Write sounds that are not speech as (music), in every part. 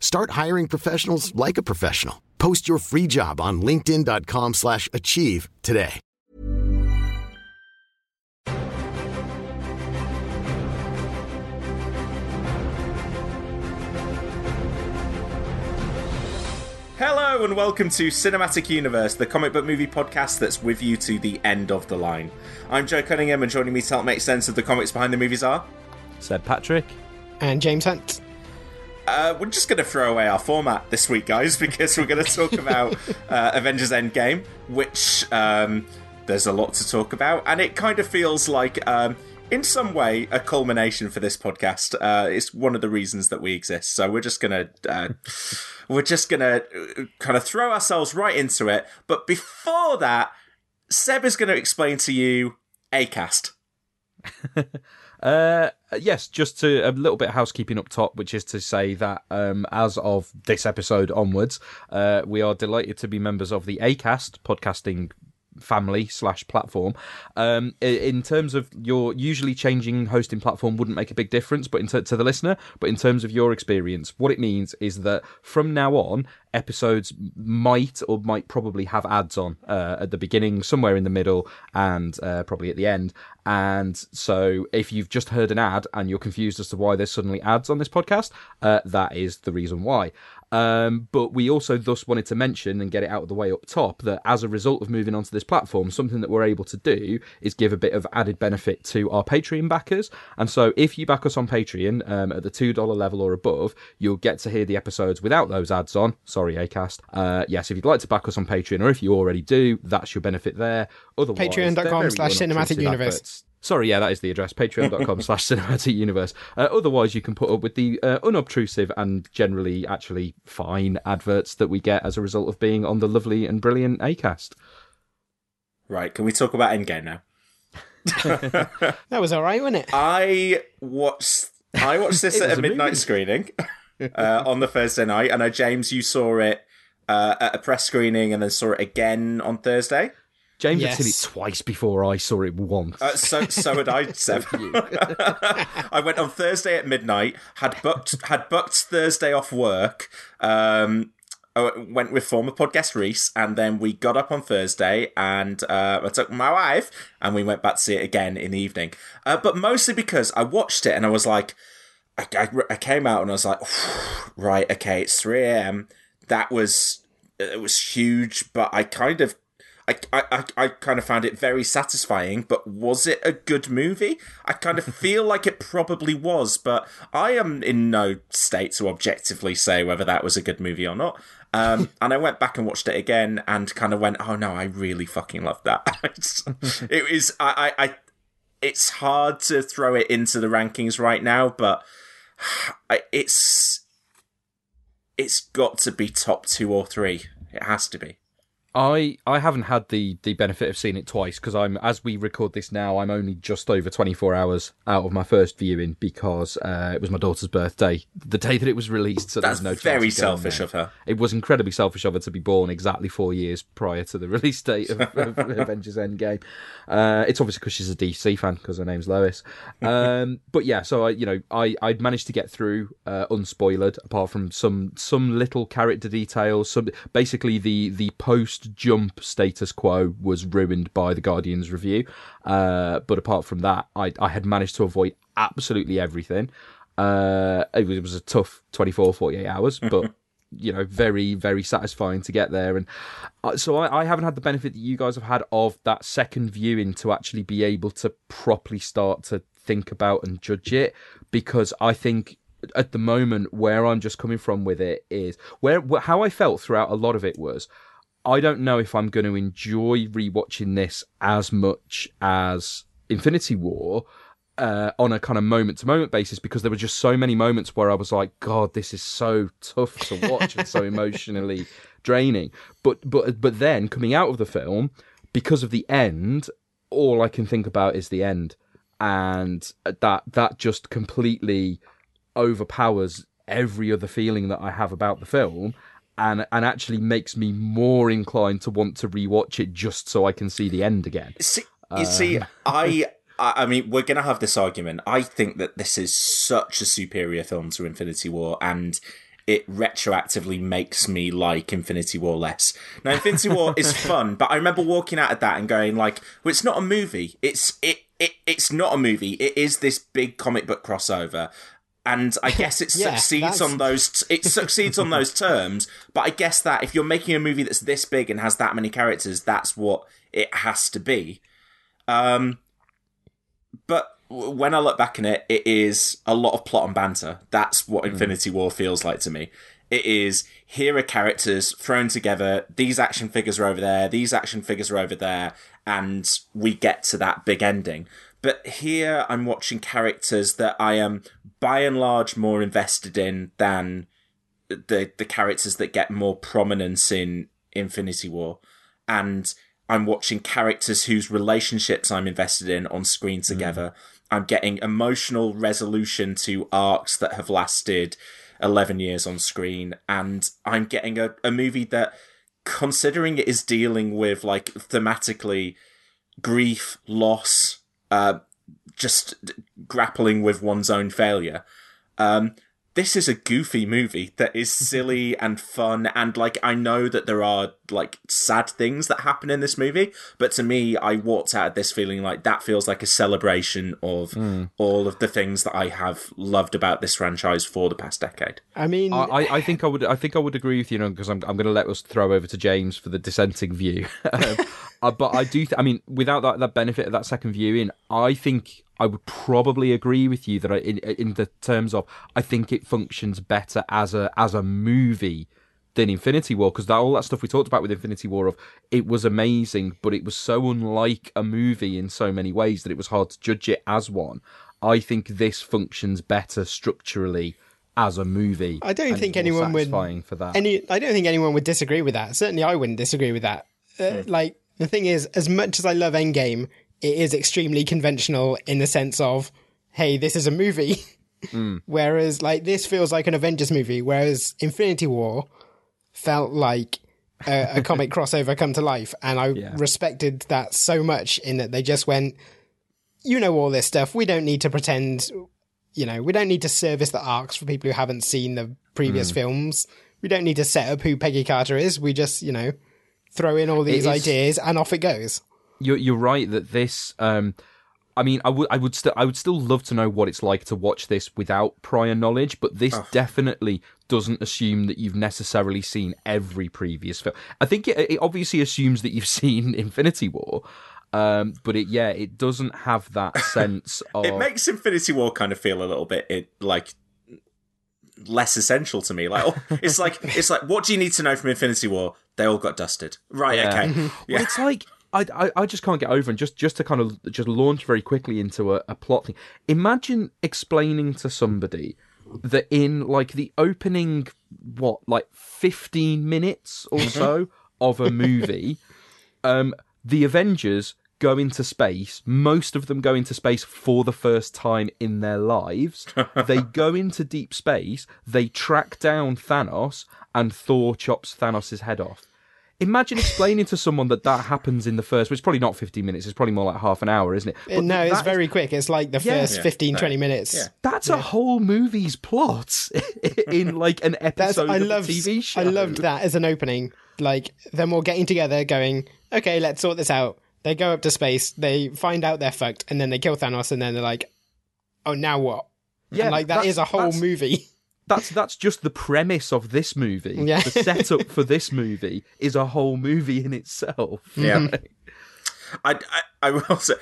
Start hiring professionals like a professional. Post your free job on linkedin.com/achieve slash achieve today. Hello and welcome to Cinematic Universe, the comic book movie podcast that's with you to the end of the line. I'm Joe Cunningham, and joining me to help make sense of the comics behind the movies are. Seb Patrick. And James Hunt. Uh, we're just going to throw away our format this week, guys, (laughs) because we're going to talk about uh, Avengers Endgame, which um, there's a lot to talk about, and it kind of feels like, um, in some way, a culmination for this podcast. Uh, it's one of the reasons that we exist. So we're just going to. Uh, (laughs) we're just going to kind of throw ourselves right into it. But before that, Seb is going to explain to you ACAST. (laughs) Uh, yes, just to a little bit of housekeeping up top, which is to say that um, as of this episode onwards, uh, we are delighted to be members of the ACAST podcasting family slash platform. Um, in terms of your usually changing hosting platform wouldn't make a big difference, but in ter- to the listener, but in terms of your experience, what it means is that from now on, episodes might or might probably have ads on uh, at the beginning, somewhere in the middle, and uh, probably at the end. And so, if you've just heard an ad and you're confused as to why there's suddenly ads on this podcast, uh, that is the reason why. Um, but we also thus wanted to mention and get it out of the way up top that as a result of moving onto this platform, something that we're able to do is give a bit of added benefit to our Patreon backers. And so if you back us on Patreon um, at the $2 level or above, you'll get to hear the episodes without those ads on. Sorry, Acast. Uh, yes, if you'd like to back us on Patreon or if you already do, that's your benefit there. Otherwise, Patreon.com slash cinematic universe. Adverts. Sorry, yeah, that is the address. Patreon.com (laughs) slash cinematic universe. Uh, otherwise, you can put up with the uh, unobtrusive and generally actually fine adverts that we get as a result of being on the lovely and brilliant ACAST. Right, can we talk about Endgame now? (laughs) That was all right, wasn't it? I watched I watched this (laughs) at a a midnight movie. screening uh, on the Thursday night. I know James, you saw it uh, at a press screening and then saw it again on Thursday. James Yes. had seen it twice before I saw it once. Uh, so so had I, (laughs) Seb. (laughs) I went on Thursday at midnight. Had booked had booked Thursday off work. Um, I went with former podcast Reese, and then we got up on Thursday, and uh, I took my wife, and we went back to see it again in the evening. Uh, but mostly because I watched it, and I was like, I, I, I came out, and I was like, (sighs) right, okay, it's three a.m. That was it was huge, but I kind of I, I, I- kind of found it very satisfying, but was it a good movie? I kind of (laughs) feel like it probably was, but I am in no state to objectively say whether that was a good movie or not. Um, (laughs) and I went back and watched it again and kind of went, oh no, I really fucking loved that. (laughs) It's- I, I, I, it's hard to throw it into the rankings right now, but (sighs) I, it's, it's got to be top two or three. It has to be. I I haven't had the the benefit of seeing it twice because I'm as we record this now I'm only just over 24 hours out of my first viewing because uh, it was my daughter's birthday the day that it was released so That's no very selfish of her. It was incredibly selfish of her to be born exactly four years prior to the (laughs) release date of, of (laughs) Avengers Endgame. Uh, it's obviously because she's a DC fan because her name's Lois. Um, (laughs) but yeah, so I, you know, I I'd managed to get through uh, unspoiled, apart from some some little character details. Some basically the the post jump status quo was ruined by the Guardians review. Uh, but apart from that, I I had managed to avoid absolutely everything. Uh, it was, it was a tough 24, 48 hours, (laughs) but you know very very satisfying to get there and uh, so I, I haven't had the benefit that you guys have had of that second viewing to actually be able to properly start to think about and judge it because i think at the moment where i'm just coming from with it is where how i felt throughout a lot of it was i don't know if i'm going to enjoy rewatching this as much as infinity war uh, on a kind of moment to moment basis because there were just so many moments where I was like, God, this is so tough to watch and so (laughs) emotionally draining. But but but then coming out of the film, because of the end, all I can think about is the end, and that that just completely overpowers every other feeling that I have about the film. And, and actually makes me more inclined to want to rewatch it just so I can see the end again. See, you see, um, (laughs) I I mean, we're going to have this argument. I think that this is such a superior film to Infinity War, and it retroactively makes me like Infinity War less. Now, Infinity War is (laughs) fun, but I remember walking out of that and going like, "Well, it's not a movie. It's it it it's not a movie. It is this big comic book crossover." And I guess it Yeah, succeeds that's- on those. It succeeds on those (laughs) terms. But I guess that if you're making a movie that's this big and has that many characters, that's what it has to be. Um, but when I look back on it, it is a lot of plot and banter. That's what Infinity War feels like to me. It is here are characters thrown together. These action figures are over there. These action figures are over there, and we get to that big ending. But here, I'm watching characters that I am, by and large, more invested in than the the characters that get more prominence in Infinity War, and I'm watching characters whose relationships I'm invested in on screen hmm. together. I'm getting emotional resolution to arcs that have lasted 11 years on screen, and I'm getting a, a movie that, considering it is dealing with like thematically grief, loss, uh, just d- grappling with one's own failure. Um, this is a goofy movie that is (laughs) silly and fun and like I know that there are like sad things that happen in this movie, but to me I walked out of this feeling like that feels like a celebration of all of the things that I have loved about this franchise for the past decade. I mean, I, I- I think I would I think I would agree with you, know, because I'm I'm going to let us throw over to James for the dissenting view. (laughs) um, uh, but I do, th- I mean, without that that benefit of that second viewing, I think I would probably agree with you that I, in in the terms of I think it functions better as a as a movie than Infinity War because that all that stuff we talked about with Infinity War of it was amazing, but it was so unlike a movie in so many ways that it was hard to judge it as one. I think this functions better structurally as a movie. I don't think anyone would. for that. Any, I don't think anyone would disagree with that. Certainly, I wouldn't disagree with that. Uh, Like the thing is, as much as I love Endgame, it is extremely conventional in the sense of, hey, this is a movie. (laughs) whereas, like this feels like an Avengers movie, whereas Infinity War felt like a, a comic (laughs) crossover come to life, and I Yeah. respected that so much in that they just went, you know, all this stuff. We don't need to pretend you know, we don't need to service the arcs for people who haven't seen the previous films. We don't need to set up who Peggy Carter is. We just, you know, throw in all these is- ideas and off it goes. you're you're right that this um I mean, I would, I would still, I would still love to know what it's like to watch this without prior knowledge. But this definitely doesn't assume that you've necessarily seen every previous film. I think it, it obviously assumes that you've (laughs) seen Infinity War, um, but it, yeah, it doesn't have that (laughs) sense of. It makes Infinity War kind of feel a little bit it, like less essential to me. Like oh, (laughs) it's like it's like what do you need to know from Infinity War? They all got dusted. Right, Yeah. okay. Well, Yeah. it's like I, I I just can't get over and just just to kind of just launch very quickly into a, a plot thing. Imagine explaining to somebody that in like the opening what like fifteen minutes or so of a movie, (laughs) um, the Avengers go into space. Most of them go into space for the first time in their lives. they (laughs) go into deep space. They track down Thanos, and Thor chops Thanos' head off. Imagine explaining to someone that that happens in the first, which is probably not 15 minutes, it's probably more like half an hour, isn't it? But no, it's that is- very quick. It's like the Yeah. first Yeah. 15, No. 20 minutes. Yeah. That's a whole movie's plot (laughs) in like an episode I of loved, a TV show. I loved that as an opening. Like them all getting together, going, "Okay, let's sort this out." They go up to space, they find out they're fucked, and then they kill Thanos, and then they're like, "Oh, now what?" Yeah, and like that's- a whole movie. (laughs) that's that's just the premise of this movie. Yeah. The setup for this movie is a whole movie in itself. (laughs) Yeah. I, I, I will say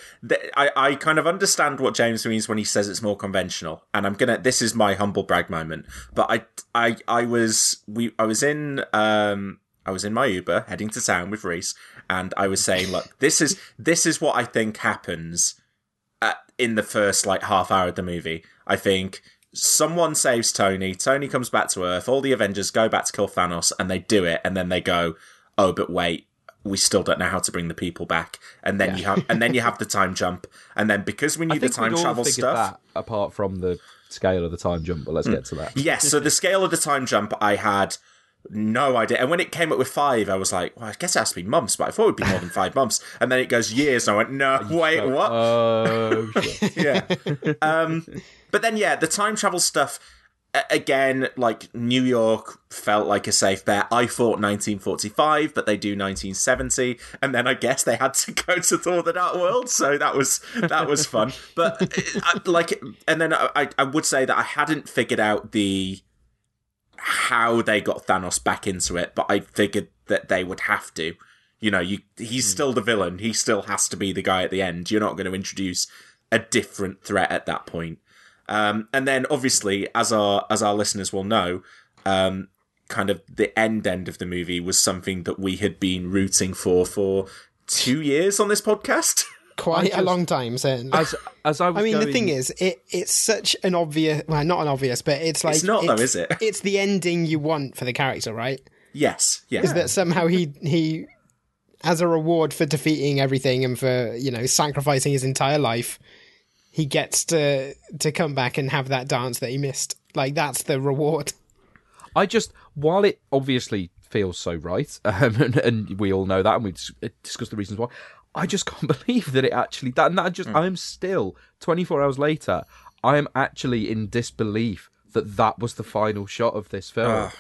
I, I kind of understand what James means when he says it's more conventional, and I'm gonna. This is my humble brag moment, but I, I, I was we, I was in, um, I was in my Uber heading to town with Reese, and I was saying, look, this is this is what I think happens at, in the first like half hour of the movie. I think someone saves Tony, Tony comes back to Earth, all the Avengers go back to kill Thanos, and they do it, and then they go, oh, but wait, we still don't know how to bring the people back, and then you have, and then you have the time jump, and then because we (laughs) knew the time travel stuff. that apart from the scale of the time jump, but let's mm. get to that. Yes, so the scale of the time jump, I had no idea. And when it came up with five, I was like, well, I guess it has to be months, but I thought it would be more than five (laughs) months. And then it goes years, and I went, no, wait, what? Oh, shit. (laughs) yeah. Um, but then, yeah, the time travel stuff, again, like New York felt like a safe bet. I thought 1945, but they do 1970. And then I guess they had to (laughs) go to Thor the Dark World. So that was, that was fun. But uh, I- like, and then I, I would say that I hadn't figured out the, how they got Thanos back into it, but I figured that they would have to. You know, you he's still the villain. He still has to be the guy at the end. You're not going to introduce a different threat at that point. Um, and then obviously, as our as our listeners will know, um, kind of the end end of the movie was something that we had been rooting for for two years on this podcast. (laughs) Quite a long time, certainly. As as I was I mean, the thing is, it it's such an obvious, well, not an obvious, but it's like it's not, though, is it? It's the ending you want for the character, right? yes, yes, Is that somehow he he, as a reward for defeating everything and for you know sacrificing his entire life, he gets to to come back and have that dance that he missed. Like that's the reward. I just, while it obviously feels so right, (laughs) um, and, and we all know that, and we dis- discussed the reasons why, I just can't (laughs) believe that it actually that. And that just, Hmm. I'm still 24 hours later, I am actually in disbelief that that was the final shot of this film.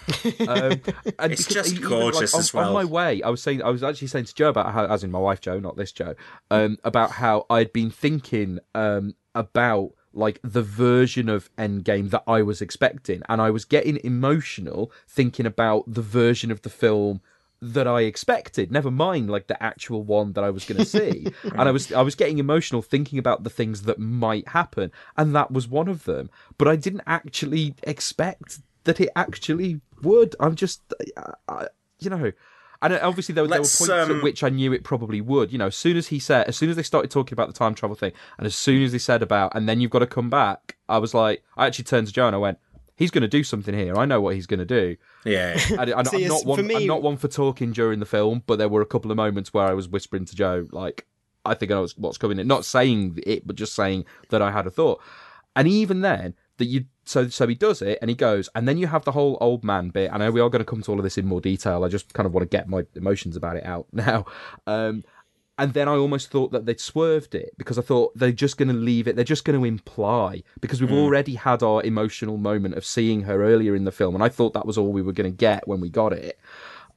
um, (laughs) and. It's just gorgeous on, as On my way, I was saying, I was actually saying to Joe about how, as in my wife Joe, not this Joe, um, about how I'd been thinking um, about like the version of Endgame that I was expecting, and I was getting emotional thinking about the version of the film that I expected. Never mind like the actual one that I was going to see, (laughs) and I was I was getting emotional thinking about the things that might happen, and that was one of them. But I didn't actually expect that it actually would. I'm just, I, I, you know. And obviously, there, there were points um, at which I knew it probably would. You know, as soon as he said, as soon as they started talking about the time travel thing, and as soon as they said about, and then you've got to come back, I was like, I actually turned to Joe and I went, he's going to do something here. I know what he's going to do. yeah. (laughs) And, and See, I'm not one. for me- I'm not one for talking during the film, but there were a couple of moments where I was whispering to Joe, like, I think I was what's- what's coming. in. Not saying it, but just saying that I had a thought. And even then, that you so so he does it and he goes, and then you have the whole old man bit. I know we are going to come to all of this in more detail. I just kind of want to get my emotions about it out (laughs) now. Um, and then I almost thought that they'd swerved it because I thought they're just going to leave it. They're just going to imply because we've already had our emotional moment of seeing her earlier in the film, and I thought that was all we were going to get when we got it.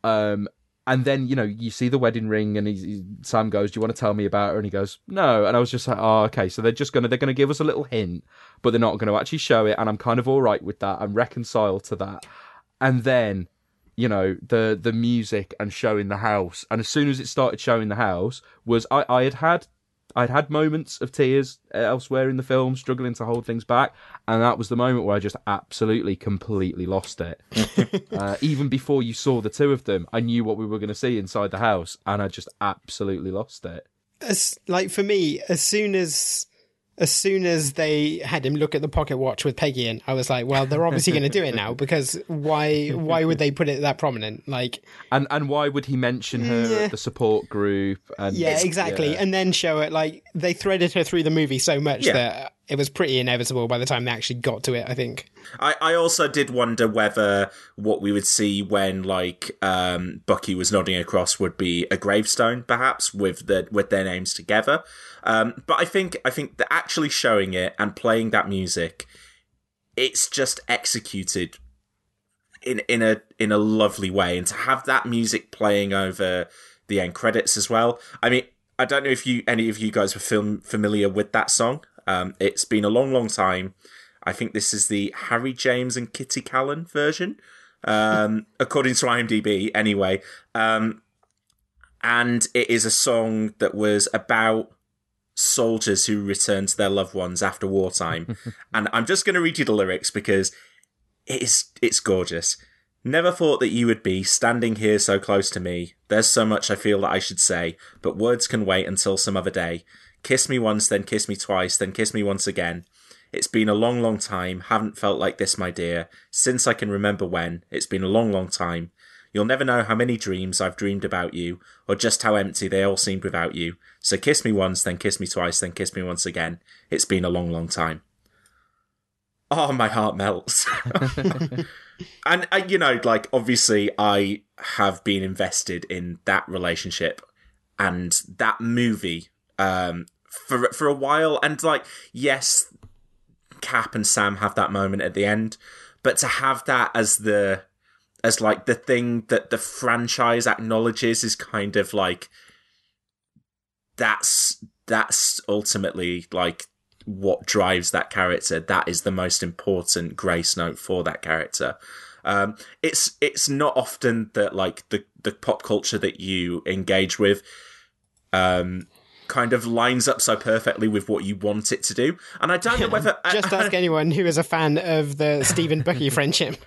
Um, and then you know you see the wedding ring, and he's, Sam goes, "Do you want to tell me about her?" And he goes, "No." And I was just like, "Oh, okay." So they're just gonna they're gonna give us a little hint, but they're not going to actually show it, and I'm kind of all right with that. I'm reconciled to that. And then you know the the music and showing the house. And as soon as it started showing the house was i i had had i'd had moments of tears elsewhere in the film struggling to hold things back. And that was the moment where i just absolutely completely lost it. (laughs) Uh, even before you saw the two of them i knew what we were going to see inside the house and i just absolutely lost it. As, like for me, as soon as as soon as they had him look at the pocket watch with Peggy in, I was like, well, they're obviously going to do it now because why why would they put it that prominent? Like, and and why would he mention her Yeah. at the support group and yeah, exactly, yeah. and then show it like they threaded her through the movie so much Yeah. that it was pretty inevitable by the time they actually got to it. I think. I, I also did wonder whether what we would see when like um, Bucky was nodding across would be a gravestone, perhaps with the with their names together. Um, but I think I think that actually showing it and playing that music, it's just executed in in a in a lovely way, and to have that music playing over the end credits as well. I mean, I don't know if you any of you guys were film, familiar with that song. Um, it's been a long, long time. I think this is the Harry James and Kitty Kallen version, um, (laughs) according to IMDb, anyway. Um, and it is a song that was about soldiers who return to their loved ones after wartime. (laughs) and I'm just going to read you the lyrics because it is it's gorgeous. Never thought that you would be standing here so close to me. There's so much I feel that I should say, but words can wait until some other day. Kiss me once, then kiss me twice, then kiss me once again. It's been a long, long time. Haven't felt like this, my dear, since I can remember when. It's been a long, long time. You'll never know how many dreams I've dreamed about you, or just how empty they all seemed without you. So kiss me once, then kiss me twice, then kiss me once again. It's been a long, long time. Oh, my heart melts. (laughs) and, uh, you know, like, obviously, I have been invested in that relationship and that movie um, for for a while. And, like, yes, Cap and Sam have that moment at the end, but to have that as the as like the thing that the franchise acknowledges is kind of like that's that's ultimately like what drives that character. That is the most important grace note for that character. Um, it's it's not often that like the the pop culture that you engage with um, kind of lines up so perfectly with what you want it to do. And I don't know whether Just ask (laughs) anyone who is a fan of the Stephen Bucky (laughs) friendship.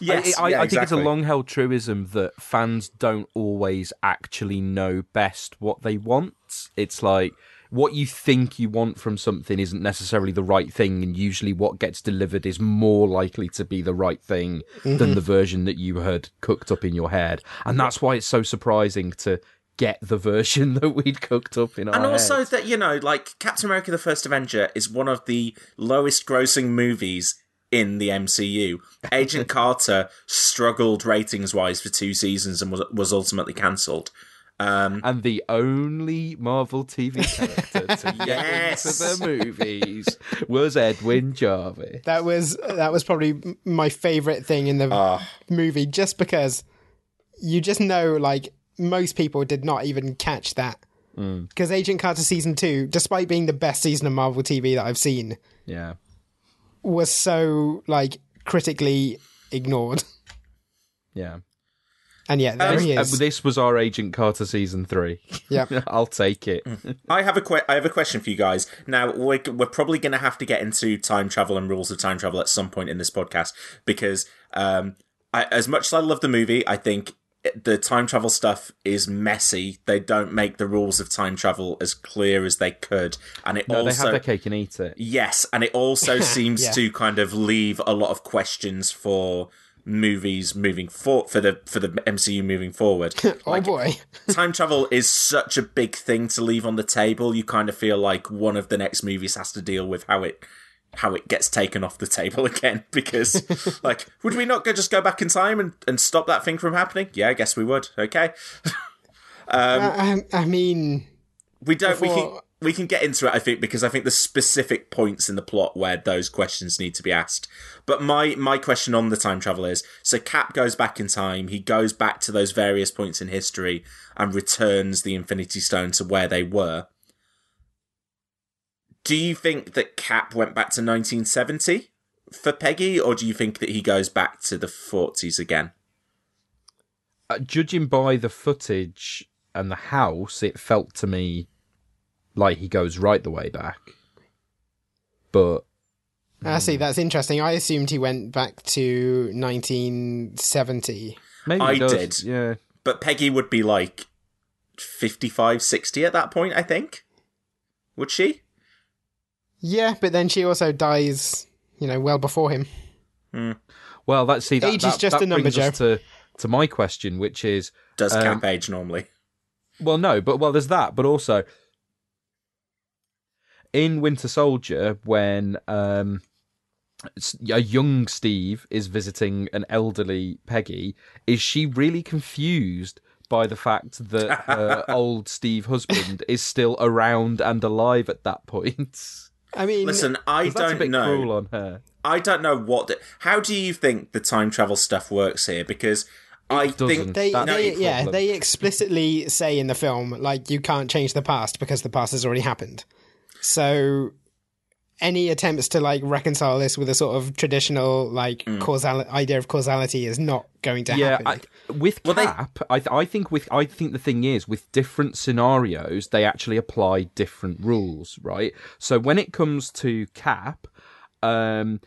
yes, I, I, yeah, I think it's a long held truism that fans don't always actually know best what they want. It's like what you think you want from something isn't necessarily the right thing, and usually what gets delivered is more likely to be the right thing than mm-hmm. the version that you had cooked up in your head. And that's why it's so surprising to get the version (laughs) that we'd cooked up in our and also heads. that you know like captain america the first avenger is one of the lowest grossing movies in the mcu (laughs) agent carter struggled ratings wise for two seasons and was, was ultimately cancelled and the only Marvel TV (laughs) character to get Yes. into the movies was Edwin Jarvis. That was that was probably my favorite thing in the Ah. movie, just because you just know, like most people did not even catch that. Mm. Because Agent Carter season two, despite being the best season of Marvel TV that I've seen, Yeah. was so like critically ignored. Yeah. And yeah, there he Uh, is. this was our Agent Carter season three. yeah. (laughs) I'll take it. I have a que- I have a question for you guys. Now we're we're probably going to have to get into time travel and rules of time travel at some point in this podcast because um, I, as much as I love the movie, I think it- the time travel stuff is messy. They don't make the rules of time travel as clear as they could, and it No, they also have their cake and eat it. Yes, and it also (laughs) seems Yeah. to kind of leave a lot of questions for movies moving for for the for the MCU moving forward. (laughs) Oh boy. (laughs) Time travel is such a big thing to leave on the table. You kind of feel like one of the next movies has to deal with how it how it gets taken off the table (laughs) again because like would we not go just go back in time and, and stop that thing from happening? Yeah, I guess we would. Okay. (laughs) Um, I, I mean, We don't. We can. We can get into it, I think, because I think there's specific points in the plot where those questions need to be asked. But my my question on the time travel is: so Cap goes back in time. He goes back to those various points in history and returns the Infinity Stone to where they were. Do you think that Cap went back to 1970 for Peggy, or do you think that he goes back to the 40s again? Uh, judging by the footage and the house, it felt to me like he goes right the way back. But I see. That's interesting. I assumed he went back to 1970. maybe I does. did. Yeah. But Peggy would be like 55, 60 at that point, I think. Would she? Yeah, but then she also dies, you know, well before him. Well, that's see that, Age is just that a number, brings us to to my question, which is Does Um, Cap age normally? Well, no, but well, there's that, but also in Winter Soldier when um, s- a young Steve is visiting an elderly Peggy, is she really confused by the fact that (laughs) her old Steve husband is still around and alive at that point? (laughs) I mean, Listen, I 'Cause that's a don't bit know. cruel on her. I don't know what. The, how do you think the time travel stuff works here? Because I doesn't. think they, That's they yeah, they explicitly say in the film like you can't change the past because the past has already happened. So any attempts to like reconcile this with a sort of traditional like causal idea of causality is not going to yeah, happen. I, with Well, they- Cap, I, th- I think with I think the thing is with different scenarios, they actually apply different rules, right? So when it comes to Cap, um,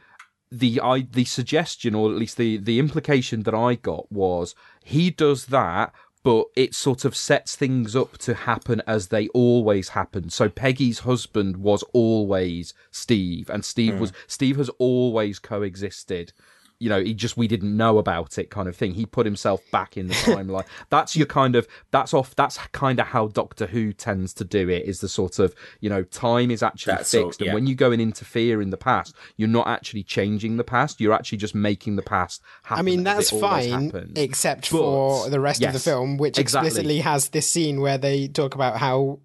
the I the suggestion, or at least the the implication that I got was he does that. But it sort of sets things up to happen as they always happen. So Peggy's husband was always Steve, and Steve hmm. was Steve has always coexisted you know, he just we didn't know about it kind of thing. He put himself back in the timeline. (laughs) that's your kind of that's off. That's kind of how Doctor Who tends to do it. Is the sort of you know time is actually That's all- fixed, yeah. and when you go and interfere in the past, you're not actually changing the past. You're actually just making the past happen. I mean, that's fine, except But- for the rest of the film, which exactly. explicitly has this scene where they talk about how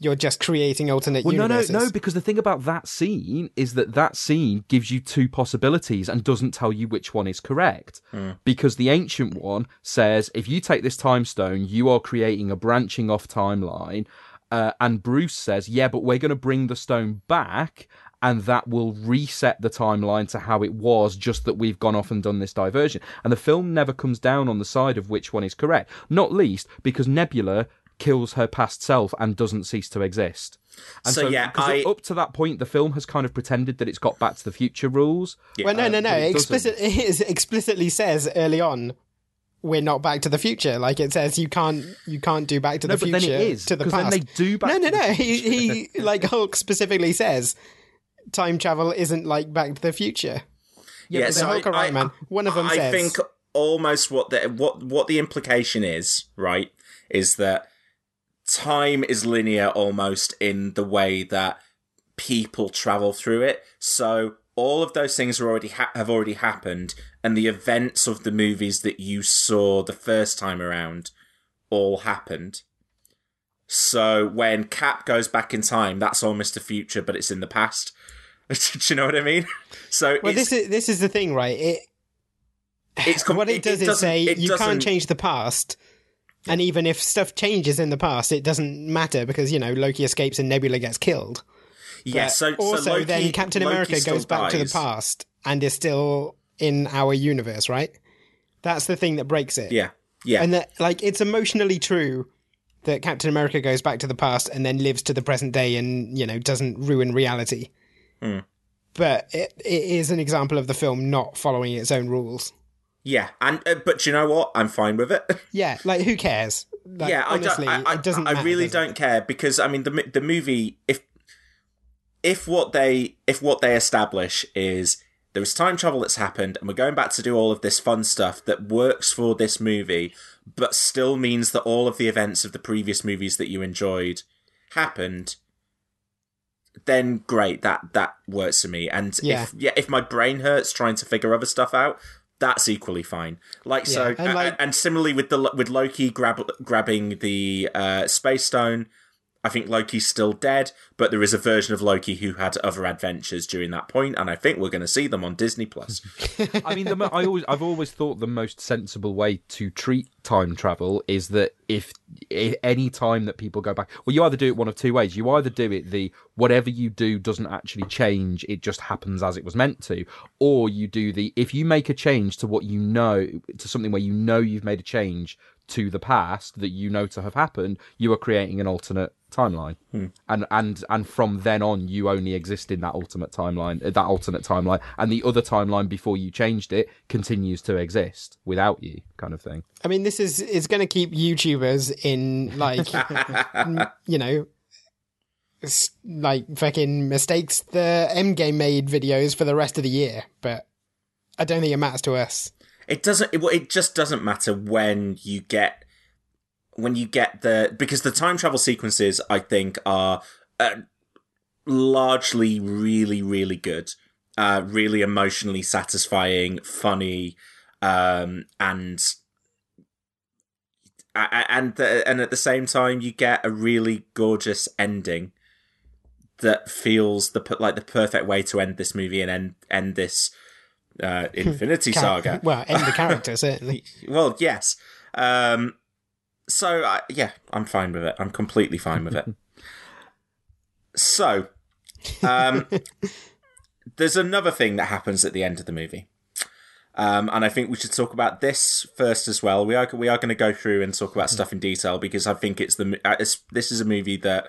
you're just creating alternate Well, no, no, no, because the thing about that scene is that that scene gives you two possibilities and doesn't tell you which one is correct. Because the ancient one says if you take this time stone, you are creating a branching off timeline. Uh, and Bruce says, yeah, but we're going to bring the stone back and that will reset the timeline to how it was, just that we've gone off and done this diversion. And the film never comes down on the side of which one is correct, not least because Nebula kills her past self and doesn't cease to exist. And So, yeah, 'cause I- up to that point, the film has kind of pretended that it's got Back to the Future rules. well, no, no, um, no. but it (laughs) It, explicit, it explicitly says early on, we're not Back to the Future. Like it says, you can't, you can't do Back to No, the but then Future it is, to the 'cause then past. they do Back no, no, no. He, he, like Hulk specifically says, time travel isn't like Back to the Future. Yeah, the so Hulk I, or Iron I- Man, one of them I says- think almost what the what what the implication is, right, is that time is linear almost in the way that people travel through it. So all of those things are already ha- have already happened, and the events of the movies that you saw the first time around all happened. So when Cap goes back in time, that's almost the future, but it's in the past. (laughs) Do you know what I mean? So Well, this is this is the thing, right? It it's com- (laughs) what it does is say it you can't change the past. And even if stuff changes in the past, it doesn't matter because you know Loki escapes and Nebula gets killed. Yeah, But so so also Loki- then Captain America goes back to the past and is still in our universe, right? That's the thing that breaks it. Yeah, yeah, And that like it's emotionally true that Captain America goes back to the past and then lives to the present day and, you know, doesn't ruin reality. Hmm. But it, it is an example of the film not following its own rules. Yeah. And uh, but you know what? I'm fine with it. (laughs) Yeah, like who cares? Like, yeah, honestly, I. I, I, it doesn't. I matter, really does don't care because I mean the the movie if if what they if what they establish is there is time travel that's happened and we're going back to do all of this fun stuff that works for this movie but still means that all of the events of the previous movies that you enjoyed happened then great that that works for me and Yeah. if yeah if my brain hurts trying to figure other stuff out that's equally fine. Like so and, like- and similarly with the with Loki grab, grabbing the uh, space stone, I think Loki's still dead, but there is a version of Loki who had other adventures during that point, and I think we're going to see them on Disney Plus. (laughs) I mean, the, I always, I've always thought the most sensible way to treat time travel is that if, if any time that people go back, well, you either do it one of two ways. You either do it the whatever you do doesn't actually change; it just happens as it was meant to, or you do the if you make a change to what you know to something where you know you've made a change to the past that you know to have happened, you are creating an alternate timeline, and and and from then on, you only exist in that ultimate timeline, uh, that alternate timeline, and the other timeline before you changed it continues to exist without you, kind of thing. I mean, this is is going to keep YouTubers in like, (laughs) you know, like fucking mistakes the Endgame made videos for the rest of the year. But I don't think it matters to us. It doesn't. It, it just doesn't matter when you get when you get the because the time travel sequences I think are uh, largely really really good, uh, really emotionally satisfying, funny, um, and and the, and at the same time you get a really gorgeous ending that feels the like the perfect way to end this movie and end end this uh, Infinity Char- Saga. (laughs) Well, end the character (laughs) certainly. Well, yes. Um, so I yeah, I'm fine with it. I'm completely fine with it. (laughs) so Um, there's another thing that happens at the end of the movie. Um, and I think we should talk about this first as well. We are we are going to go through and talk about stuff in detail because I think it's the uh, it's, this is a movie that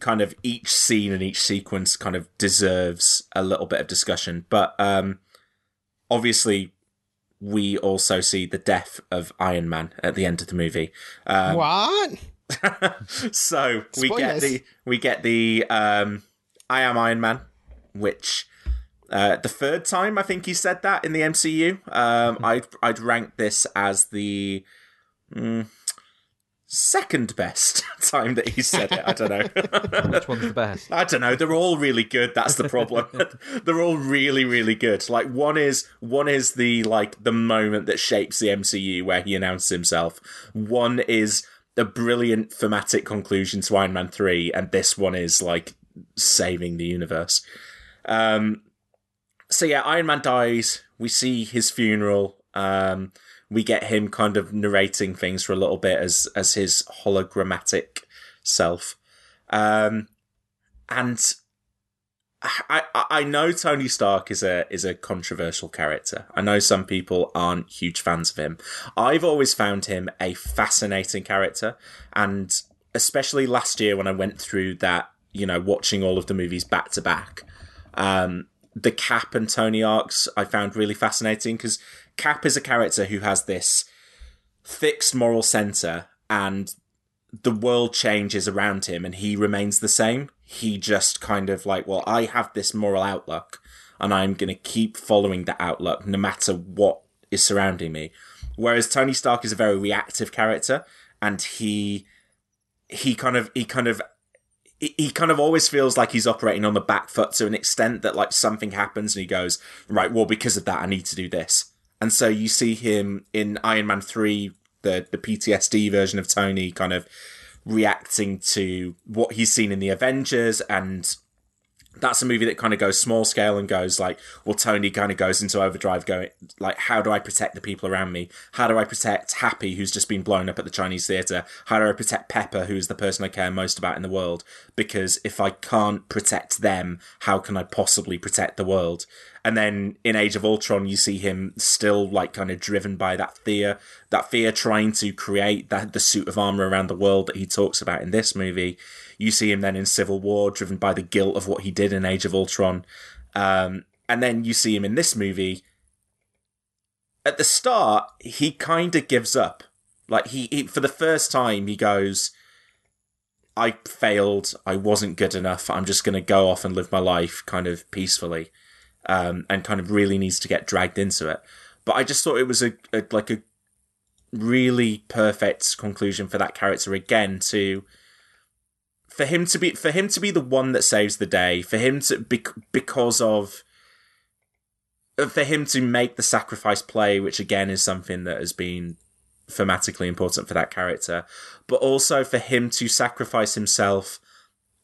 kind of each scene and each sequence kind of deserves a little bit of discussion. But um, obviously, we also see the death of Iron Man at the end of the movie. Um, what? (laughs) so we get the we get the um, I am Iron Man, which uh, the third time I think he said that in the MCU. Um, I'd I'd rank this as the mm, second best (laughs) time that he said it. I don't know. (laughs) Which one's the best? I don't know. They're all really good. That's the problem. (laughs) They're all really, really good. Like one is one is the like the moment that shapes the MCU where he announces himself. One is a brilliant thematic conclusion to Iron Man three, and this one is like saving the universe. Um. So yeah, Iron Man dies. We see his funeral. Um. We get him kind of narrating things for a little bit as as his hologrammatic self. Um and I, I know Tony Stark is a is a controversial character. I know some people aren't huge fans of him. I've always found him a fascinating character, and especially last year when I went through that, you know, watching all of the movies back to back, um, the Cap and Tony arcs I found really fascinating because Cap is a character who has this fixed moral center and the world changes around him and he remains the same. He just kind of like, well, I have this moral outlook and I'm going to keep following that outlook no matter what is surrounding me. Whereas Tony Stark is a very reactive character and he, he kind of, he kind of, he kind of always feels like he's operating on the back foot to an extent that like something happens and he goes, right, well, because of that, I need to do this. And so you see him in Iron Man 3, the, the PTSD version of Tony kind of reacting to what he's seen in the Avengers and that's a movie that kind of goes small scale and goes like, well, Tony kind of goes into overdrive going, like, how do I protect the people around me? How do I protect Happy, who's just been blown up at the Chinese theatre? How do I protect Pepper, who's the person I care most about in the world? Because if I can't protect them, how can I possibly protect the world? And then in Age of Ultron, you see him still like kind of driven by that fear, that fear trying to create that the suit of armor around the world that he talks about in this movie. You see him then in Civil War, driven by the guilt of what he did in Age of Ultron. Um, and then you see him in this movie. At the start, he kind of gives up. Like he, he, for the first time, he goes, "I failed. I wasn't good enough. I'm just going to go off and live my life kind of peacefully." Um, and kind of really needs to get dragged into it. But I just thought it was a, a like a really perfect conclusion for that character again to for him to be for him to be the one that saves the day for him to bec- because of for him to make the sacrifice play which again is something that has been thematically important for that character but also for him to sacrifice himself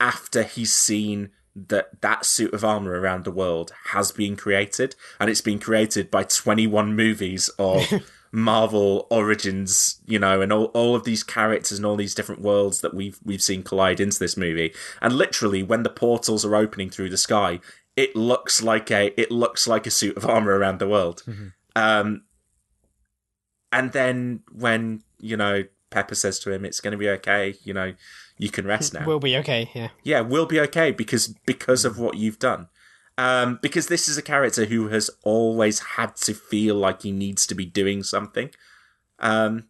after he's seen that that suit of armor around the world has been created and it's been created by 21 movies of (laughs) Marvel origins, you know, and all, all of these characters and all these different worlds that we've we've seen collide into this movie. And literally when the portals are opening through the sky, it looks like a it looks like a suit of armor around the world. Um and then when, you know, Pepper says to him, It's gonna be okay, you know, you can rest (laughs) now We'll be okay. Yeah. yeah, we'll be okay because because of what you've done. Um, because this is a character who has always had to feel like he needs to be doing something. Um,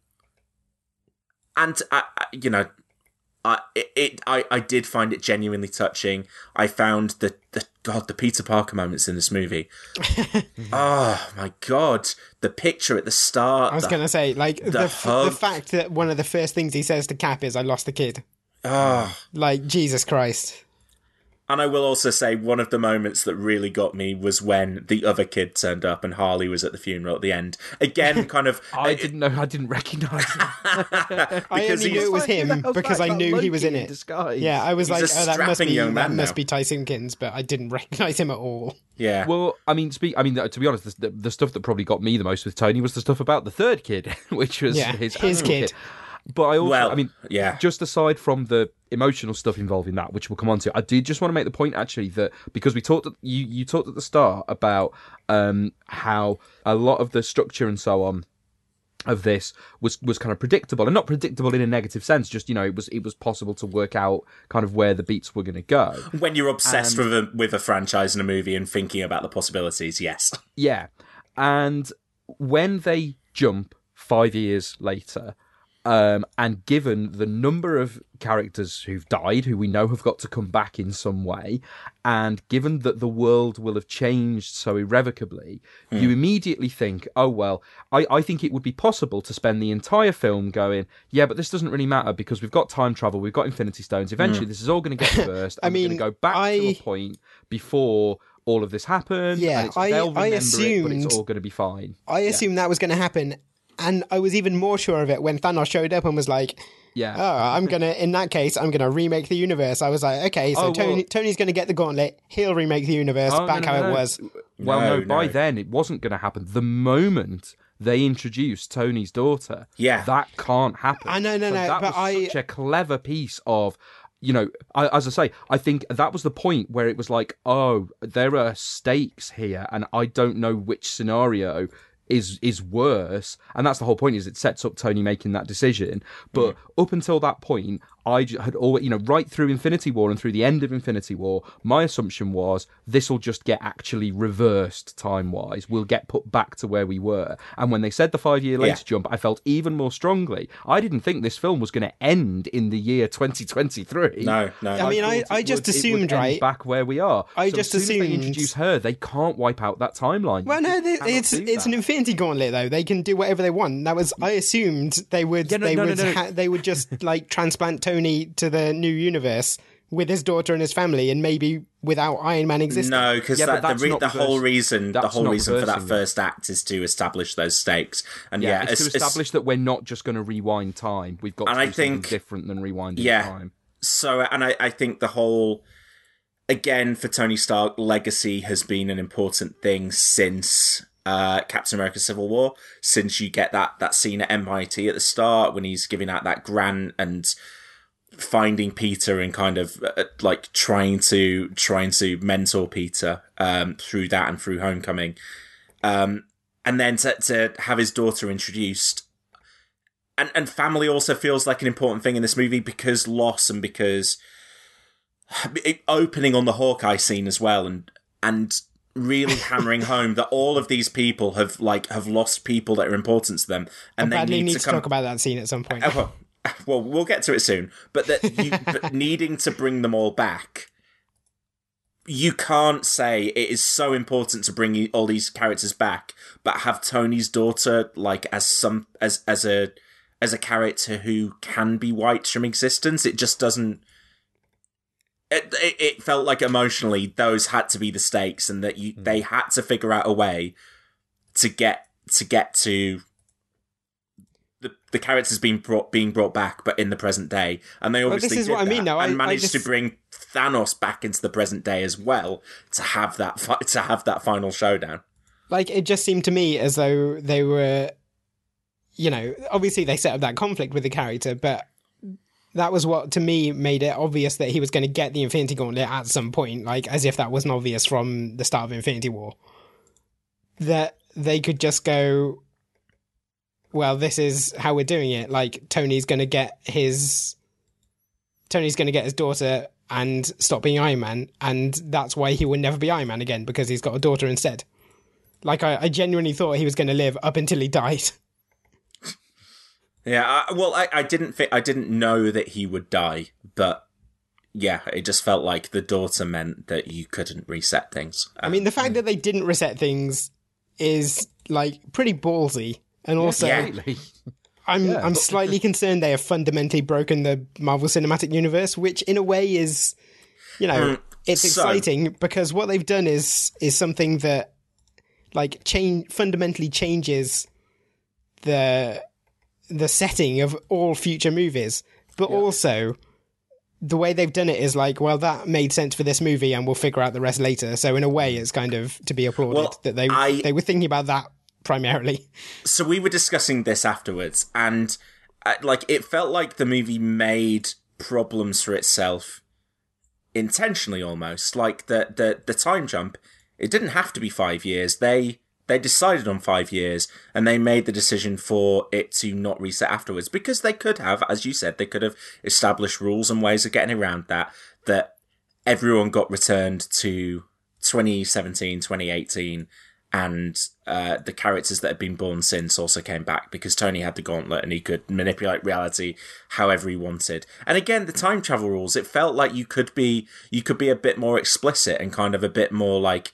and I, I, you know, I it, it I, I did find it genuinely touching. I found the the God the Peter Parker moments in this movie. oh (laughs) my God, the picture at the start. I was the- gonna say, like the f- the fact that one of the first things he says to Cap is, "I lost the kid." Oh. Like Jesus Christ. And I will also say one of the moments that really got me was when the other kid turned up and Harley was at the funeral at the end. Again, (laughs) kind of. I eh, didn't know. I didn't recognise him. (laughs) I only knew it was him because that? I knew he was in it. disguise. Yeah, I was He's like, oh, that must be young that man must now. be Ty Simpkins, but I didn't (laughs) recognize him at all. Yeah. Well, I mean, speak. I mean, to be honest, the, the stuff that probably got me the most with Tony was the stuff about the third kid, which was Yeah, his, his actual kid. But I also, Well, I mean, yeah. just aside from the emotional stuff involving that, which we'll come on to, I do just want to make the point actually that because we talked, at, you you talked at the start about um, how a lot of the structure and so on of this was was kind of predictable and not predictable in a negative sense just you know it was it was possible to work out kind of where the beats were going to go When you're obsessed Um, with a with a franchise and a movie and thinking about the possibilities, yes. Yeah. And when they jump five years later, um, and given the number of characters who've died, who we know have got to come back in some way, and given that the world will have changed so irrevocably, you immediately think, oh, well, I, I think it would be possible to spend the entire film going, yeah, but this doesn't really matter because we've got time travel, we've got Infinity Stones. Eventually, this is all going to get (laughs) reversed. I and we're mean, going to go back to I- a point before all of this happened. Yeah, I- I remember it, but it's all going to be fine. I assumed that was going to happen, and I was even more sure of it when Thanos showed up and was like, Yeah. "Oh, I'm gonna." In that case, I'm gonna remake the universe. I was like, "Okay, so Oh, well- Tony, Tony's gonna get the gauntlet. He'll remake the universe Oh, back no, how no, it was." Well, No, no, by then it wasn't going to happen. The moment they introduced Tony's daughter, Yeah. that can't happen. I know, no, So no, that but was I- such a clever piece of. You know, I, as I say, I think that was the point where it was like, oh, there are stakes here, and I don't know which scenario is is worse, and that's the whole point. Is it sets up Tony making that decision, but up until that point, i had always, you know, right through Infinity War and through the end of Infinity War, my assumption was this will just get actually reversed time wise. We'll get put back to where we were. And when they said the five year later Yeah. jump, I felt even more strongly. I didn't think this film was going to end in the year 2023. No, no. I mean, I- I just would- it would assumed, end right? back where we are. I So just as soon as they assumed- introduce her, they can't wipe out that timeline. Well, no, You they, it's it's that. an Infinity Gauntlet though. They can do whatever they want. That was I assumed they would Yeah, no, they no, no, would no. Ha- they would just (laughs) like transplant Tony to the new universe with his daughter and his family, and maybe without Iron Man existing. No, because Yeah, but that, the, that's re- not the whole reversing- reason the whole reason for that reversing it. first act is to establish those stakes. And Yeah, yeah, it's to it's- it's- establish that we're not just going to rewind time. We've got And to I do something think- different than rewinding Yeah. time. so and I, I think the whole again for Tony Stark legacy has been an important thing since uh Captain America Civil War since you get that that scene at MIT at the start when he's giving out that grant and finding Peter and kind of uh, like trying to trying to mentor Peter um through that and through Homecoming. Um and then to to have his daughter introduced. And and family also feels like an important thing in this movie because loss and because (sighs) opening on the Hawkeye scene as well and and really (laughs) hammering home that all of these people have like have lost people that are important to them and they need needs to come talk about that scene at some point. Oh, well, (laughs) well, we'll get to it soon. But that you (laughs) but needing to bring them all back, you can't say it is so important to bring all these characters back, but have Tony's daughter like as some as as a as a character who can be wiped from existence. It just doesn't. It, it, felt like emotionally those had to be the stakes, and that you hmm. they had to figure out a way to get to get to the the characters being brought being brought back, but in the present day, and they Well, obviously this is did what I mean. I- and I managed just- to bring Thanos back into the present day as well to have that fi- to have that final showdown. like it just seemed to me as though they were you know obviously they set up that conflict with the character but that was what to me made it obvious that he was going to get the infinity gauntlet at some point like as if that wasn't obvious from the start of infinity war. That they could just go well this is how we're doing it. Like tony's going to get his tony's going to get his daughter and stop being iron man and that's why he will never be iron man again because he's got a daughter instead. Like I, I genuinely thought he was going to live up until he died. (laughs) Yeah, I, well, I, I didn't think I didn't know that he would die, but yeah, it just felt like the daughter meant that you couldn't reset things. I mean, the fact um, that they didn't reset things is like pretty ballsy, and also (laughs) Yeah. I'm I'm slightly concerned they have fundamentally broken the Marvel Cinematic Universe, which in a way is, you know, mm, it's so- exciting because what they've done is is something that like change fundamentally changes the the setting of all future movies, but also the way they've done it is like, well, that made sense for this movie, and we'll figure out the rest later. So in a way, it's kind of to be applauded Well, that they I- they were thinking about that primarily. so we were discussing this afterwards, and uh, like it felt like the movie made problems for itself intentionally almost like the the the time jump it didn't have to be 5 years they they decided on 5 years and they made the decision for it to not reset afterwards because they could have as you said they could have established rules and ways of getting around that that everyone got returned to 2017 2018 and uh, the characters that had been born since also came back because Tony had the gauntlet and he could manipulate reality however he wanted. And again, the time travel rules, it felt like you could be you could be a bit more explicit and kind of a bit more like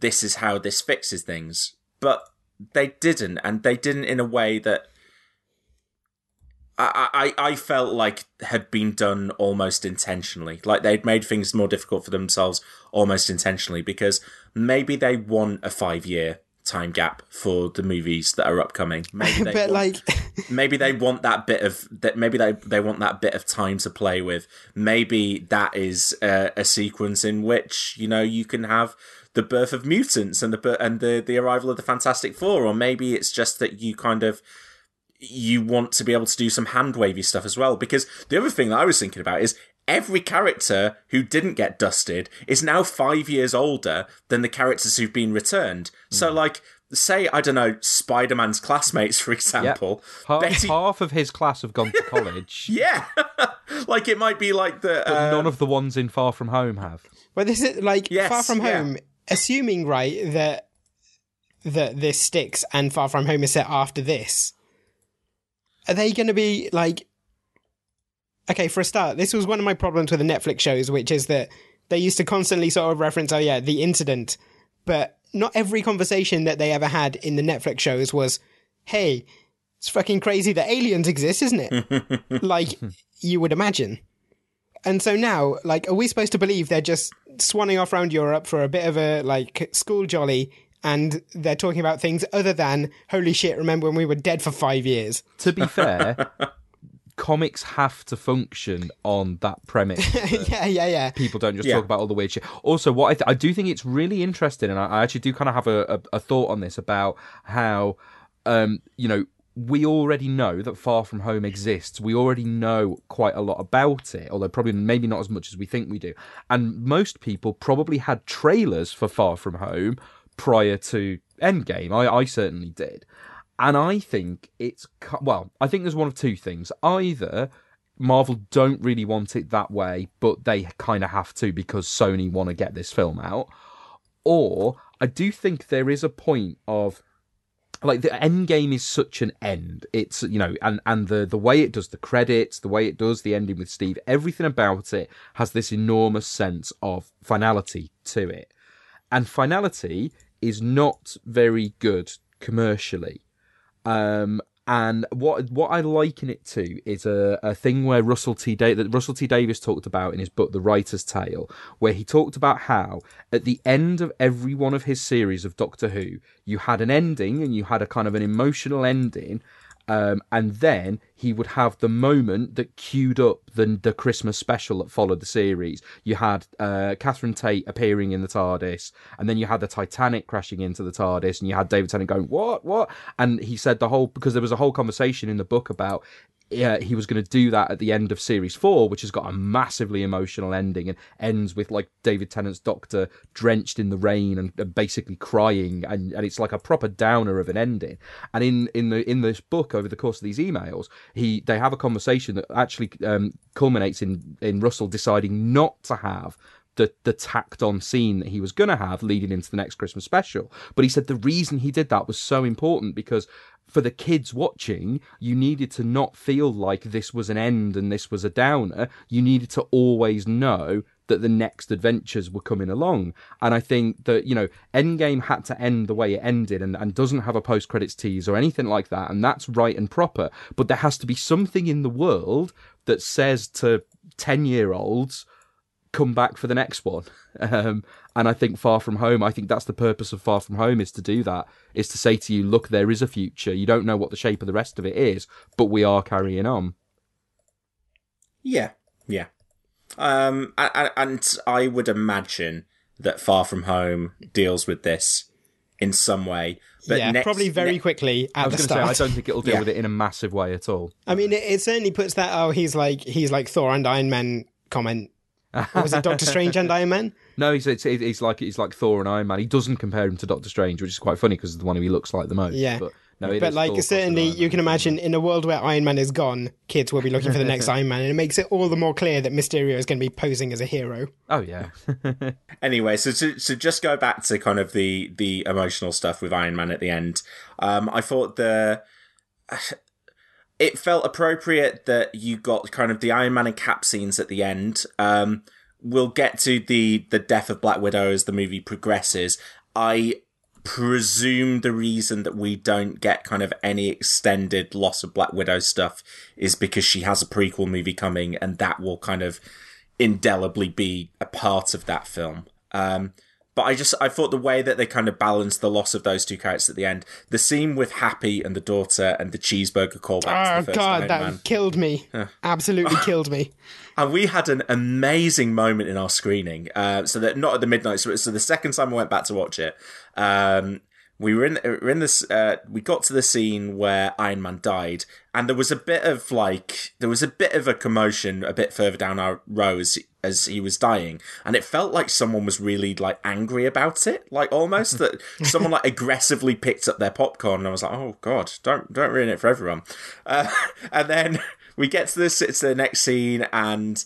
this is how this fixes things. But they didn't, and they didn't in a way that I, I, I felt like had been done almost intentionally. Like they'd made things more difficult for themselves almost intentionally because maybe they want a five year time gap for the movies that are upcoming. (laughs) Maybe they but want, like, (laughs) maybe they want that bit of that. Maybe they they want that bit of time to play with. Maybe that is a, a sequence in which you know you can have the birth of mutants and the and the the arrival of the Fantastic Four, or maybe it's just that you kind of you want to be able to do some hand wavy stuff as well. Because the other thing that I was thinking about is every character who didn't get dusted is now five years older than the characters who've been returned. So, like, say, I don't know, Spider Man's classmates, for example. Half, Betty- half of his class have gone to (laughs) college, Yeah. (laughs) like, it might be like the. but uh, none of the ones in Far From Home have. well, this is like Yes, Far From yeah. Home, assuming right that that this sticks and Far From Home is set after this. Are they going to be like? Okay, for a start, this was one of my problems with the Netflix shows, which is that they used to constantly sort of reference, oh yeah, the incident, but not every conversation that they ever had in the Netflix shows was, hey, it's fucking crazy that aliens exist, isn't it? (laughs) like you would imagine. And so now, like, are we supposed to believe they're just swanning off around Europe for a bit of a like school jolly, and they're talking about things other than holy shit? Remember when we were dead for five years? To be fair, (laughs) comics have to function on that premise. (laughs) that yeah, yeah, yeah. People don't just Yeah. talk about all the weird shit. Also, what I, th- I do think it's really interesting, and I, I actually do kind of have a, a, a thought on this about how, um, you know, we already know that Far From Home exists. We already know quite a lot about it, although probably maybe not as much as we think we do. And most people probably had trailers for Far From Home prior to Endgame. I, I certainly did. And I think it's well, I think there's one of two things. Either Marvel don't really want it that way, but they kind of have to because Sony want to get this film out. Or I do think there is a point of like the end game is such an end. It's you know, and and the the way it does the credits, the way it does the ending with Steve, everything about it has this enormous sense of finality to it. And finality is not very good commercially. Um, and what what I liken it to is a, a thing where Russell T da- that Russell T Davies talked about in his book The Writer's Tale, where he talked about how at the end of every one of his series of Doctor Who, you had an ending and you had a kind of an emotional ending, um, and then he would have the moment that queued up the the Christmas special that followed the series. You had uh, Catherine Tate appearing in the TARDIS, and then you had the Titanic crashing into the TARDIS, and you had David Tennant going, "What? What?" And he said the whole because there was a whole conversation in the book about yeah, he was going to do that at the end of series four, which has got a massively emotional ending and ends with like David Tennant's doctor drenched in the rain and, and basically crying, and, and it's like a proper downer of an ending. And in in the in this book, over the course of these emails, he they have a conversation that actually um, culminates in in Russell deciding not to have the the tacked on scene that he was going to have leading into the next Christmas special. But he said the reason he did that was so important because for the kids watching, you needed to not feel like this was an end and this was a downer. You needed to always know that the next adventures were coming along. And I think that, you know, Endgame had to end the way it ended and, and doesn't have a post credits tease or anything like that. And that's right and proper. But there has to be something in the world that says to 10 year olds, come back for the next one. (laughs) Um, and I think Far From Home, I think that's the purpose of Far From Home is to do that, is to say to you, look, there is a future. You don't know what the shape of the rest of it is, but we are carrying on. Yeah, yeah. Um, and, and I would imagine that Far From Home deals with this in some way. But yeah, next, probably very ne- quickly at I was the going to say. I don't think it'll deal Yeah. with it in a massive way at all. I mean, it, it certainly puts that oh, he's like he's like Thor and Iron Man comment. Or was it Doctor Strange and Iron Man? (laughs) No, he's it's, he's like he's like Thor and Iron Man. He doesn't compare him to Doctor Strange, which is quite funny because the one who he looks like the most. Yeah. but no, it but is like Thor certainly you can imagine in a world where Iron Man is gone, kids will be looking for the next (laughs) Iron Man, and it makes it all the more clear that Mysterio is going to be posing as a hero. Oh yeah, (laughs) Anyway, so to, to just go back to kind of the the emotional stuff with Iron Man at the end, um, I thought the it felt appropriate that you got kind of the Iron Man and Cap scenes at the end. Um, we'll get to the the death of Black Widow as the movie progresses. I presume the reason that we don't get kind of any extended loss of Black Widow stuff is because she has a prequel movie coming, and that will kind of indelibly be a part of that film. Um, but I just I thought the way that they kind of balanced the loss of those two characters at the end, the scene with Happy and the daughter and the cheeseburger callback to Oh the first god, that Man. killed me. (laughs) Absolutely (laughs) killed me. And we had an amazing moment in our screening. Uh, so that not at the midnight. So, so the second time I went back to watch it, um, we were in we were in this. Uh, we got to the scene where Iron Man died, and there was a bit of like there was a bit of a commotion a bit further down our row as he was dying, and it felt like someone was really like angry about it, like almost that (laughs) someone like aggressively picked up their popcorn. And I was like, oh god, don't don't ruin it for everyone. Uh, (laughs) and then we get to this it's the next scene and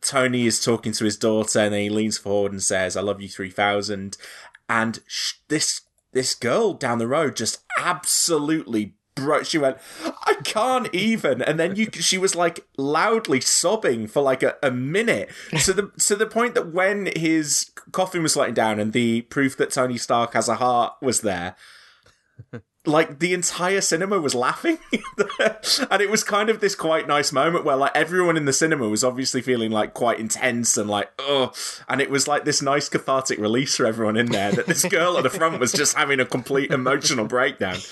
Tony is talking to his daughter and then he leans forward and says, I love you 3000. And sh- this, this girl down the road just absolutely broke. She went, I can't even. And then you, she was like loudly sobbing for like a, a minute to the, to the point that when his coffin was letting down and the proof that Tony Stark has a heart was there, like the entire cinema was laughing (laughs) and it was kind of this quite nice moment where like everyone in the cinema was obviously feeling like quite intense and like oh and it was like this nice cathartic release for everyone in there that this girl at the front was just having a complete emotional breakdown. (laughs)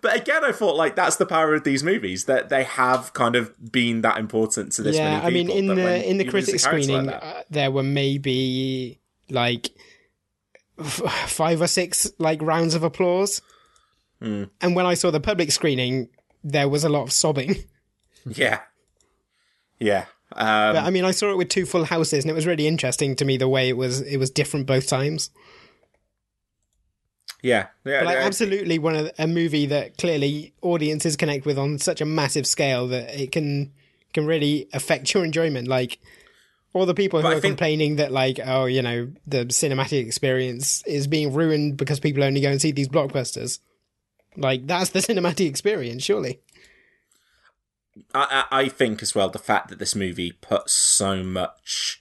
But again i thought like that's the power of these movies that they have kind of been that important to this yeah, I mean, in the in the critic like screening, that- uh, there were maybe like f- five or six like rounds of applause, Hmm. and when I saw the public screening, there was a lot of sobbing. (laughs) yeah yeah um, But I mean, I saw it with two full houses, and it was really interesting to me the way it was. It was different both times. yeah yeah, But like, yeah. absolutely, one of a movie that clearly audiences connect with on such a massive scale that it can can really affect your enjoyment. Like all the people who But are think- complaining that like, oh, you know, the cinematic experience is being ruined because people only go and see these blockbusters. Like that's the (laughs) cinematic experience, surely. I, I think as well the fact that this movie put so much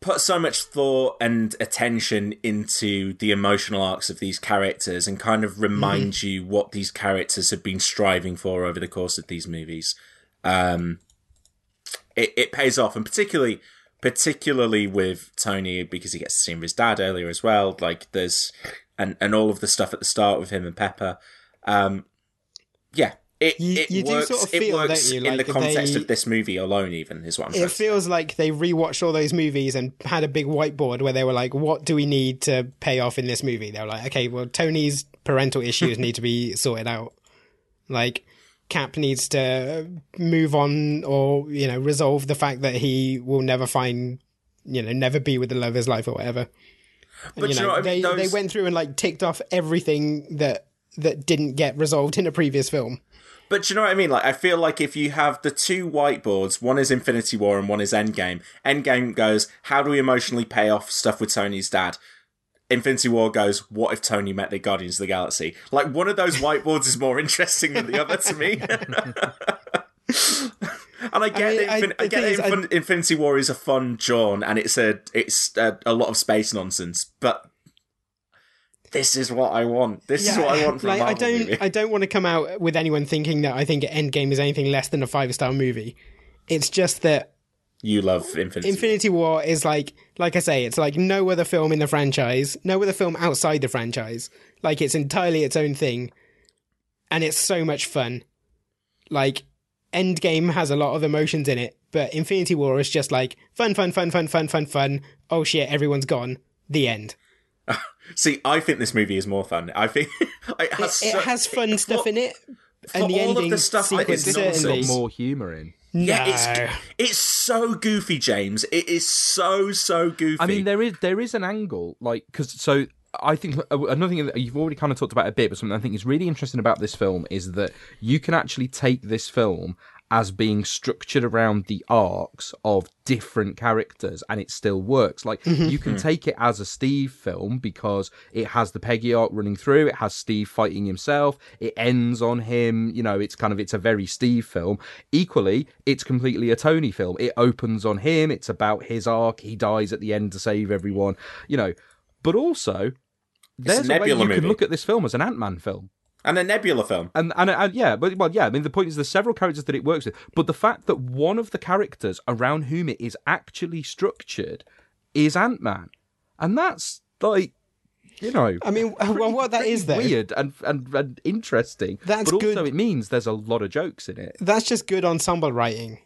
put so much thought and attention into the emotional arcs of these characters and kind of remind you what these characters have been striving for over the course of these movies. Um, it, it pays off, and particularly particularly with Tony because he gets to see his dad earlier as well. Like there's and and all of the stuff at the start with him and Pepper. Um, yeah, it You- it you do works. sort of it feel, works don't you, in the context they- of this movie alone. Even is what I'm. It feels like they rewatched all those movies and had a big whiteboard where they were like, "What do we need to pay off in this movie?" They were like, "Okay, well, Tony's parental issues need to be (laughs) sorted out. Like, Cap needs to move on, or you know, resolve the fact that he will never find, you know, never be with the love of his life or whatever." And, But you you know, know what I mean? they they went through and like ticked off everything that that didn't get resolved in a previous film. But you know what I mean? Like, I feel like if you have the two whiteboards, one is Infinity War and one is Endgame. Endgame goes, how do we emotionally pay off stuff with Tony's dad? Infinity War goes, what if Tony met the Guardians of the Galaxy? Like, one of those whiteboards is more interesting than the other to me. (laughs) and I get, I mean, that, I- Infin- I, the get that is, I- Infinity War is a fun John, and it's a it's a, a lot of space nonsense, but this is what I want. This is what I want from like, a I Marvel don't, movie. I don't want to come out with anyone thinking that I think Endgame is anything less than a five star movie. It's just that You love Infinity. War. Infinity War is like, like I say, it's like no other film in the franchise, no other film outside the franchise. Like it's entirely its own thing, and it's so much fun. Like Endgame has a lot of emotions in it, but Infinity War is just like fun, fun, fun, fun, fun, fun, fun. Oh shit, everyone's gone. The end. (laughs) See, I think this movie is more fun. I think (laughs) it has, It, it so- has fun stuff for- in it. for And the all of ending the stuff that sequence is It's got certainly. nonsense. more humour in. Yeah, No. it's it's so goofy, James. It is so so goofy. I mean, there is there is an angle like because so I think uh, another thing that you've already kind of talked about a bit, but something I think is really interesting about this film is that you can actually take this film as being structured around the arcs of different characters and it still works. Like mm-hmm. you can take it as a Steve film because it has the Peggy arc running through, it has Steve fighting himself, it ends on him, you know, it's kind of it's a very Steve film. Equally, it's completely a Tony film. It opens on him, it's about his arc, he dies at the end to save everyone, you know. But also there's a, way Nebula you can look at this film as an Ant-Man film. And a Nebula film. And, and and yeah, but well, yeah. I mean, the point is, there's several characters that it works with, but the fact that one of the characters around whom it is actually structured is Ant Man, and that's like, you know, I mean, (laughs) well, what that is though, weird and, and and interesting. That's but also good. it means there's a lot of jokes in it. that's just good ensemble writing.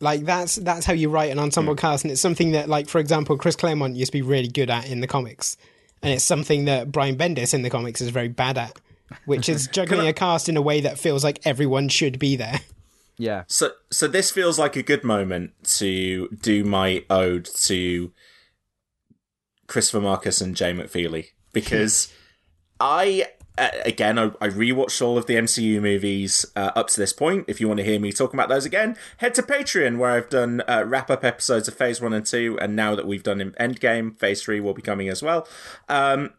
Like that's that's how you write an ensemble Hmm. cast, and it's something that, like for example, Chris Claremont used to be really good at in the comics, and it's something that Brian Bendis in the comics is very bad at, which is (laughs) juggling a cast in a way that feels like everyone should be there. Yeah, So so this feels like a good moment to do my ode to Christopher Markus and Jay McFeely because (laughs) I uh, again I, I rewatched all of the MCU movies uh, up to this point. If you want to hear me talk about those again, head to Patreon where I've done uh, wrap up episodes of Phase One and Two, and now that we've done Endgame, Phase Three will be coming as well. Um,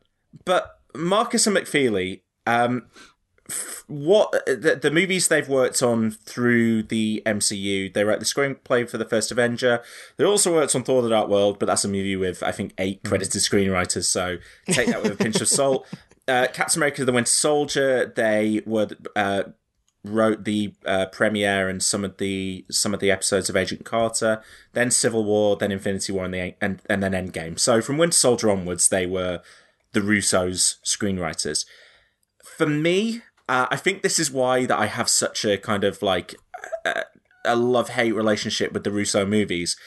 but Marcus and McFeely. Um, what the, the movies they've worked on through the MCU. They wrote the screenplay for the first Avenger. They also worked on Thor: The Dark World, but that's a movie with I think eight credited screenwriters. So take that with a pinch of salt. (laughs) Uh, Captain America: The Winter Soldier. They were uh, wrote the uh, premiere and some of the some of the episodes of Agent Carter. Then Civil War. Then Infinity War, and the and and then Endgame. So from Winter Soldier onwards, they were the Russos screenwriters for me, uh, I think this is why that I have such a kind of like a, a love hate relationship with the Russo movies.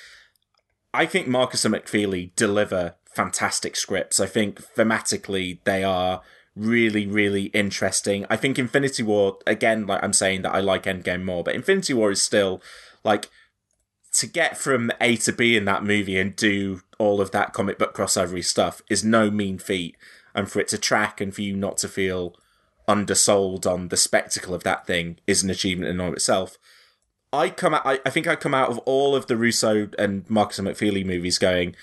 I think Markus and McFeely deliver fantastic scripts. I think thematically they are really, really interesting. I think Infinity War, again, like I'm saying that I like Endgame more, but Infinity War is still like to get from A to B in that movie and do all of that comic book crossover stuff is no mean feat. And for it to track and for you not to feel undersold on the spectacle of that thing is an achievement in and of itself. I come out, I, I think I come out of all of the Russo and Markus and McFeely movies going,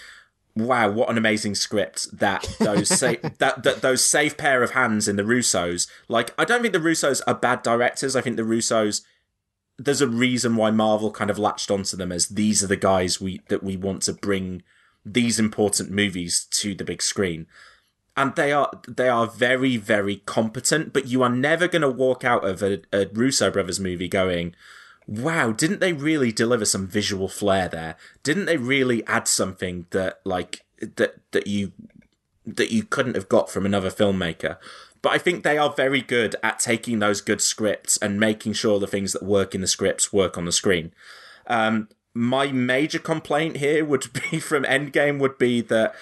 wow, what an amazing script that those sa- (laughs) that, that those safe pair of hands in the Russos. Like, I don't think the Russos are bad directors. I think the Russos there's a reason why Marvel kind of latched onto them as these are the guys we that we want to bring these important movies to the big screen. And they are they are very very competent, but you are never going to walk out of a, a Russo brothers movie going, "Wow, didn't they really deliver some visual flair there? Didn't they really add something that like that that you that you couldn't have got from another filmmaker?" But I think they are very good at taking those good scripts and making sure the things that work in the scripts work on the screen. Um, my major complaint here would (laughs) be from Endgame would be that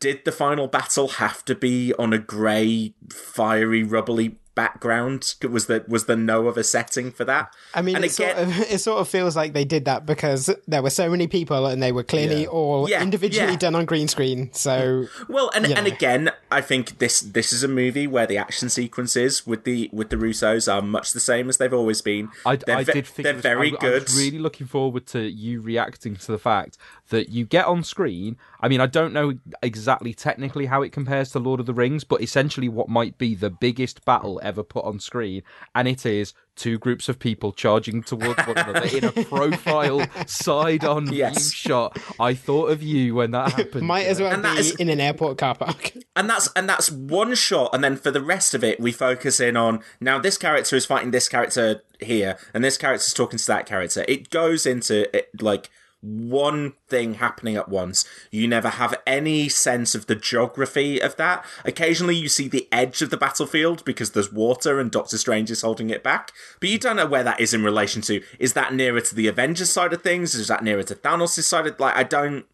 did the final battle have to be on a grey, fiery, rubbly background? Was there was there no other setting for that? I mean, and it, sort of, (laughs) it sort of feels like they did that because there were so many people and they were clearly Yeah. all Yeah, individually yeah. done on green screen. So Well, and and again, I think this this is a movie where the action sequences with the with the Russos are much the same as they've always been. I, They're I ve- did think they're was- very I, good. I was really looking forward to you reacting to the fact that you get on screen. I mean, I don't know exactly technically how it compares to Lord of the Rings, but essentially what might be the biggest battle ever put on screen, and it is two groups of people charging towards one another in a (laughs) profile side-on view shot. I thought of you when that happened. might as well And be is- in an airport car park. and that's and that's one shot and then for the rest of it we focus in on now this character is fighting this character here and this character's talking to that character it goes into it like one thing happening at once. You never have any sense of the geography of that. Occasionally you see the edge of the battlefield because there's water and doctor strange is holding it back. But you don't know where that is in relation to. Is that nearer to the avengers side of things? Is that nearer to thanos' side of like i don't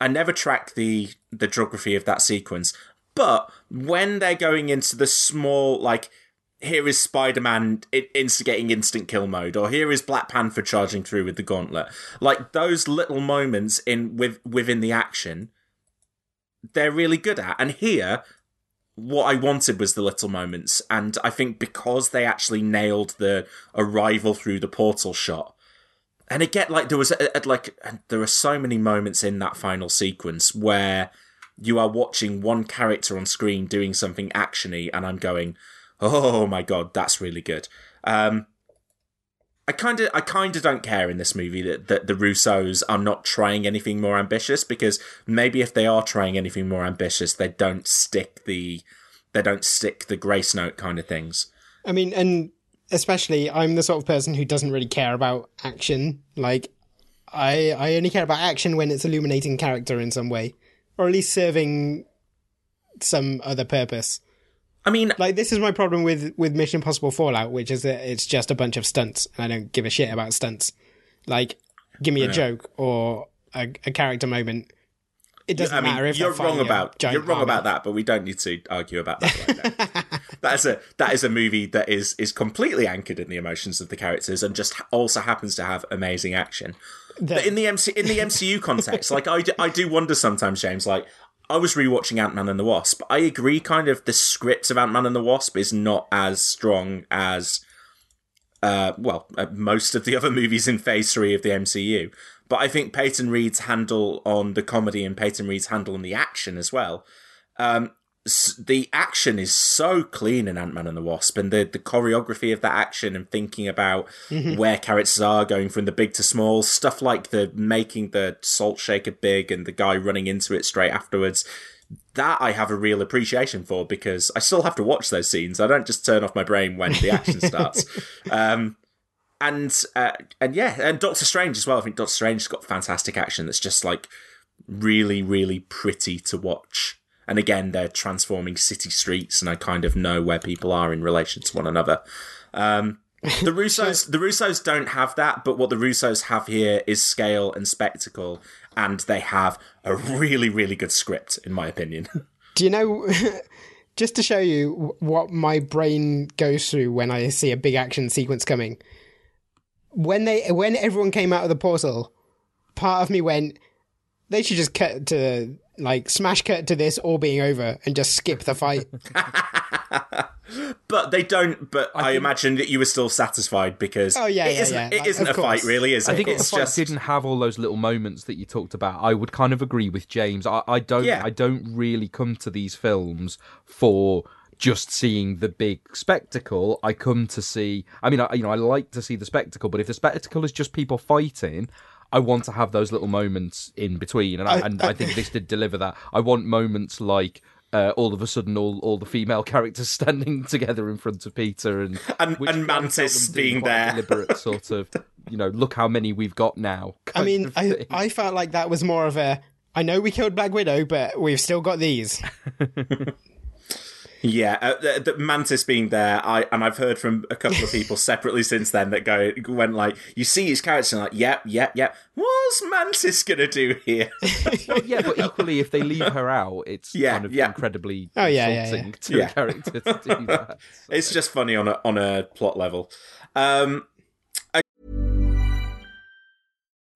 I never track the the geography of that sequence. But when they're going into the small, like, here is Spider Man instigating instant kill mode, or here is Black Panther charging through with the gauntlet, like those little moments in with within the action, they're really good at. And here, what I wanted was the little moments, and I think because they actually nailed the arrival through the portal shot, and again, like there was a, a, like there are so many moments in that final sequence where you are watching one character on screen doing something actiony, and I'm going, "Oh my god, that's really good." Um, I kind of, I kind of don't care in this movie that, that the Russos are not trying anything more ambitious because maybe if they are trying anything more ambitious, they don't stick the, they don't stick the grace note kind of things. I mean, and especially I'm the sort of person who doesn't really care about action. Like, I I only care about action when it's illuminating character in some way, or at least serving some other purpose. I mean, like this is my problem with with Mission Impossible Fallout, which is that it's just a bunch of stunts, and I don't give a shit about stunts. Like, give me a yeah. joke or a, a, character moment. It doesn't I mean, matter if you're wrong about you're wrong about that, but we don't need to argue about that right (laughs) that is a that is a movie that is is completely anchored in the emotions of the characters and just also happens to have amazing action. The... But in the MC in the MCU context, like I do, I do wonder sometimes, James. Like I was rewatching Ant Man and the Wasp. I agree, kind of the script of Ant Man and the Wasp is not as strong as, uh, well, uh, most of the (laughs) other movies in Phase Three of the MCU. But I think Peyton Reed's handle on the comedy and Peyton Reed's handle on the action as well. Um, the action is so clean in Ant Man and the Wasp, and the the choreography of that action and thinking about mm-hmm. where characters are going from the big to small, stuff like the making the salt shaker big and the guy running into it straight afterwards. That I have a real appreciation for because I still have to watch those scenes. I don't just turn off my brain when the action starts. (laughs) Um, and uh, and yeah, and Doctor Strange as well. I think Doctor Strange's got fantastic action that's just like really, really pretty to watch. And again, they're transforming city streets, and I kind of know where people are in relation to one another. Um, (laughs) the Russos, the Russos don't have that, but what the Russos have here is scale and spectacle, and they have a really, really good script, in my opinion. (laughs) Do you know? (laughs) just to show you what my brain goes through when I see a big action sequence coming. When they, when everyone came out of the portal, part of me went, they should just cut to like smash cut to this all being over and just skip the fight. (laughs) but they don't. But I, I think... imagine that you were still satisfied because oh yeah, it yeah, isn't, yeah. It isn't a fight, really, is it? I think it's if the just... fight didn't have all those little moments that you talked about, I would kind of agree with James. I, I don't. Yeah. I don't really come to these films for just seeing the big spectacle. I come to see. I mean, I, you know, I like to see the spectacle, but if the spectacle is just people fighting, I want to have those little moments in between, and I, I and I, I think this did deliver that. I want moments like uh, all of a sudden all, all the female (laughs) characters standing together in front of Peter and and, and Mantis being there, deliberate (laughs) sort of you know look how many we've got now. I mean, I I felt like that was more of a I know we killed Black Widow, but we've still got these. (laughs) Yeah, uh, the, the, Mantis being there, I and I've heard from a couple of people (laughs) separately since then that go went like, you see his character, and like, yep, yep, yep. What's Mantis gonna do here? (laughs) well, yeah, but equally, if they leave her out, it's yeah, kind of yeah. incredibly oh yeah, yeah, yeah. to a character to do (laughs) that. So. It's just funny on a on a plot level. Um,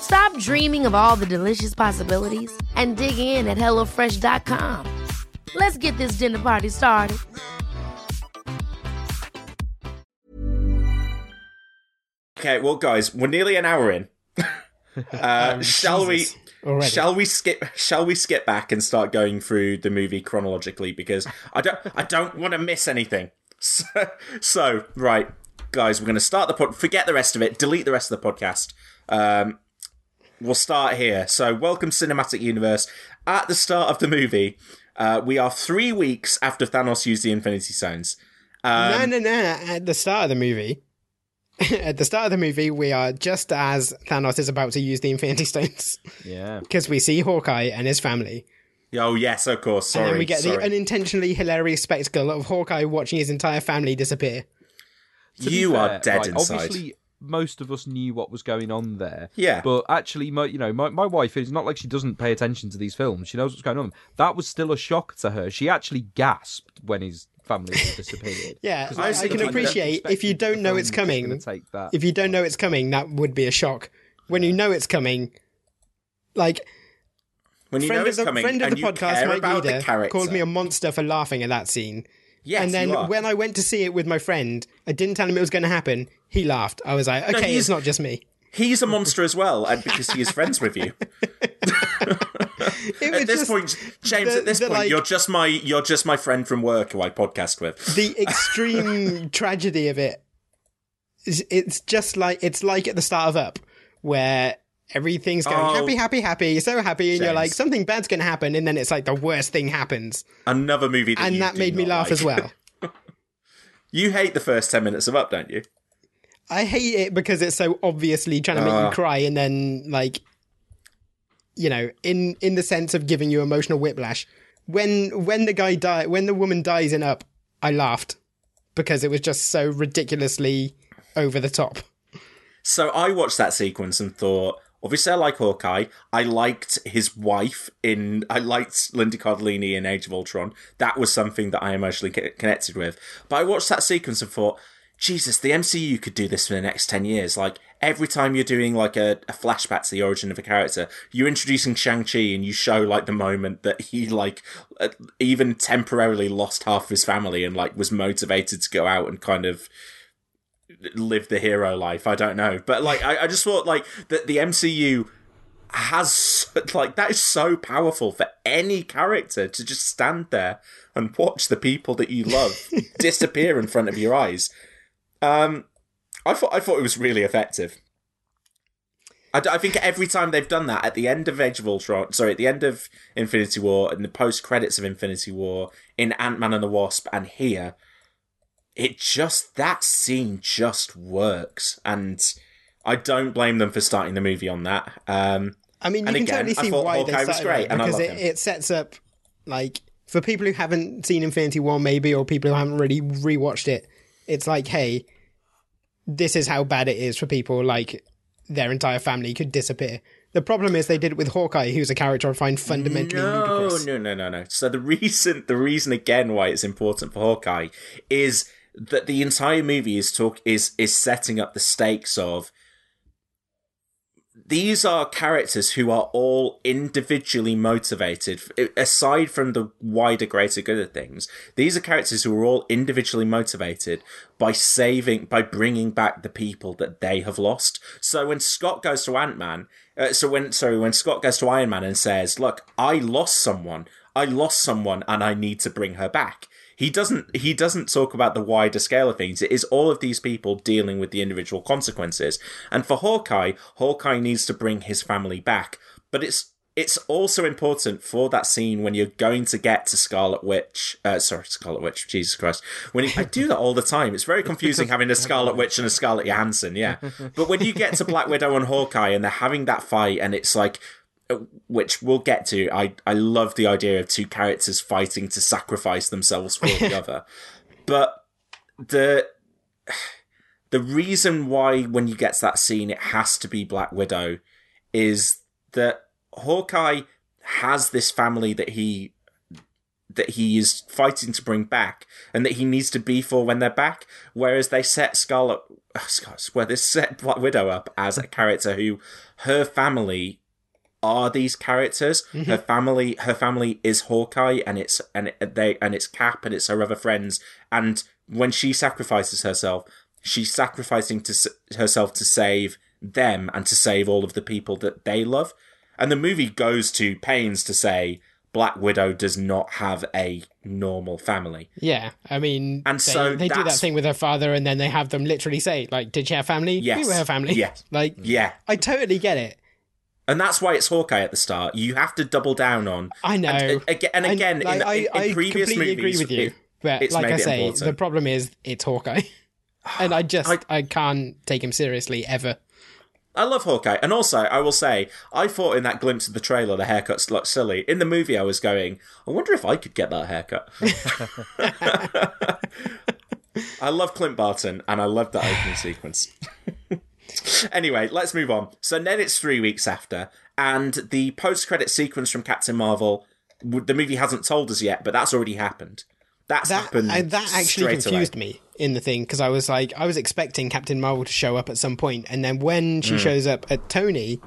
Stop dreaming of all the delicious possibilities and dig in at HelloFresh.com. Let's get this dinner party started. Okay, well, guys, we're nearly an hour in. (laughs) uh, (laughs) shall Jesus, we? already. Shall we skip? Shall we skip back and start going through the movie chronologically? Because I don't, I don't want to miss anything. (laughs) So, so right, guys, we're going to start the pod. Forget the rest of it. Delete the rest of the podcast. Um, we'll start here. So, welcome cinematic universe. At the start of the movie, uh, we are three weeks after Thanos used the Infinity Stones. no, no, no. At the start of the movie, (laughs) at the start of the movie, we are just as Thanos is about to use the Infinity Stones Yeah. because we see Hawkeye and his family. Oh yes, of course. Sorry, and then we get sorry. the unintentionally hilarious spectacle of Hawkeye watching his entire family disappear. To be you are dead right, inside. Obviously, most of us knew what was going on there. Yeah. But actually, my you know, my, my wife is not like she doesn't pay attention to these films. She knows what's going on. That was still a shock to her. She actually gasped when his family disappeared. (laughs) yeah, I, that's I can appreciate if you don't know it's coming. Take that. If you don't know it's coming, that would be a shock. When you know it's coming, like when you friend know of it's the coming friend of and the you podcast, care Mike about the Leader, character, called me a monster for laughing at that scene. Yes, and then when I went to see it with my friend, I didn't tell him it was going to happen. He laughed. I was like, okay, he's- it's not just me. he's a monster as well, and because he is friends with you. (laughs) (laughs) At this point, James, the- at this the, point, like- you're just my you're just my friend from work who I podcast with. the (laughs) extreme tragedy of it. is- It's just like it's like at the start of Up, where everything's going Oh. happy, happy, happy. You're so happy, and you're like something bad's going to happen, and then it's like the worst thing happens, Another movie, that and that made me laugh like. as well. (laughs) You hate the first ten minutes of Up, don't you? I hate it because it's so obviously trying to make Ah. you cry, and then like, you know, in in the sense of giving you emotional whiplash. When when the guy die, when the woman dies in Up, I laughed because it was just so ridiculously over the top. So I watched that sequence and thought, obviously, I like Hawkeye. I liked his wife in. I liked Linda Cardellini in Age of Ultron. That was something that I emotionally connected with. But I watched that sequence and thought, Jesus, the MCU could do this for the next ten years. Like every time you're doing like a, a flashback to the origin of a character, you're introducing Shang Chi and you show like the moment that he like uh, even temporarily lost half of his family and like was motivated to go out and kind of live the hero life. I don't know, but like I, I just thought like that the MCU has like that is so powerful for any character to just stand there and watch the people that you love (laughs) disappear in front of your eyes. Um, I thought I thought it was really effective. I, I think every time they've done that at the end of Age of Ultron, sorry, at the end of Infinity War and the post credits of Infinity War in Ant Man and the Wasp, and here, it just that scene just works, and I don't blame them for starting the movie on that. Um, I mean, you can again, totally see why Hawkeye they was started and because it, it sets up like for people who haven't seen Infinity War, maybe, or people who haven't really rewatched it. It's like, hey, this is how bad it is for people. Like their entire family could disappear. The problem is they did it with Hawkeye, who's a character I find fundamentally no, ludicrous. no, no, no, no. So the (laughs) reason, the reason again why it's important for Hawkeye is that the entire movie is talk is is setting up the stakes of these are characters who are all individually motivated aside from the wider greater good of things. These are characters who are all individually motivated by saving by bringing back the people that they have lost. So when scott goes to ant-man uh, so when sorry when scott goes to iron man and says look i lost someone. I lost someone and i need to bring her back he doesn't he doesn't talk about the wider scale of things it is all of these people dealing with the individual consequences and for hawkeye hawkeye needs to bring his family back but it's it's also important for that scene when you're going to get to Scarlet Witch. Uh, sorry, Scarlet Witch. Jesus Christ! When you, I do that all the time, it's very confusing having a Scarlet Witch and a Scarlett Johansson. Yeah, but when you get to Black Widow and Hawkeye, and they're having that fight, and it's like which we'll get to. I I love the idea of two characters fighting to sacrifice themselves for the (laughs) other, but the the reason why when you get to that scene it has to be Black Widow is that Hawkeye has this family that he that he is fighting to bring back and that he needs to be for when they're back. Whereas they set Scarlet, (sighs) uh, Scarlet where they set Black Widow up as a character who her family are these characters. Mm-hmm. Her family, her family is Hawkeye, and it's and they and it's Cap, and it's her other friends. And when she sacrifices herself, she's sacrificing to herself to save them and to save all of the people that they love. And the movie goes to pains to say Black Widow does not have a normal family. Yeah, I mean, And they, so they do that thing with her father, and then they have them literally say, like, "Did she have family? Yes. We were her family." Yes. (laughs) like, Yeah. I totally get it. And that's why it's Hawkeye at the start. You have to double down on. I know. Uh, and, and, and I- again, like, in, I, in, in I previous completely movies, agree with you, it- but like I say, important. the problem is it's Hawkeye, (sighs) and I just I- I, can't take him seriously ever. I love Hawkeye, and also I will say I thought in that glimpse of the trailer the haircuts looked silly. In the movie, I was going, I wonder if I could get that haircut. (laughs) (laughs) I love Clint Barton, and I love that opening (sighs) sequence. (laughs) (laughs) anyway, let's move on. So then it's three weeks after, and the post-credit sequence from Captain Marvel. The movie hasn't told us yet, but that's already happened. That's That happened. I, that actually confused away. me in the thing because I was like, I was expecting Captain Marvel to show up at some point, and then when she hmm. shows up at Tony,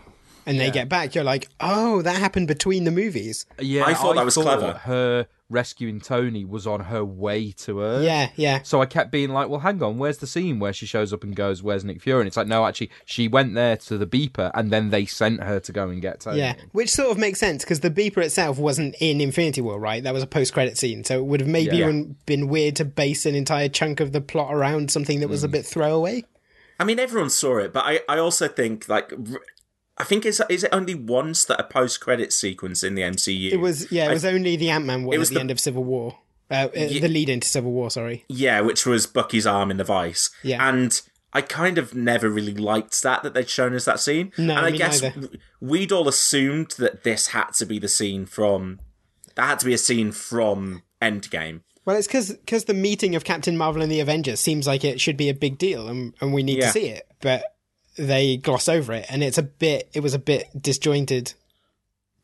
and they get back, you're like, oh, that happened between the movies. Yeah, I thought that was clever. Her rescuing Tony was on her way to her. Yeah, yeah. So I kept being like, well, hang on, where's the scene where she shows up and goes, where's Nick Fury? And it's like, no, actually, she went there to the beeper and then they sent her to go and get Tony. Yeah, which sort of makes sense because the beeper itself wasn't in Infinity War, right? That was a post-credit scene, so it would have maybe Yeah. even been weird to base an entire chunk of the plot around something that was a mm. bit throwaway. I mean, everyone saw it, but I, I also think like r- I think is is it only once that a post credit sequence in the MCU? It was, yeah, it I- was only the Ant Man one It at was the, the- end of Civil War, uh, uh, the lead into Civil War. Sorry. yeah, which was Bucky's arm in the vice. Yeah. and I kind of never really liked that that they'd shown us that scene. No, and I guess neither. we'd all assumed that this had to be the scene from that had to be a scene from Endgame. Well, it's because the meeting of Captain Marvel and the Avengers seems like it should be a big deal, and, and we need Yeah. to see it, but they gloss over it, and it's a bit. It was a bit disjointed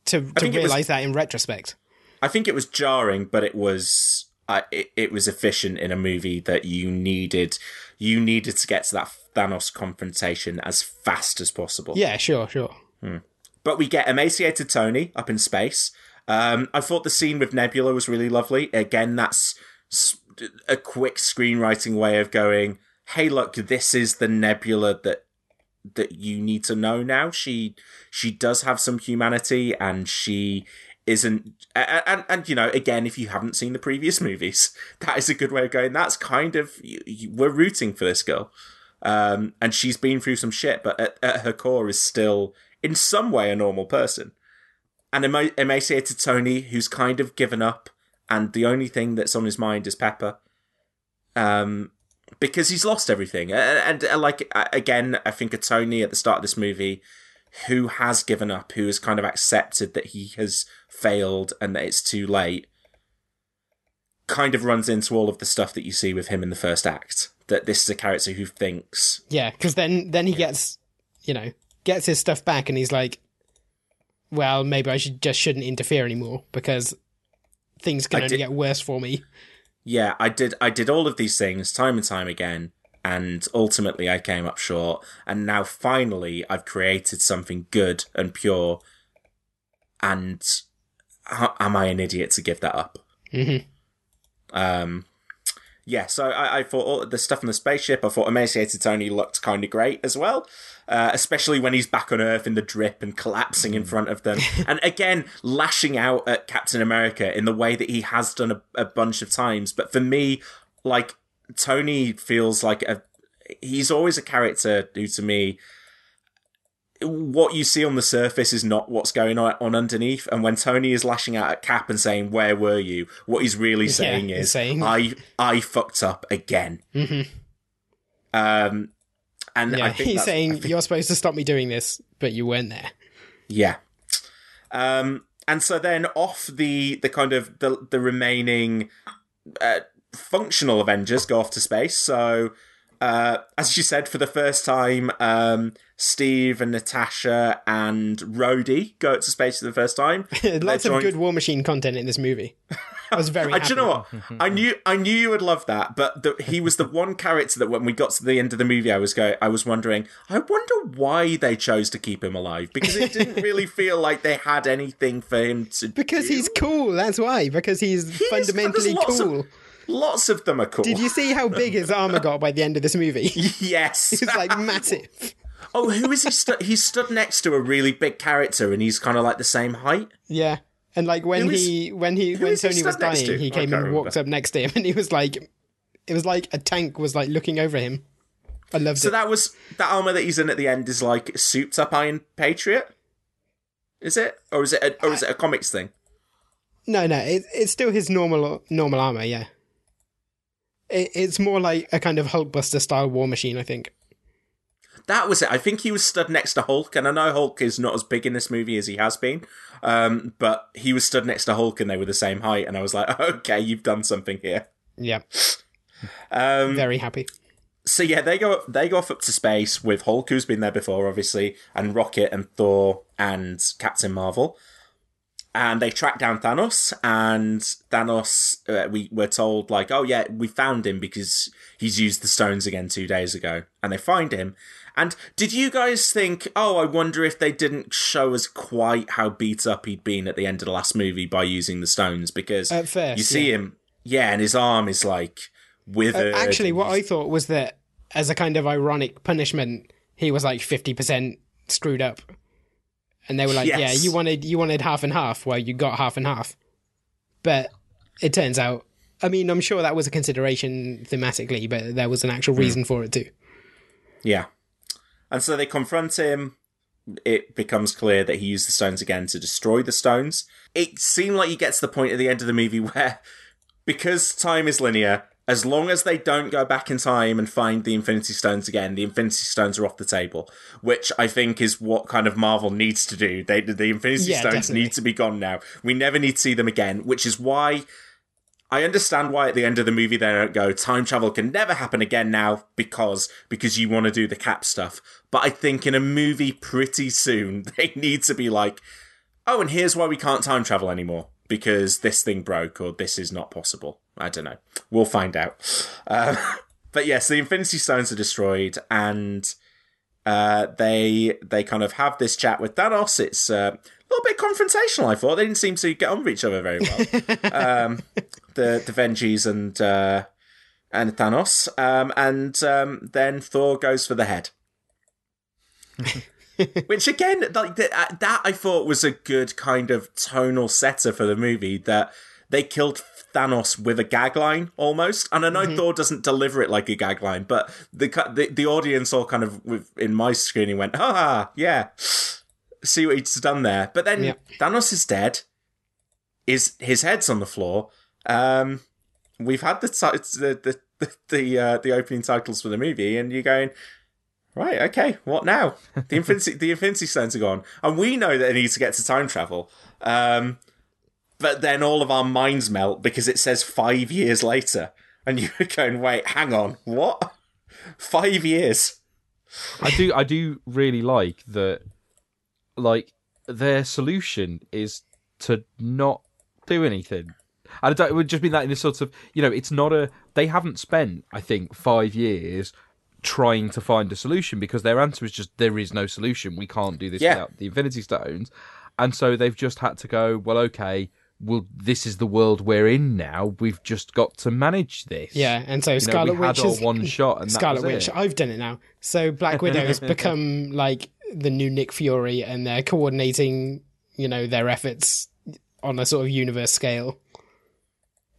to to it was- realize that in retrospect. I think it was jarring, but it was uh, it, it was efficient in a movie that you needed you needed to get to that Thanos confrontation as fast as possible. Yeah, sure, sure. But we get emaciated Tony up in space. Um, I thought the scene with Nebula was really lovely. Again, that's a quick screenwriting way of going, "Hey, look, this is the Nebula that that you need to know now. She she does have some humanity, and she isn't. And, and, and you know, again, if you haven't seen the previous (laughs) movies, that is a good way of going. That's kind of you, you, we're rooting for this girl." Um, and she's been through some shit, but at, at her core is still, in some way, a normal person. And ema- emaciated Tony, who's kind of given up, and the only thing that's on his mind is Pepper. Um, because he's lost everything. And, and, uh, like, again, I think of Tony at the start of this movie, who has given up, who has kind of accepted that he has failed and that it's too late, kind of runs into all of the stuff that you see with him in the first act. That this is a character who thinks, Yeah, because then then he gets, you know, gets his stuff back, and he's like, "Well, maybe I should just shouldn't interfere anymore because things can I only did- get worse for me." Yeah, I did, I did all of these things time and time again, and ultimately I came up short. And now finally, I've created something good and pure. And am I an idiot to give that up? Mhm. Um, yeah, so I, I thought all the stuff on the spaceship. I thought emaciated Tony looked kind of great as well, uh, especially when he's back on Earth in the drip and collapsing in front of them, (laughs) and again lashing out at Captain America in the way that he has done a, a bunch of times. But for me, like Tony feels like a he's always a character who to me what you see on the surface is not what's going on, underneath. And when Tony is lashing out at Cap and saying, "Where were you?" what he's really saying he's is, saying- "I I fucked up again." Mhm. Um, and I Yeah, think he's saying think- you're supposed to stop me doing this, but you weren't there. Yeah. Um, and so then off the the kind of the the remaining uh, functional Avengers go off to space. So uh, as you said, for the first time, um, Steve and Natasha and Rhodey go to space for the first time. (laughs) Lots They're of joined- good War Machine content in this movie. (laughs) I was very (laughs) I, do you know what? I knew I knew you would love that, but the, he was the one character that when we got to the end of the movie, I was going, I was wondering, I wonder why they chose to keep him alive because it didn't (laughs) really feel like they had anything for him to. Because do. he's cool, that's why. Because he's He fundamentally lots of- cool. Lots of them are cool. Did you see how big his (laughs) armor got by the end of this movie? Yes. It's like massive. oh, who is he? Stu- he stood next to a really big character, and he's kind of like the same height. Yeah. And like when is- he when he when is he Tony was dying, he came and walked remember. up next to him and he was like it was like a tank was like looking over him. I loved So it. that was that armor that he's in at the end is like souped up Iron Patriot. Is it, or is it, a, or is it a comics thing? No, no, it, it's still his normal normal armor. Yeah, it, it's more like a kind of Hulkbuster style war machine. I think. That was it. I think he was stood next to Hulk, and I know Hulk is not as big in this movie as he has been, um, but he was stood next to Hulk, and they were the same height. And I was like, (laughs) okay, you've done something here. Yeah, Um, very happy. so yeah, they go they go off up to space with Hulk, who's been there before, obviously, and Rocket and Thor and Captain Marvel, and they track down Thanos. And Thanos, uh, we were told like, oh yeah, we found him because he's used the stones again two days ago, and they find him. And did you guys think, oh, I wonder if they didn't show us quite how beat up he'd been at the end of the last movie by using the stones? Because At first, you see yeah. him, yeah, and his arm is like Uh, withered. actually, what I thought was that as a kind of ironic punishment, he was like fifty percent screwed up, and they were like, Yes. "Yeah, you wanted you wanted half and half, well, you got half and half." But it turns out, I mean, I'm sure that was a consideration thematically, but there was an actual Hmm. reason for it too. Yeah. And so they confront him. It becomes clear that he used the stones again to destroy the stones. It seemed like he gets to the point at the end of the movie (laughs) where, because time is linear, as long as they don't go back in time and find the Infinity Stones again, the Infinity Stones are off the table, which I think is what kind of Marvel needs to do. They, the Infinity Yeah, Stones definitely. need to be gone now. We never need to see them again, which is why I understand why at the end of the movie they don't go time travel can never happen again now because because you want to do the cap stuff. But I think in a movie pretty soon (laughs) they need to be like, oh, and here's why we can't time travel anymore because this thing broke or this is not possible. I don't know. We'll find out. Uh, (laughs) but yes, the Infinity Stones are destroyed and. Uh, they they kind of have this chat with Thanos. It's uh, little bit confrontational. I thought they didn't seem to get on with each other very well. (laughs) um, the the Vengees and uh, and Thanos, um, and um, then Thor goes for the head. (laughs) Which again, like the, uh, that, I thought was a good kind of tonal setter for the movie. That they killed Thanos with a gag line almost, and I know Thor doesn't deliver it like a gag line, but the the, the audience all kind of in my screening went, "Ah, yeah." See what he's done there, but then Yeah. Thanos is dead. Is his head's on the floor? Um, we've had the ti- the the the the, uh, the opening titles for the movie, and you're going, right, okay, what now? The Infinity the Infinity Stones are gone, and we know that it needs to get to time travel. Um, but then all of our minds melt because it says five years later, and (laughs) you're going, wait, hang on, what? (laughs) Five years? I do I do really like that like their solution is to not do anything. And it would just be that in a sort of you know, it's not a they haven't spent, I think, five years trying to find a solution because their answer is just there is no solution. We can't do this Yeah. without the Infinity Stones. And so they've just had to go, well, okay, well this is the world we're in now. We've just got to manage this. Yeah, and so You know, Scarlet we had Witch our is one shot and that Scarlet was Witch. it. I've done it now. So Black Widow has (laughs) become like the new Nick Fury, and they're coordinating, you know, their efforts on a sort of universe scale.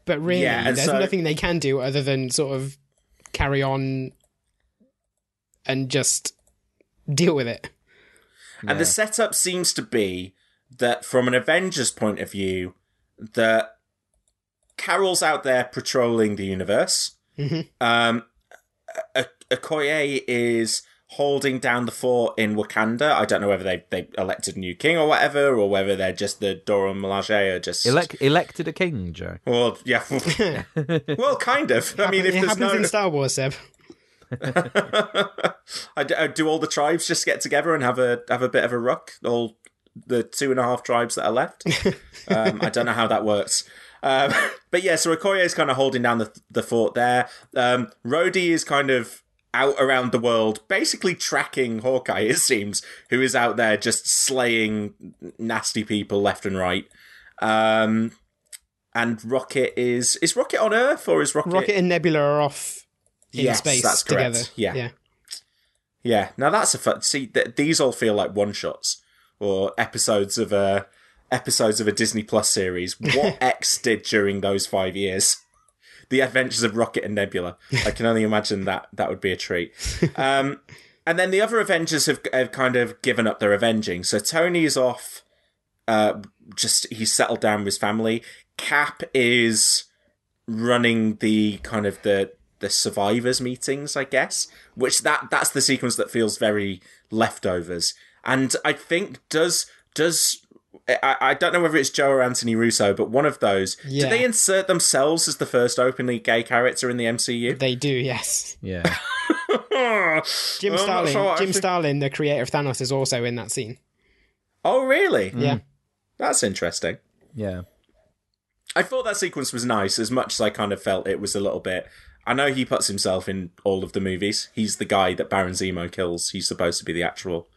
But really, Yeah, there's so- nothing they can do other than sort of carry on and just deal with it. And the setup seems to be that from an Avengers point of view, that Carol's out there patrolling the universe. Um, O- Okoye is holding down the fort in Wakanda. I don't know whether they they elected a new king or whatever, or whether they're just the Dora Milaje are just Elect, elected a king, Joe. Well, yeah, (laughs) well, kind of. I mean, if it there's happens no in Star Wars, Seb. (laughs) I d- uh, do all the tribes just get together and have a have a bit of a ruck? All the two and a half tribes that are left. (laughs) um, I don't know how that works. Um, but yeah, so Okoye is kind of holding down the the fort there. Um, Rhodey is kind of out around the world, basically tracking Hawkeye. It seems who is out there just slaying nasty people left and right. Um, and Rocket is is Rocket on Earth or is Rocket? Rocket and Nebula are off in Yes, space that's correct. together. Yeah. yeah. Yeah, now that's a fun. See, th- these all feel like one shots or episodes of a episodes of a Disney Plus series. What (laughs) X did during those five years? The Adventures of Rocket and Nebula. I can only imagine that that would be a treat. (laughs) Um, and then the other Avengers have, have kind of given up their avenging. So Tony is off. Uh, just he's settled down with his family. Cap is running the kind of the the survivors meetings, I guess. Which that that's the sequence that feels very leftovers, and I think does does. I, I don't know whether it's Joe or Anthony Russo, but one of those. Yeah. Do they insert themselves as the first openly gay character in the MCU? They do, yes. Yeah. (laughs) Jim I'm Starlin, sure Jim think- Starlin, the creator of Thanos, is also in that scene. Oh, really? Yeah. Mm. That's interesting. Yeah. I thought that sequence was nice as much as I kind of felt it was a little bit. I know he puts himself in all of the movies. He's the guy that Baron Zemo kills. He's supposed to be the actual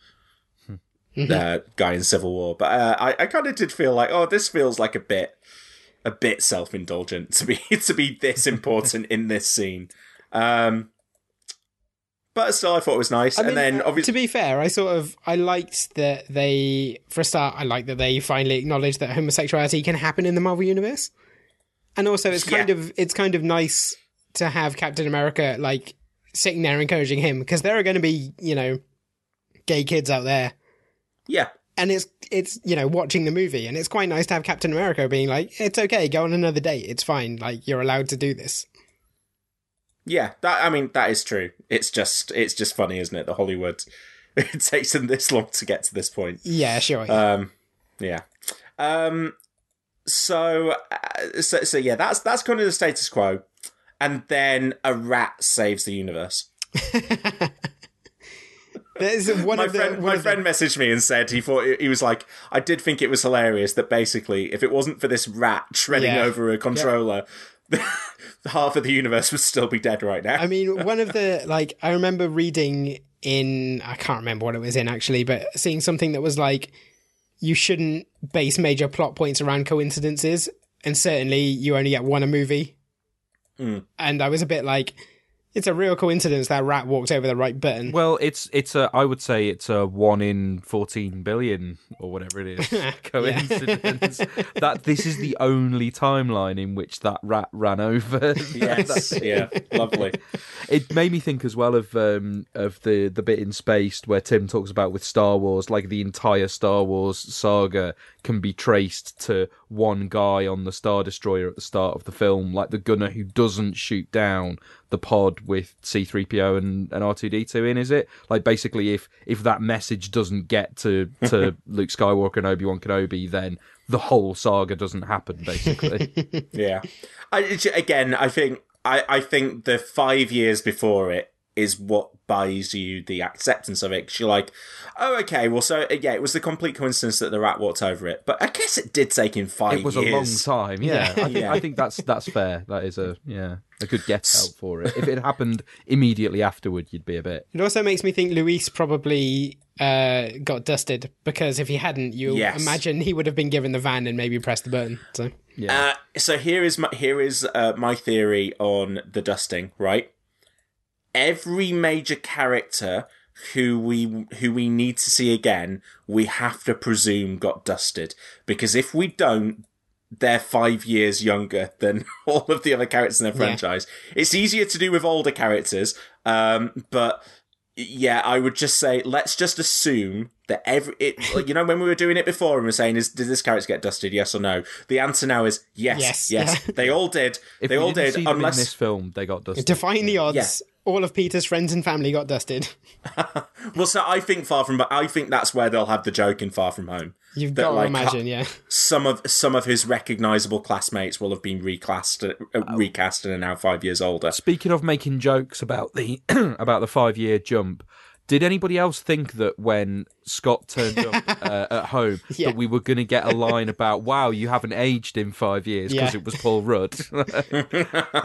uh, guy in Civil War. But uh, I, I kind of did feel like, oh, this feels like a bit, a bit self indulgent to be (laughs) to be this important in this scene. Um, but still, I thought it was nice. I mean, and then uh, obviously, to be fair, I sort of I liked that they for a start I like that they finally acknowledged that homosexuality can happen in the Marvel universe, and also it's kind Yeah. of it's kind of nice to have Captain America like sitting there encouraging him because there are going to be you know gay kids out there, yeah, and it's it's you know watching the movie and it's quite nice to have Captain America being like it's okay go on another date it's fine like you're allowed to do this. Yeah, that I mean that is true. It's just it's just funny, isn't it? The Hollywood (laughs) it takes them this long to get to this point. Yeah, sure. Um, yeah. Um, so, uh, so so yeah, that's that's kind of the status quo, and then a rat saves the universe. (laughs) There's one My of the friend, one my of the- friend messaged me and said he thought he was like, I did think it was hilarious that basically, if it wasn't for this rat treading Yeah. over a controller, (laughs) half of the universe would still be dead right now. I mean, one of the like I remember reading in I can't remember what it was in actually, but seeing something that was like you shouldn't base major plot points around coincidences, and certainly you only get one a movie. Hmm. And I was a bit like, it's a real coincidence that rat walked over the right button. Well, it's it's a I would say it's a one in fourteen billion or whatever it is (laughs) (laughs) coincidence that this is the only timeline in which that rat ran over. (laughs) yes, yeah, lovely. it made me think as well of um, of the the bit in Spaced where Tim talks about with Star Wars, like the entire Star Wars saga can be traced to one guy on the Star Destroyer at the start of the film, like the gunner who doesn't shoot down the pod with C3PO and, and R2D2 in, is it? Like basically if if that message doesn't get to, to (laughs) Luke Skywalker and Obi-Wan Kenobi, then the whole saga doesn't happen, basically. (laughs) Yeah. I, again, I think I, I think the five years before it is what buys you the acceptance of it. 'Cause you're like, oh, okay, well, so uh, yeah, it was the complete coincidence that the rat walked over it, but I guess it did take him five. it was a long years. time. Yeah, (laughs) I think Yeah. I think that's that's fair. That is a yeah a good get out for it. If it happened immediately afterward, you'd be a bit. It also makes me think Luis probably uh, got dusted because if he hadn't, you Yes. imagine he would have been given the van and maybe pressed the button. So Yeah, Uh, so here is my here is uh, my theory on the dusting. Right, every major character who we who we need to see again, we have to presume got dusted because if we don't, they're five years younger than (laughs) all of the other characters in the franchise. It's easier to do with older characters, um, but yeah, I would just say let's just assume that every it you know when we were doing it before and we were saying is did this character get dusted yes or no the answer now is yes Yes, yes, yeah. (laughs) they all did If they all didn't did see them unless in this film, they got dusted. Defying the odds, Yeah. all of Peter's friends and family got dusted. (laughs) well so I think far from but I think that's where they'll have the joke in Far From Home You've That, got to like, imagine, yeah. some of some of his recognizable classmates will have been reclassed uh, Oh. recast and are now five years older Speaking of making jokes about the (clears throat) about the five year jump, did anybody else think that when Scott turned up (laughs) uh, at home Yeah. that we were going to get a line about "Wow, you haven't aged in five years" because Yeah. it was Paul Rudd? (laughs)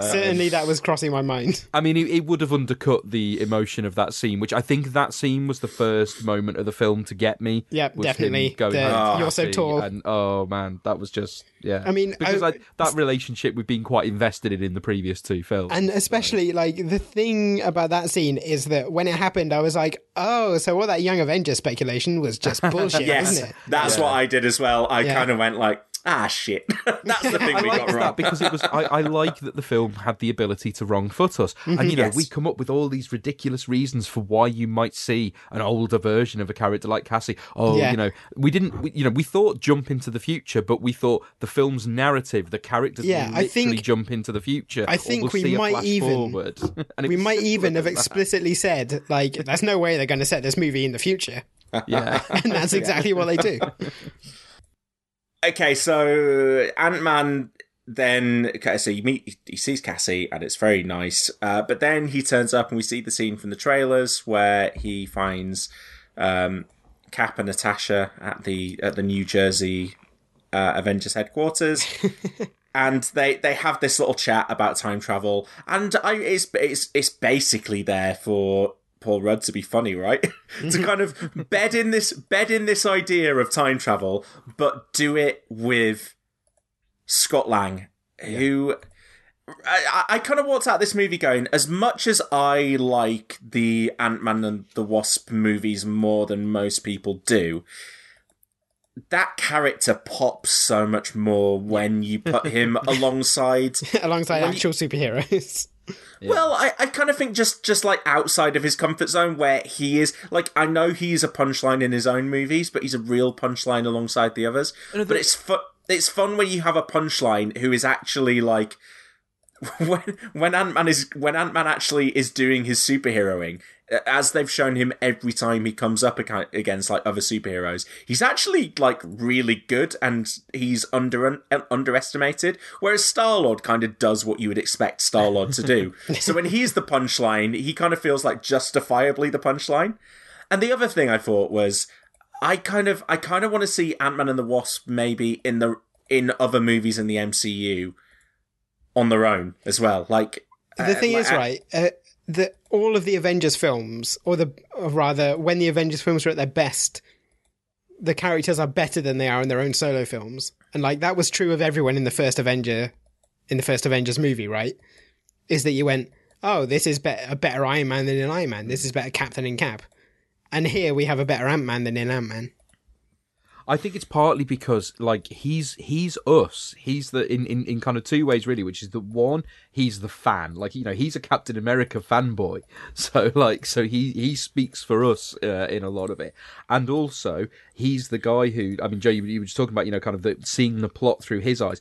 Certainly that was crossing my mind. I mean, it, it would have undercut the emotion of that scene, which I think that scene was the first moment of the film to get me. Him definitely. Going The to "You're so tall." and oh man, that was just yeah. I mean, because I- that relationship we've been quite invested in in the previous two films. And especially, like, the thing about that scene is that when it happened, I was like, oh, so all that Young Avengers speculation was just (laughs) bullshit, yes isn't it? that's what I did as well I Yeah. kind of went like ah shit (laughs) that's the thing I we got wrong that because it was. I, I like that the film had the ability to wrong foot us, and you know Yes. we come up with all these ridiculous reasons for why you might see an older version of a character like Cassie. Oh, Yeah. you know, we didn't. We, you know, we thought jump into the future, but we thought the film's narrative, the characters, Yeah, will I think- jump into the future. I think we'll we might even- forward. (laughs) And We might even have that. explicitly said, like, there's no way they're going to set this movie in the future. Yeah. (laughs) And that's exactly what they do. okay, so Ant Man then okay, so you meet he sees Cassie and it's very nice. Uh, but then he turns up and we see the scene from the trailers where he finds um, Cap and Natasha at the at the New Jersey uh, Avengers headquarters. (laughs) And they, they have this little chat about time travel, and I it's it's it's basically there for Paul Rudd to be funny, right? (laughs) to kind of (laughs) bed in this bed in this idea of time travel, but do it with Scott Lang, who I, I kind of walked out this movie going, as much as I like the Ant Man and the Wasp movies more than most people do, that character pops so much more when you put him (laughs) alongside Alongside When you- actual superheroes. well, I, I kind of think just just like outside of his comfort zone, where he is like I know he's a punchline in his own movies, but he's a real punchline alongside the others. But it's fun. It's fun when you have a punchline who is actually like (laughs) when when Ant Man is when Ant Man actually is doing his superheroing, as they've shown him every time he comes up against like other superheroes, he's actually like really good and he's under underestimated. Whereas Star Lord kind of does what you would expect Star Lord to do. (laughs) so when he's the punchline, he kind of feels like justifiably the punchline. And the other thing I thought was, I kind of I kind of want to see Ant Man and the Wasp maybe in the in other movies in the MCU on their own as well. Like The thing uh, is, right, uh, that all of the Avengers films, or the or rather, when the Avengers films are at their best, the characters are better than they are in their own solo films, and like that was true of everyone in the first Avenger, in the first Avengers movie, right? Is that you went, oh, this is be- a better Iron Man than in Iron Man. This is better Captain in Cap, and here we have a better Ant Man than in Ant Man. I think it's partly because like he's he's us. He's the in, in, in kind of two ways really, which is the one, he's the fan. Like, you know, he's a Captain America fanboy. (laughs) So like so he he speaks for us uh, in a lot of it. And also he's the guy who I mean Joe you, you were just talking about, you know, kind of the seeing the plot through his eyes.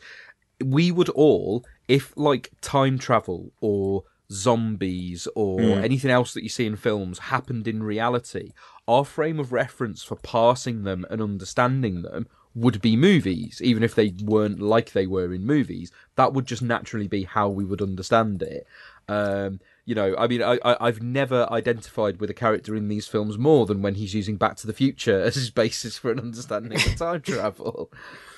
We would all if like time travel or zombies or anything else that you see in films happened in reality, our frame of reference for passing them and understanding them would be movies, even if they weren't like they were in movies. That would just naturally be how we would understand it. Um, you know, I mean, I, I, I've never identified with a character in these films more than when he's using Back to the Future (laughs) as his basis for an understanding of time (laughs) travel.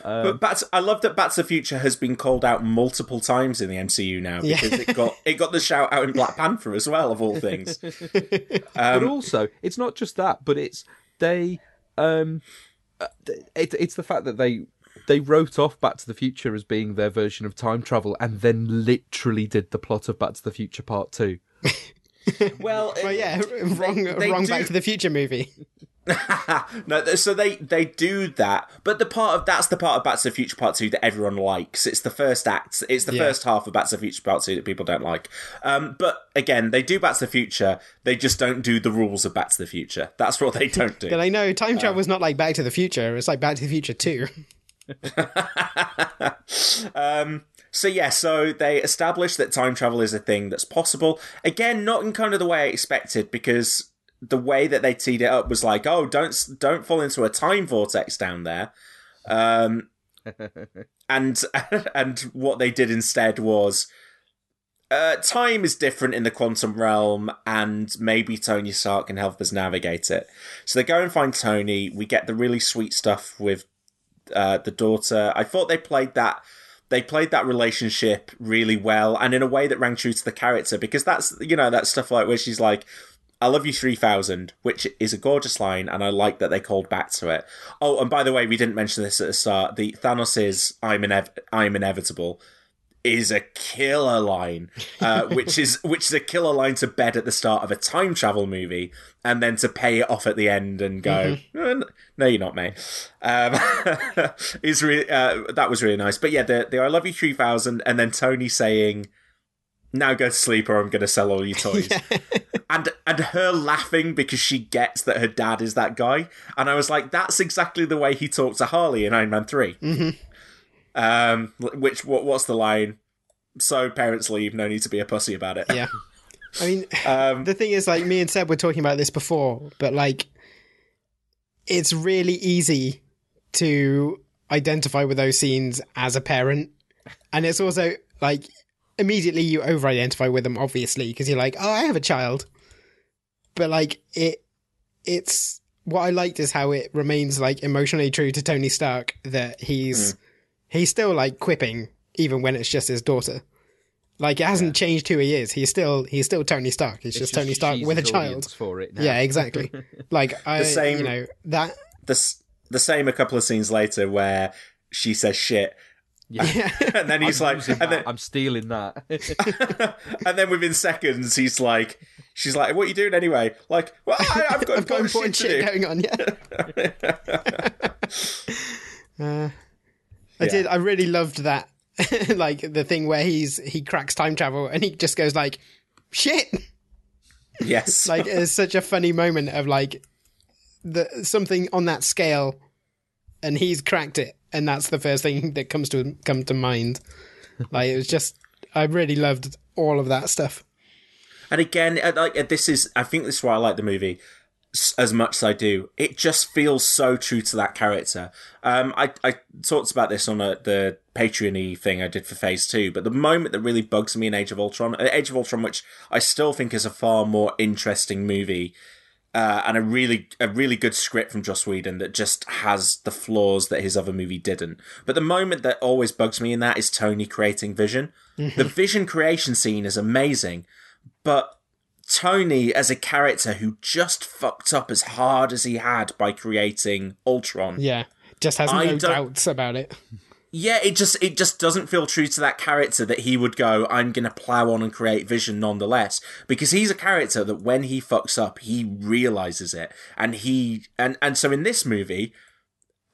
but Back to, I love that Back to the Future has been called out multiple times in the MCU now Yeah. because it got it got the shout out in Black (laughs) Panther as well of all things. but also it's not just that but it's they um uh, it, it's the fact that they they wrote off back to the future as being their version of time travel and then literally did the plot of back to the future part 2 (laughs) Well, Well, yeah, wrong, they wrong do- Back to the Future movie. (laughs) no, so they they do that, but the part of that's the part of Back to the Future Part Two that everyone likes. It's the first act. It's the Yeah. first half of Back to the Future Part Two that people don't like. Um, but again, they do Back to the Future. They just don't do the rules of Back to the Future. That's what they don't do. But I know time travel is not like Back to the Future. It's like Back to the Future (laughs) 2. So yeah, so they establish that time travel is a thing that's possible. Again, not in kind of the way I expected, because the way that they teed it up was like, oh, don't don't fall into a time vortex down there. Um, (laughs) and (laughs) and what they did instead was. Uh, time is different in the quantum realm, and maybe Tony Stark can help us navigate it. So they go and find Tony. We get the really sweet stuff with uh, the daughter. I thought they played that they played that relationship really well and in a way that rang true to the character because that's you know that stuff like where she's like I love you 3000 which is a gorgeous line and I like that they called back to it. Oh and by the way we didn't mention this at the start the Thanos' is I'm inev- I'm inevitable is a killer line, uh, (laughs) which is which is a killer line to bed at the start of a time travel movie, and then to pay it off at the end and go, "Uh, "No, you're not, mate." Um, (laughs) is really uh, that was really nice. But yeah, the the I love you three thousand, and then Tony saying, "Now go to sleep, or I'm going to sell all your toys." (laughs) and and her laughing because she gets that her dad is that guy, and I was like, "That's exactly the way he talked to Harley in Iron Man 3 Um, which what what's the line? So parents leave, no need to be a pussy about it. Yeah. I mean, Um, (laughs) (laughs) the thing is, like, me and Seb were talking about this before, but like, it's really easy to identify with those scenes as a parent. And it's also like, immediately you over identify with them, obviously, because you're like, oh, I have a child. But like, it, it's, what I liked is how it remains like emotionally true to Tony Stark that he's, he's still like quipping even when it's just his daughter. Like it hasn't changed who he is. He's still he's still Tony Stark. He's just Tony Stark with a child. for it now. Yeah, exactly. (laughs) like I, same- you know, that. the the same a couple of scenes later where she says shit, yeah. (laughs) and then he's like, Using and then I'm stealing that. (laughs) and then within seconds he's like, she's like, "What are you doing anyway?" Like, well, I, I've got, I've got important shit shit going on. Yeah. uh, I did. I really loved that. (laughs) like the thing where he's he cracks time travel and he just goes like, "Shit!" Yes, (laughs) like it's such a funny moment of like the something on that scale, and he's cracked it, and that's the first thing that comes to come to mind. Like it was just, I really loved all of that stuff. And again, uh, like uh, this is, I think this is why I like the movie as much as I do. It just feels so true to that character. Um, I I talked about this on a, the Patreon-y thing I did for Phase Two, but the moment that really bugs me in Age of Ultron, uh, Age of Ultron, which I still think is a far more interesting movie. Uh, and a really a really good script from Joss Whedon that just has the flaws that his other movie didn't. But the moment that always bugs me in that is Tony creating Vision. The Vision creation scene is amazing, but Tony as a character who just fucked up as hard as he had by creating Ultron. Yeah, just has no doubts about it. Yeah, it just it just doesn't feel true to that character that he would go, I'm gonna plow on and create Vision nonetheless. Because he's a character that when he fucks up, he realizes it. And he and and so in this movie,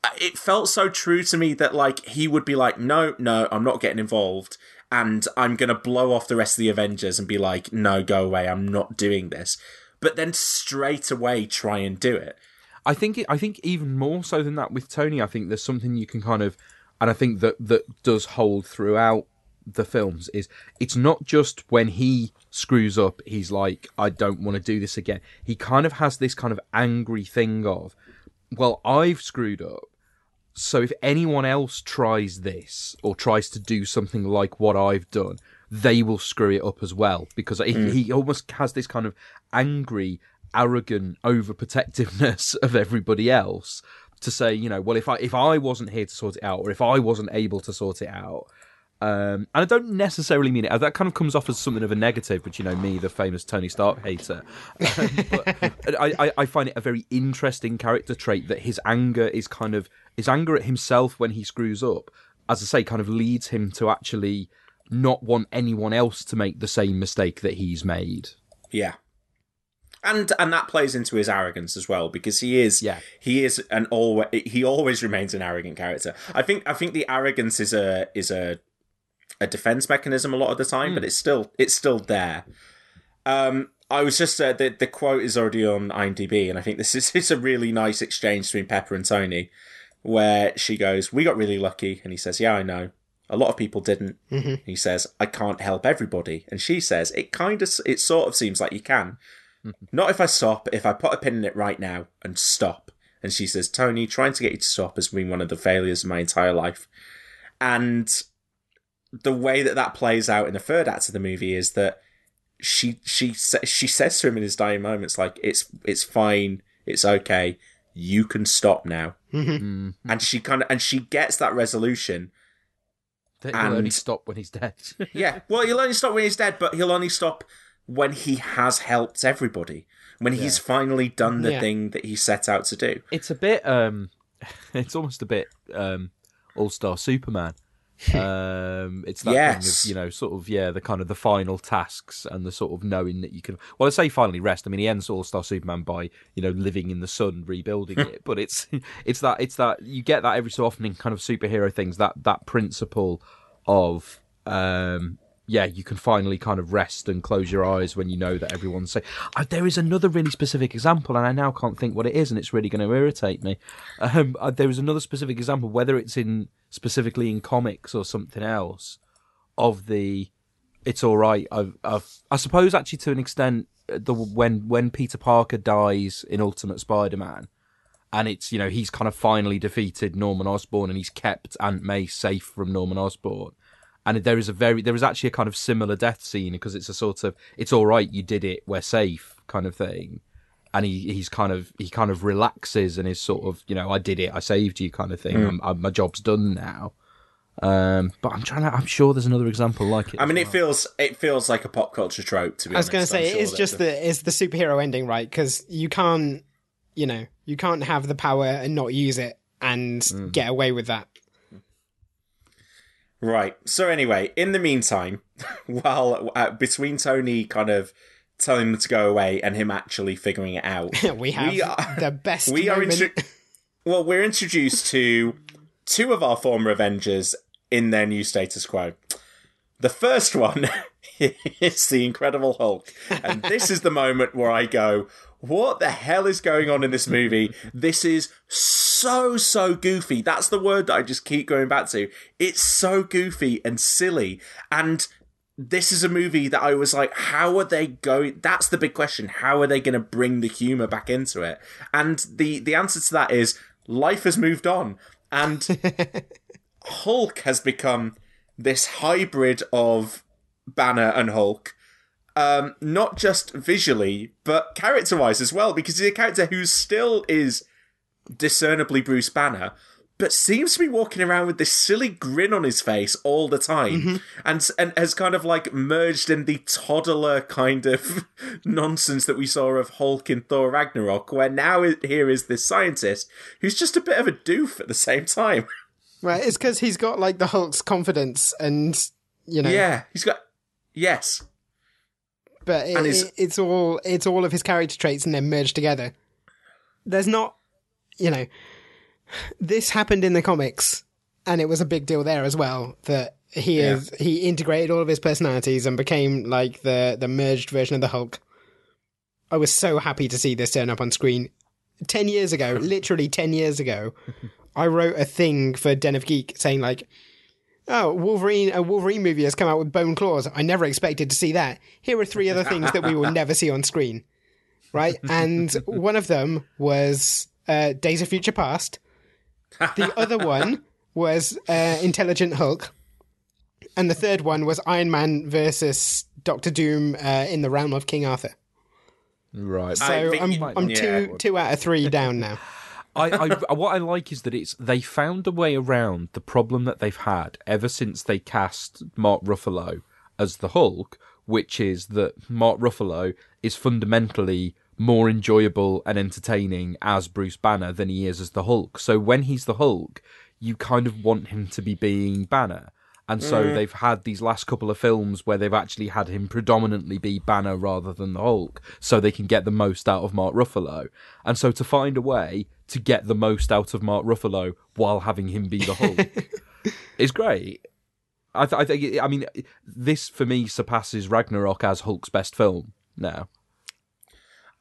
uh, it felt so true to me that like he would be like, No, no, I'm not getting involved and I'm gonna blow off the rest of the Avengers and be like, No, go away, I'm not doing this. But then straight away try and do it. I think it, I think even more so than that with Tony. I think there's something you can kind of, and I think that that does hold throughout the films is it's not just when he screws up he's like I don't want to do this again. He kind of has this kind of angry thing of, well I've screwed up, so if anyone else tries this or tries to do something like what I've done, they will screw it up as well because he, he almost has this kind of angry, arrogant overprotectiveness (laughs) of everybody else to say, you know, well if I if I wasn't here to sort it out or if I wasn't able to sort it out. Um, and I don't necessarily mean it. That kind of comes off as something of a negative, but you know me, the famous Tony Stark hater. (laughs) Um, but I, I find it a very interesting character trait that his anger is kind of his anger at himself when he screws up. As I say, kind of leads him to actually not want anyone else to make the same mistake that he's made. Yeah. and and that plays into his arrogance as well because he is Yeah. he is an always he always remains an arrogant character. I think I think the arrogance is a is a a defense mechanism a lot of the time, but it's still it's still there. Um, I was just uh, the the quote is already on IMDb, and I think this is (laughs) it's a really nice exchange between Pepper and Tony, where she goes, "We got really lucky," and he says, "Yeah, I know." A lot of people didn't. Mm-hmm. He says, "I can't help everybody," and she says, "It kind of, it sort of seems like you can. Mm-hmm. Not if I stop. If I put a pin in it right now and stop." And she says, "Tony, trying to get you to stop has been one of the failures of my entire life." And the way that that plays out in the third act of the movie is that she she she says to him in his dying moments like it's it's fine it's okay you can stop now Mm. and she kind of and she gets that resolution That he'll only stop when he's dead. (laughs) yeah well he'll only stop when he's dead but he'll only stop when he has helped everybody when he's finally done the Yeah. thing that he set out to do it's a bit um (laughs) it's almost a bit um all-star superman (laughs) um it's that Yes. thing of you know sort of yeah the kind of the final tasks and the sort of knowing that you can well i say finally rest i mean he ends all-star superman by you know living in the sun rebuilding (laughs) it but it's (laughs) it's that it's that you get that every so often in kind of superhero things that that principle of um yeah, you can finally kind of rest and close your eyes when you know that everyone's safe. Uh, there is another really specific example, and I now can't think what it is, and it's really going to irritate me. Um, uh, there is another specific example, whether it's in specifically in comics or something else, of the it's all right. I've, I've, I suppose actually to an extent, uh, the when when Peter Parker dies in Ultimate Spider-Man, and it's you know he's kind of finally defeated Norman Osborn and he's kept Aunt May safe from Norman Osborn. And there is a very there is actually a kind of similar death scene because it's a sort of it's all right you did it we're safe kind of thing, and he he's kind of he kind of relaxes and is sort of you know I did it I saved you kind of thing I'm, I'm, my job's done now. Um, but I'm trying to I'm sure there's another example like it. i as mean it feels it feels like a pop culture trope to be I was going to I'm say it sure is that just the it's the superhero ending, right? Because you can't, you know, you can't have the power and not use it and Mm. get away with that. Right. So anyway, in the meantime, (laughs) while uh, between Tony kind of telling them to go away and him actually figuring it out, (laughs) we have are- (laughs) the best we are moment. intro- well, we're introduced to two of our former Avengers in their new status quo. The first one is the Incredible Hulk, and this is the moment where I go, "What the hell is going on in this movie? This is so so goofy." That's the word that I just keep going back to. It's so goofy and silly, and this is a movie that I was like, how are they going? That's the big question. How are they going to bring the humor back into it? And the the answer to that is life has moved on, and (laughs) Hulk has become this hybrid of Banner and Hulk. Um, not just visually, but character wise as well, because he's a character who still is discernibly Bruce Banner, but seems to be walking around with this silly grin on his face all the time, and and has kind of like merged in the toddler kind of (laughs) nonsense that we saw of Hulk in Thor Ragnarok, where now here is this scientist who's just a bit of a doof at the same time. (laughs) Right, it's because he's got like the Hulk's confidence, and you know, Yeah, he's got yes, but it, his- it- it's all it's all of his character traits and then merged together. There's not, you know, this happened in the comics, and it was a big deal there as well. That he Yeah. is he integrated all of his personalities and became like the the merged version of the Hulk. I was so happy to see this turn up on screen. Ten years ago, (laughs) literally ten years ago, I wrote a thing for Den of Geek saying like, "Oh, Wolverine! A Wolverine movie has come out with bone claws. I never expected to see that. Here are three other things that we will never see on screen." Right, and one of them was uh, Days of Future Past. The other one was uh, Intelligent Hulk, and the third one was Iron Man versus Doctor Doom uh, in the realm of King Arthur. right. So I think I'm you- I'm yeah. two two out of three down now. I, I (laughs) what I like is that it's they found a way around the problem that they've had ever since they cast Mark Ruffalo as the Hulk, which is that Mark Ruffalo is fundamentally more enjoyable and entertaining as Bruce Banner than he is as the Hulk. So when he's the Hulk, you kind of want him to be being Banner. And so mm. they've had these last couple of films where they've actually had him predominantly be Banner rather than the Hulk, so they can get the most out of Mark Ruffalo. And so to find a way to get the most out of Mark Ruffalo while having him be the Hulk (laughs) is great. I, th- I think. I mean, this for me surpasses Ragnarok as Hulk's best film now.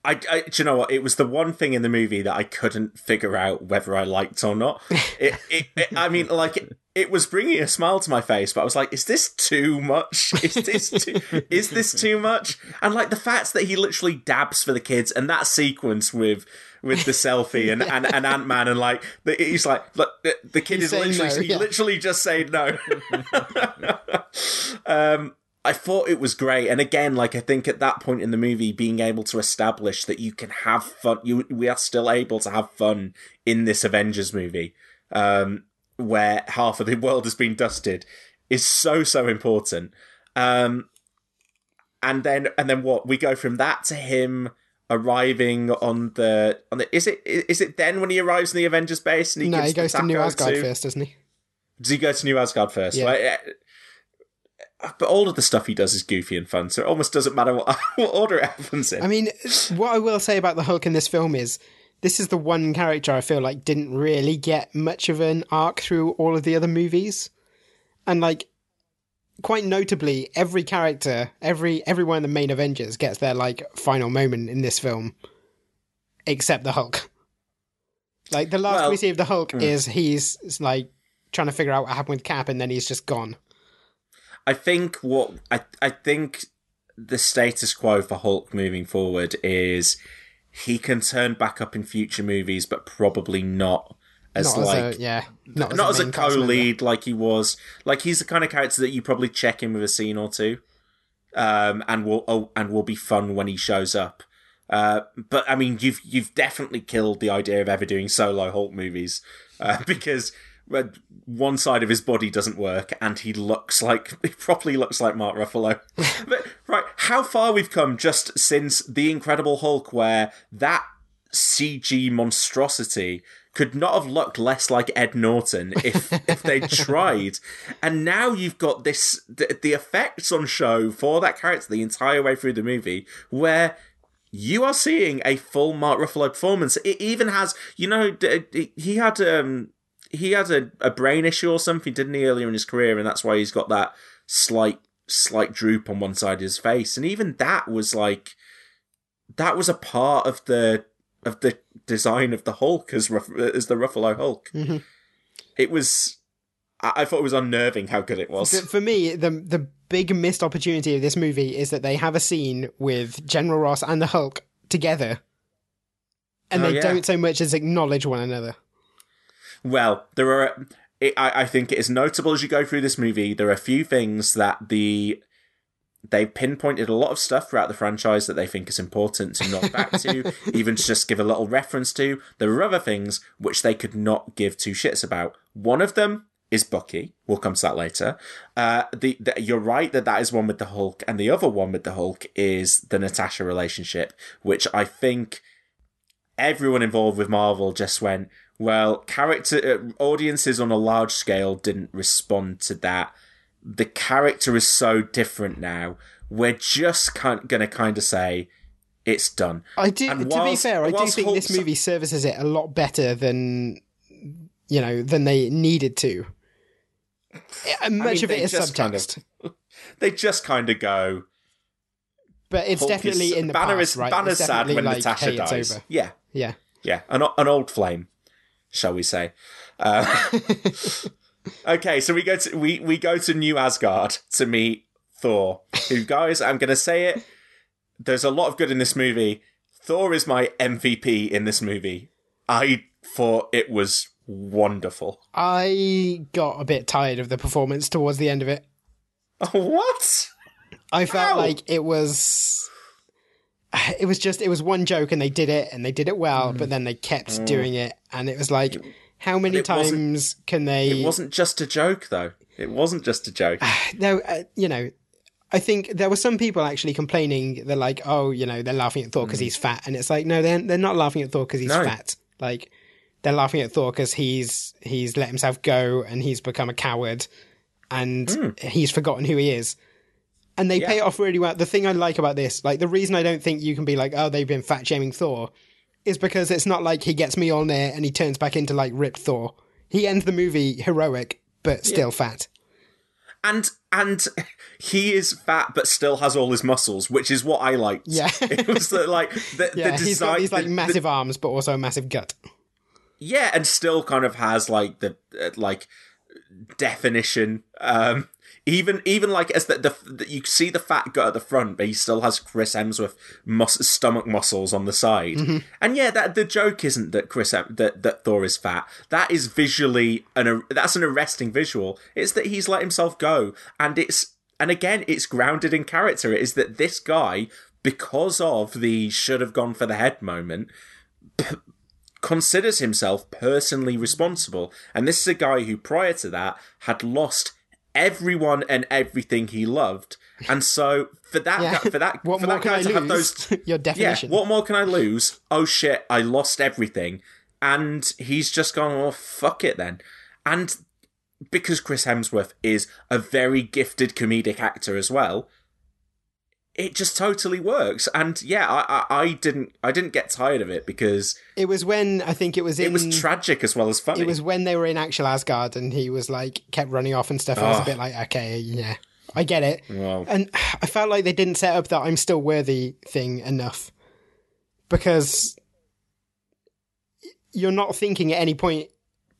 I, I, do you know what? It was the one thing in the movie that I couldn't figure out whether I liked or not. (laughs) It, it, it I mean, like, it, was bringing a smile to my face, but I was like, "Is this too much? Is this too, is this too much?" And like the fact that he literally dabs for the kids, and that sequence with with the selfie and (laughs) and, and Ant Man, and like the, he's like, look, the, the kid He's is literally no, he yeah. literally just saying no. (laughs) um, I thought it was great, and again, like I think at that point in the movie, being able to establish that you can have fun, you we are still able to have fun in this Avengers movie, um, where half of the world has been dusted, is so so important. Um, and then and then what we go from that to him arriving on the on the is it is it then when he arrives in the Avengers base and he no, he goes the to New Asgard first, doesn't he? does he go to New Asgard first? Yeah. Well, uh, but all of the stuff he does is goofy and fun, so it almost doesn't matter what, (laughs) what order it happens in. I mean, what I will say about the Hulk in this film is this is the one character I feel like didn't really get much of an arc through all of the other movies. And like quite notably, every character, every everyone in the main Avengers gets their like final moment in this film except the Hulk. Like the last Well- we see of the Hulk hmm. is he's is, like trying to figure out what happened with Cap and then he's just gone. I think what I I think the status quo for Hulk moving forward is he can turn back up in future movies, but probably not as Not like as a yeah, not, not as a cast co-lead like he was. Like he's the kind of character that you probably check in with a scene or two, um, and will oh, and will be fun when he shows up. Uh, but I mean, you've you've definitely killed the idea of ever doing solo Hulk movies uh, (laughs) because one side of his body doesn't work, and he looks like (laughs) he properly looks like Mark Ruffalo. (laughs) but right, how far we've come just since the Incredible Hulk, where that CG monstrosity could not have looked less like Ed Norton if (laughs) if they tried. And now you've got this the, the effects on show for that character the entire way through the movie where you are seeing a full Mark Ruffalo performance. It even has, you know, he had um he had a, a brain issue or something, didn't he, earlier in his career, and that's why he's got that slight slight droop on one side of his face. And even that was like that was a part of the of the design of the Hulk as as the Ruffalo Hulk. Mhm. It was. I-, I thought it was unnerving how good it was. For, for me, the the big missed opportunity of this movie is that they have a scene with General Ross and the Hulk together, and Oh, they yeah. don't so much as acknowledge one another. Well, there are. It, I, I think it is notable as you go through this movie. There are a few things that the they pinpointed a lot of stuff throughout the franchise that they think is important to knock back to, (laughs) even to just give a little reference to. There are other things which they could not give two shits about. One of them is Bucky. We'll come to that later. Uh, the, the you're right that that is one with the Hulk, and the other one with the Hulk is the Natasha relationship, which I think everyone involved with Marvel just went, well, character uh, audiences on a large scale didn't respond to that. The character is so different now. We're just kind going to kind of say it's done. I do. And to be fair, I do think this movie services it a lot better than you know than they needed to. Uh, Much mean, of it is just kind of- subtext, (laughs) They just kind of go. but it's Hulk definitely is, in the Banner past, is right? Sad definitely when like, Natasha hey, dies. Over. Yeah, Yeah. yeah, an, an old flame, shall we say? Uh, (laughs) okay, so we go to we we go to New Asgard to meet Thor. Who, guys, I'm going to say it. There's a lot of good in this movie. Thor is my MVP in this movie. I thought it was wonderful. I got a bit tired of the performance towards the end of it. (laughs) what? I felt like it was (sighs) it was just it was one joke and they did it and they did it well, but then they kept mm. doing it and it was like how many times can they It wasn't just a joke, though. It wasn't just a joke. (sighs) no uh, you know I think there were some people actually complaining they're like oh you know they're laughing at Thor because mm. he's fat and it's like no they're they're not laughing at Thor because he's No. fat like they're laughing at Thor because he's he's let himself go and he's become a coward and hmm. he's forgotten who he is. And they pay it off really well. The thing I like about this, like the reason I don't think you can be like, oh, they've been fat shaming Thor, is because it's not like he gets me on there and he turns back into like ripped Thor. He ends the movie heroic, but still fat. and and (laughs) he is fat but still has all his muscles, which is what I liked. Yeah. (laughs) it was the, like the, (laughs) Yeah, the design. he's got these like the- the- massive arms, but also a massive gut. yeah, and still kind of has like the uh, like definition. Um, even even like as the, the, the you see the fat gut at the front, but he still has Chris Hemsworth mus- stomach muscles on the side. Mm-hmm. And yeah, that the joke isn't that Chris that that Thor is fat. That is visually an that's an arresting visual. It's that he's let himself go, and it's and again, it's grounded in character. It is that this guy, because of the should have gone for the head moment, considers himself personally responsible. And this is a guy who, prior to that, had lost everyone and everything he loved. And so, for that, Yeah. guy, for that, What for more that can guy I to have lose? those, (laughs) Your definition. yeah, what more can I lose? Oh shit, I lost everything. And he's just gone, well, fuck it then. And because Chris Hemsworth is a very gifted comedic actor as well, it just totally works. And yeah, I, I, I didn't I didn't get tired of it because It was when I think it was in. it was tragic as well as funny. It was when they were in actual Asgard and he was like kept running off and stuff. I was a bit like, okay, yeah, I get it. And I felt like they didn't set up that I'm still worthy thing enough because you're not thinking at any point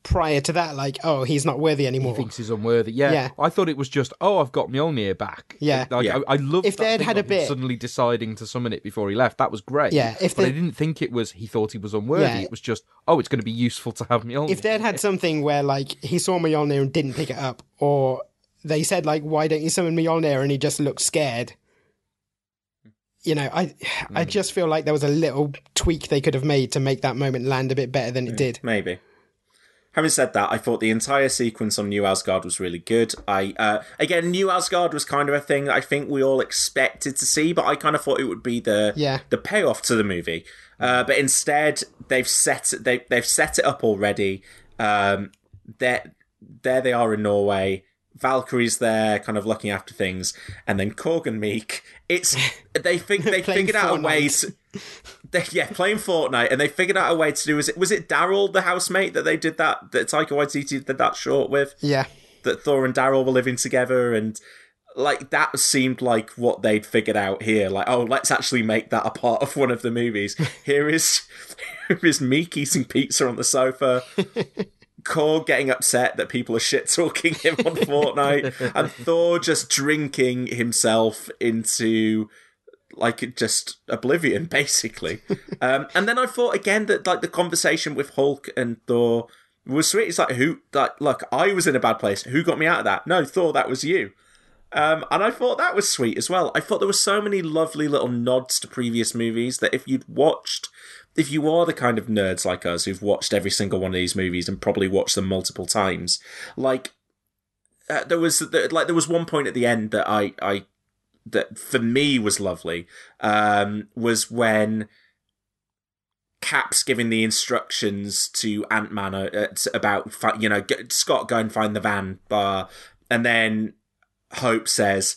prior to that like, oh, he's not worthy He anymore. thinks he's unworthy. Yeah, Yeah. I thought it was just, oh, I've got Mjolnir back. Yeah. like, Yeah. I, I love If that they'd had a bit- suddenly deciding to summon it before he left. That was great. Yeah, if but I they- didn't think it was. He thought he was unworthy. Yeah. It was just, oh, it's going to be useful to have Mjolnir. if they'd had something where like he saw Mjolnir and didn't pick it up, or they said like, "Why don't you summon Mjolnir?" and he just looked scared. You know, I Hmm. I just feel like there was a little tweak they could have made to make that moment land a bit better than it did. Maybe. Having said that, I thought the entire sequence on New Asgard was really good. I uh, again, New Asgard was kind of a thing I think we all expected to see, but I kind of thought it would be the Yeah. the payoff to the movie. Uh, but instead, they've set they they've set it up already. Um, there there they are in Norway. Valkyrie's there, kind of looking after things, and then Korg and Miek. It's they think they (laughs) figured out a way to (laughs) they, yeah, playing Fortnite, and they figured out a way to do. Was it was it Daryl, the housemate, that they did that? That Taika Waititi did that short with. Yeah, That Thor and Daryl were living together, and like that seemed like what they'd figured out here. Like, oh, let's actually make that a part of one of the movies. (laughs) Here is here is Miek eating pizza on the sofa. Korg getting upset that people are shit talking him on (laughs) Fortnite, and Thor just drinking himself into like just oblivion, (laughs) basically. um, and then I thought again that like the conversation with Hulk and Thor was sweet. It's like who like look, I was in a bad place. Who got me out of that? No, Thor, that was you. Um, and I thought that was sweet as well. I thought there were so many lovely little nods to previous movies that if you'd watched, if you are the kind of nerds like us who've watched every single one of these movies and probably watched them multiple times, like uh, there was like there was one point at the end that I I that for me was lovely um, was when Cap's giving the instructions to Ant Man uh, uh, about you know Scott go and find the van bar, and then Hope says.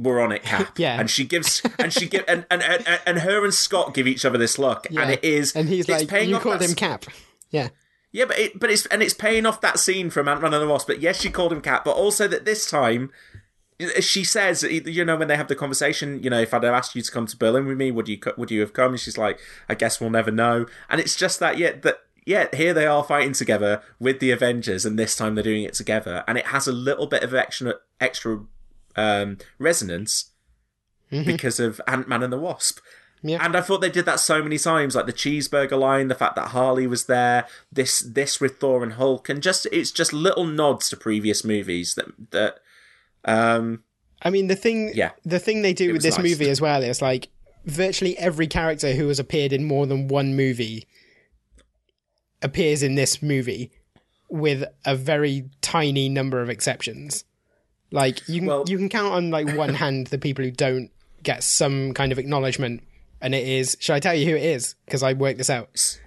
We're on it, Cap. (laughs) Yeah. and she gives, and she give, and, and and and her and Scott give each other this look, yeah. and it is, and he's it's like, paying "You called him Cap." Yeah, yeah, but it, but it's and it's paying off that scene from Ant Man and the Wasp. But yes, she called him Cat, but also that this time she says, you know, when they have the conversation, you know, if I'd have asked you to come to Berlin with me, would you would you have come? And she's like, I guess we'll never know. And it's just that, yeah, that yeah, here they are fighting together with the Avengers, and this time they're doing it together, and it has a little bit of extra extra um, resonance because of Ant Man and the Wasp. Yeah. And I thought they did that so many times, like the cheeseburger line, the fact that Harley was there, this this with Thor and Hulk, and just it's just little nods to previous movies that that um I mean the thing. Yeah. the thing they do with this nice. movie as well is like virtually every character who has appeared in more than one movie appears in this movie, with a very tiny number of exceptions. Like you can Well- you can count on like one (coughs) hand the people who don't get some kind of acknowledgement, and it is. Shall I tell you who it is? Because I worked this out.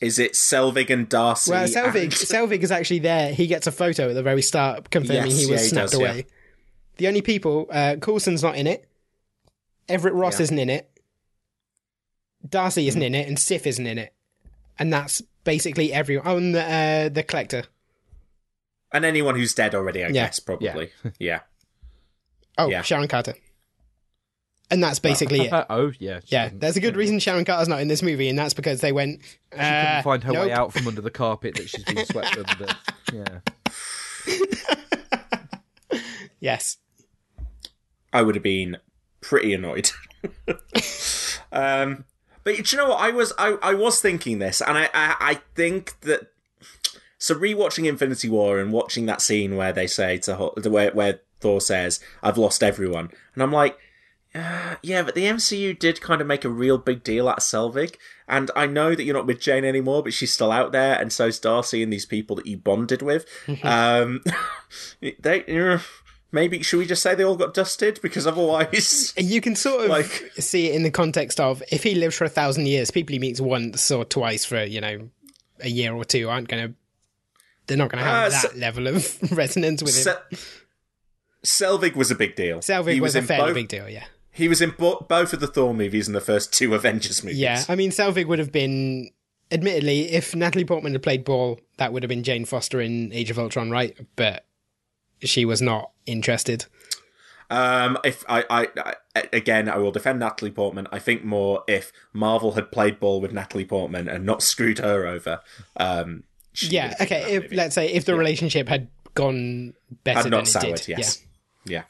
Is it Selvig and Darcy? Well, Selvig, and- Selvig is actually there. He gets a photo at the very start confirming Yes, he was yeah, he snapped does, yeah. Away. The only people, uh, Coulson's not in it. Everett Ross Yeah. isn't in it. Darcy Hmm. isn't in it, and Sif isn't in it. And that's basically everyone. Oh, and the, uh, the collector. and anyone who's dead already, I Yeah. guess, probably. Yeah. Oh, Yeah. Sharon Carter. And that's basically it. (laughs) oh yeah, Yeah, couldn't- there's a good reason Sharon Carter's not in this movie, and that's because they went. She couldn't uh, find her nope. way out from under the carpet that she's been (laughs) swept under. Yeah. (laughs) Yes. I would have been pretty annoyed. (laughs) um, but you know what? I was I, I was thinking this, and I, I I think that so rewatching Infinity War and watching that scene where they say to where where Thor says, "I've lost everyone," and I'm like. Uh, yeah, but the MCU did kind of make a real big deal out of Selvig, and I know that you're not with Jane anymore, but she's still out there, and so's Darcy and these people that you bonded with. (laughs) um, (laughs) they uh, maybe should we just say they all got dusted because otherwise, (laughs) You can sort of Like- see it in the context of if he lives for a thousand years, people he meets once or twice for, you know, a year or two aren't going to. They're not going to have Uh, that so- level of (laughs) resonance with him. Se- Selvig was a big deal. Selvig He was, a in fairly both- big deal, yeah. He was in bo- both of the Thor movies and the first two Avengers movies. Yeah, I mean, Selvig would have been. Admittedly, if Natalie Portman had played Ball, that would have been Jane Foster in Age of Ultron, right? But she was not interested. Um, if I, I, I, again, I will defend Natalie Portman. I think more if Marvel had played ball with Natalie Portman and not screwed her over. Um, Yeah, have been in okay. If let's say if the relationship had gone better had than not it soured. did, Yes. Yeah.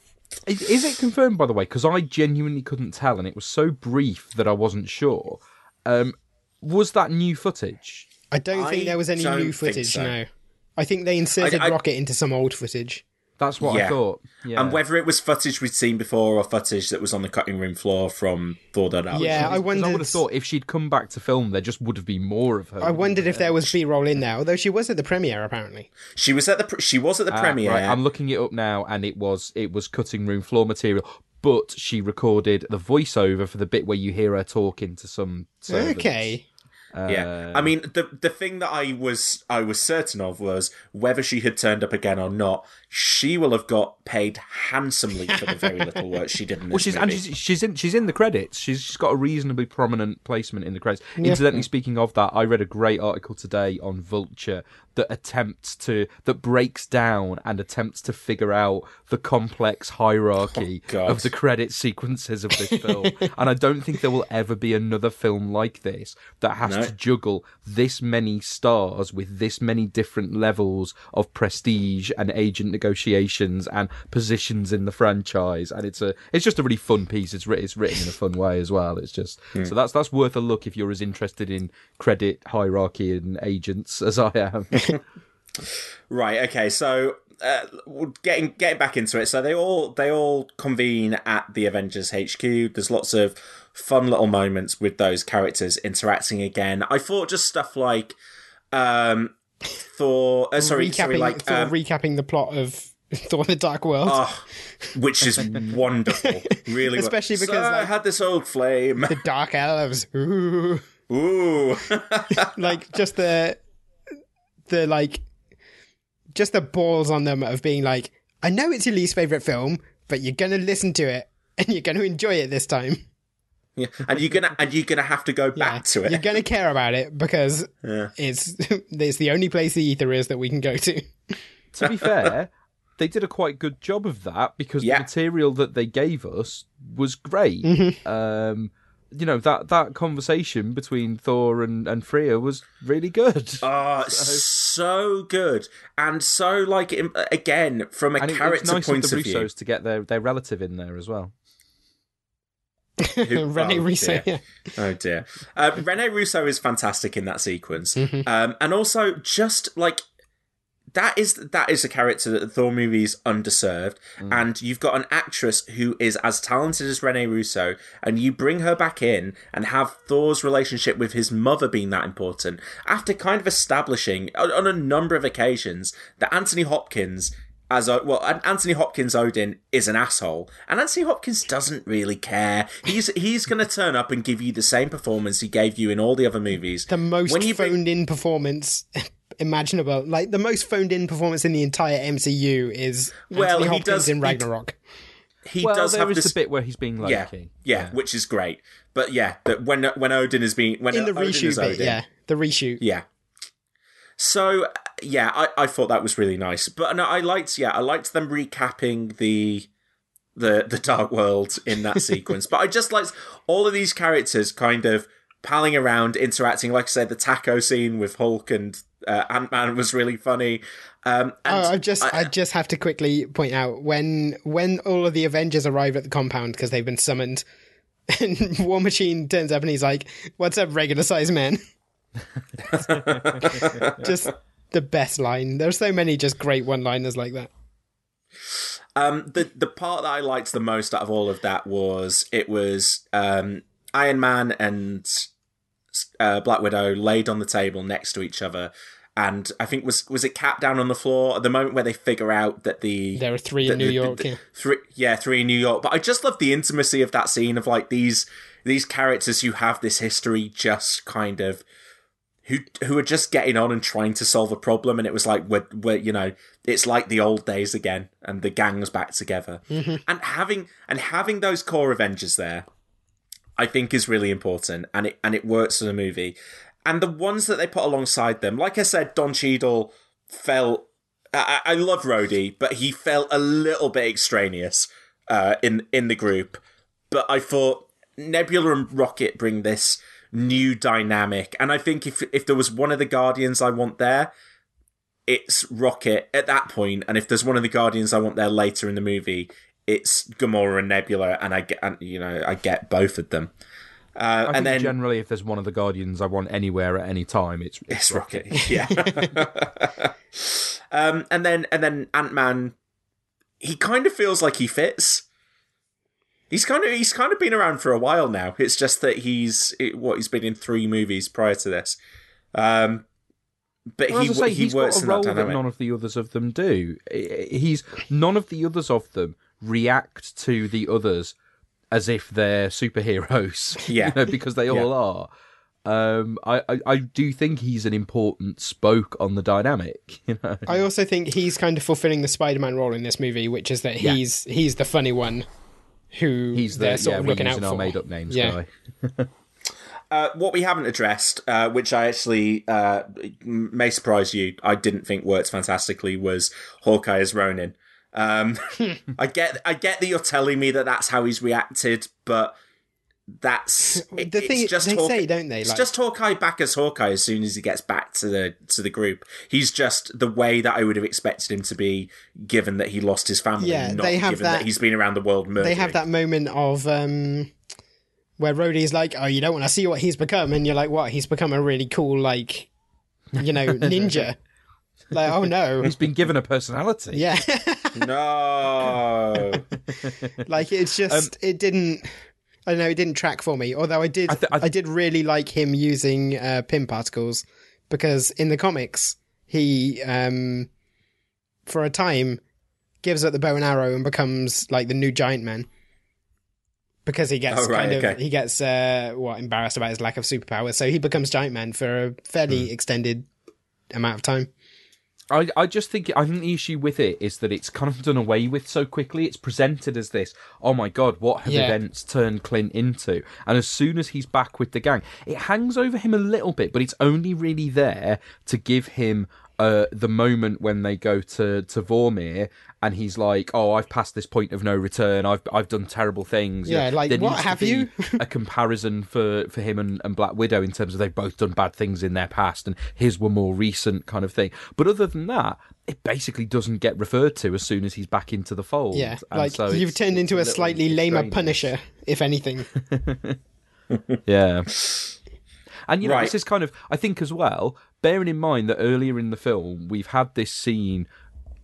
Is, is it confirmed, by the way? Because I genuinely couldn't tell, and it was so brief that I wasn't sure. Um, was that new footage? I don't think I there was any new footage. so. No, I think they inserted I- I- Rocket into some old footage. That's what I thought. Yeah. And whether it was footage we'd seen before or footage that was on the cutting room floor from Thor Dark World. Yeah, I wondered. I would have thought if she'd come back to film, there just would have been more of her. I wondered if there was B-roll in there, although she was at the premiere apparently. She was at the pr- she was at the Ah, premiere. Right, I'm looking it up now, and it was it was cutting room floor material. But she recorded the voiceover for the bit where you hear her talking to some. servants. Okay, Yeah, Uh, I mean the the thing that I was I was certain of was whether she had turned up again or not. She will have got paid handsomely for the very little work she did in this Well, she's movie. and she's, she's in she's in the credits. She's she's got a reasonably prominent placement in the credits. Incidentally, speaking of that, I read a great article today on Vulture that attempts to that breaks down and attempts to figure out the complex hierarchy Oh, of the credit sequences of this film. (laughs) and I don't think there will ever be another film like this that has No. to juggle this many stars with this many different levels of prestige and agent negotiations and positions in the franchise and it's a it's just a really fun piece it's written it's written in a fun way as well it's just so that's that's worth a look if you're as interested in credit hierarchy and agents as I am (laughs) Right. Okay. So, uh, getting getting back into it. So they all they all convene at the Avengers HQ. There's lots of fun little moments with those characters interacting again. I thought just stuff like um, Thor. Uh, sorry, recapping, sorry, like sort um, recapping the plot of (laughs) Thor: The Dark World. oh, which is wonderful. Really, Especially because, so I had this old flame. the Dark Elves, ooh, Ooh. (laughs) like just the the like just the balls on them of being like, I know it's your least favorite film, but you're gonna listen to it and you're gonna enjoy it this time. Yeah. And you're gonna and you're gonna have to go back to it. You're gonna care about it because Yeah. it's (laughs) it's the only place the ether is that we can go to. to be fair they did a quite good job of that because Yeah. the material that they gave us was great um you know that that conversation between Thor and and Frigga was really good. (laughs) Oh, so good, and so like im- again from a and it, it's character nice of point the of view. To get their, their relative in there as well. Who- (laughs) Rene (laughs) oh, Russo, dear. yeah. Oh dear. Uh, Rene Russo is fantastic in that sequence, Mm-hmm. um, and also just like that is that is a character that the Thor movies underserved, Mm. and you've got an actress who is as talented as Rene Russo, and you bring her back in and have Thor's relationship with his mother being that important after kind of establishing on, on a number of occasions that Anthony Hopkins. As a, well, Anthony Hopkins Odin is an asshole, and Anthony Hopkins doesn't really care. He's he's going to turn up and give you the same performance he gave you in all the other movies. The most When you bring- phoned in performance (laughs) imaginable. Like the most phoned in performance in the entire MCU is Well, Anthony he Hopkins does- in he- Ragnarok. He well, does there have is this the bit where he's being yeah, Loki. yeah, which is great. But yeah, that when when Odin is being when in the Odin is reshoot bit, Odin, yeah. The reshoot. Yeah. So yeah, I, I thought that was really nice. But no, I liked yeah, I liked them recapping the the the Dark World in that (laughs) sequence. But I just liked all of these characters kind of palling around, interacting. Like I said, the taco scene with Hulk and uh, Ant Man was really funny. Um, and Oh, I just I, just have to quickly point out when when all of the Avengers arrive at the compound because they've been summoned, and (laughs) War Machine turns up and he's like, "What's up, regular size man?" (laughs) just the best line. There's so many just great one-liners like that. Um, the the part that I liked the most out of all of that was it was um, Iron Man and uh, Black Widow laid on the table next to each other, and I think was was it Cap down on the floor at the moment where they figure out that the There are three in New the- York. the- yeah. three yeah three in New York. But I just love the intimacy of that scene of like these these characters who have this history just kind of who who are just getting on and trying to solve a problem. And it was like we're, we're you know it's like the old days again and the gang's back together. And having and having those core avengers there i think is really important. And it and it works for the movie. And the ones that they put alongside them like i said don Cheadle felt i, I I love Rhodey, but he felt a little bit extraneous uh, in in the group. But I thought Nebula and Rocket bring this new dynamic, and I think if if there was one of the Guardians I want there, it's Rocket at that point. and if there's one of the Guardians I want there later in the movie, it's Gamora and Nebula, and I get and, you know I get both of them. Uh, and then generally, if there's one of the Guardians I want anywhere at any time, it's, it's Rocket. (laughs) Yeah. (laughs) um, and then and then Ant Man, he kind of feels like he fits. He's kind of he's kind of been around for a while now. It's just that he's it, what he's been in three movies prior to this. Um, but Well, he as say, he he's works got a in role that that none of the others of them do. He's none of the others of them react to the others as if they're superheroes. (laughs) Yeah. you know, because they all are. Um, I, I, I do think he's an important spoke on the dynamic. (laughs) You know, I also think he's kind of fulfilling the Spider-Man role in this movie, which is that Yeah. he's he's the funny one who he's the they're sort yeah, of we're looking out using for. our made up names Yeah. guy. (laughs) Uh, what we haven't addressed, uh, which I actually uh, may surprise you, I didn't think worked fantastically, was Hawkeye as Ronin. Um, (laughs) I get, I get that you're telling me that that's how he's reacted, but that's (laughs) it- The thing it's just they Hawk- say, don't they? It's just Hawkeye back as Hawkeye as soon as he gets back to the to the group. He's just the way that I would have expected him to be, given that he lost his family. Yeah, not they have given that, that- he's been around the world murdering. they have that moment of um where Rhodey's like, "Oh, you don't want to see what he's become," and you're like, "What? He's become a really cool, like, you know, (laughs) ninja." like, oh no, He's been given a personality. yeah, (laughs) No, like it's just it didn't. I don't know. It didn't track for me. Although I did, I, th- I- did really like him using uh, Pym particles because in the comics he, um, for a time, gives up the bow and arrow and becomes like the new giant man. Because he gets Oh, right, kind of okay. he gets uh what embarrassed about his lack of superpowers, so he becomes giant man for a fairly Hmm. extended amount of time. I, I just think I think the issue with it is that it's kind of done away with so quickly. It's presented as this, oh my god, what have Yeah. events turned Clint into? And as soon as he's back with the gang, it hangs over him a little bit, but it's only really there to give him uh, the moment when they go to to Vormir and he's like, "Oh, I've passed this point of no return. I've I've done terrible things." Yeah, like, there what have you? (laughs) a comparison for for him and, and Black Widow in terms of they've both done bad things in their past and his were more recent kind of thing. But other than that, it basically doesn't get referred to as soon as he's back into the fold. Yeah, And like so you've turned into a, little slightly lamer. Punisher, if anything. (laughs) Yeah. And you know, Right. this is kind of I think as well, bearing in mind that earlier in the film we've had this scene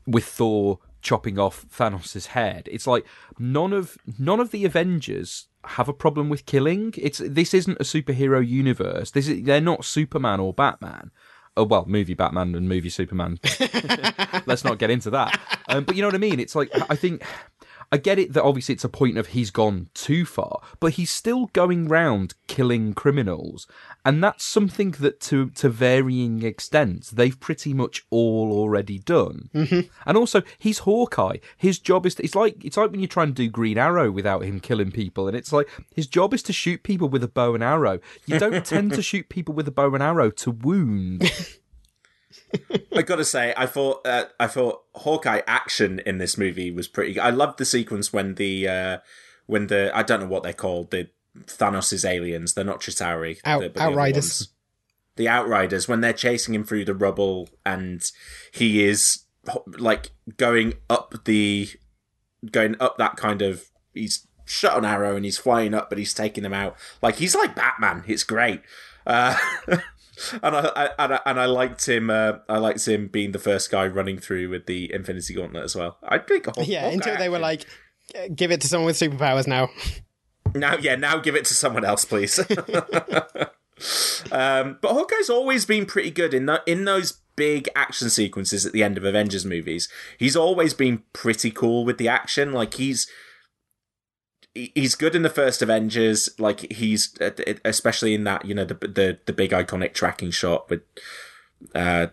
with Thor chopping off Thanos' head. It's like none of none of the Avengers have a problem with killing. It's this isn't a superhero universe. This is they're not Superman or Batman. oh well, movie Batman and movie Superman. (laughs) Let's not get into that. Um, but you know what I mean? It's like I think I get it that obviously it's a point of he's gone too far, but he's still going round killing criminals, and that's something that to to varying extents they've pretty much all already done. Mm-hmm. And also, he's Hawkeye. His job is to, it's like it's like when you try and do Green Arrow without him killing people, and it's like his job is to shoot people with a bow and arrow. You don't tend to (laughs) shoot people with a bow and arrow to wound. (laughs) I gotta say, I thought uh, I thought Hawkeye action in this movie was pretty. I loved the sequence when the uh, when the I don't know what they're called the Thanos' aliens. They're not Chitauri. Out, the, the Outriders. The Outriders when they're chasing him through the rubble and he is like going up the going up that kind of he's shot an arrow and he's flying up, but he's taking them out. Like he's like Batman. It's great. Uh, (laughs) and I, I, and I and I liked him. Uh, I liked him being the first guy running through with the Infinity Gauntlet as well. I think. Yeah, until they were like, give it to someone with superpowers now. (laughs) now, yeah, now give it to someone else, please. (laughs) um, but Hawkeye's always been pretty good in the, in those big action sequences at the end of Avengers movies. He's always been pretty cool with the action. Like he's he- he's good in the first Avengers. Like he's especially in that you know the the the big iconic tracking shot with uh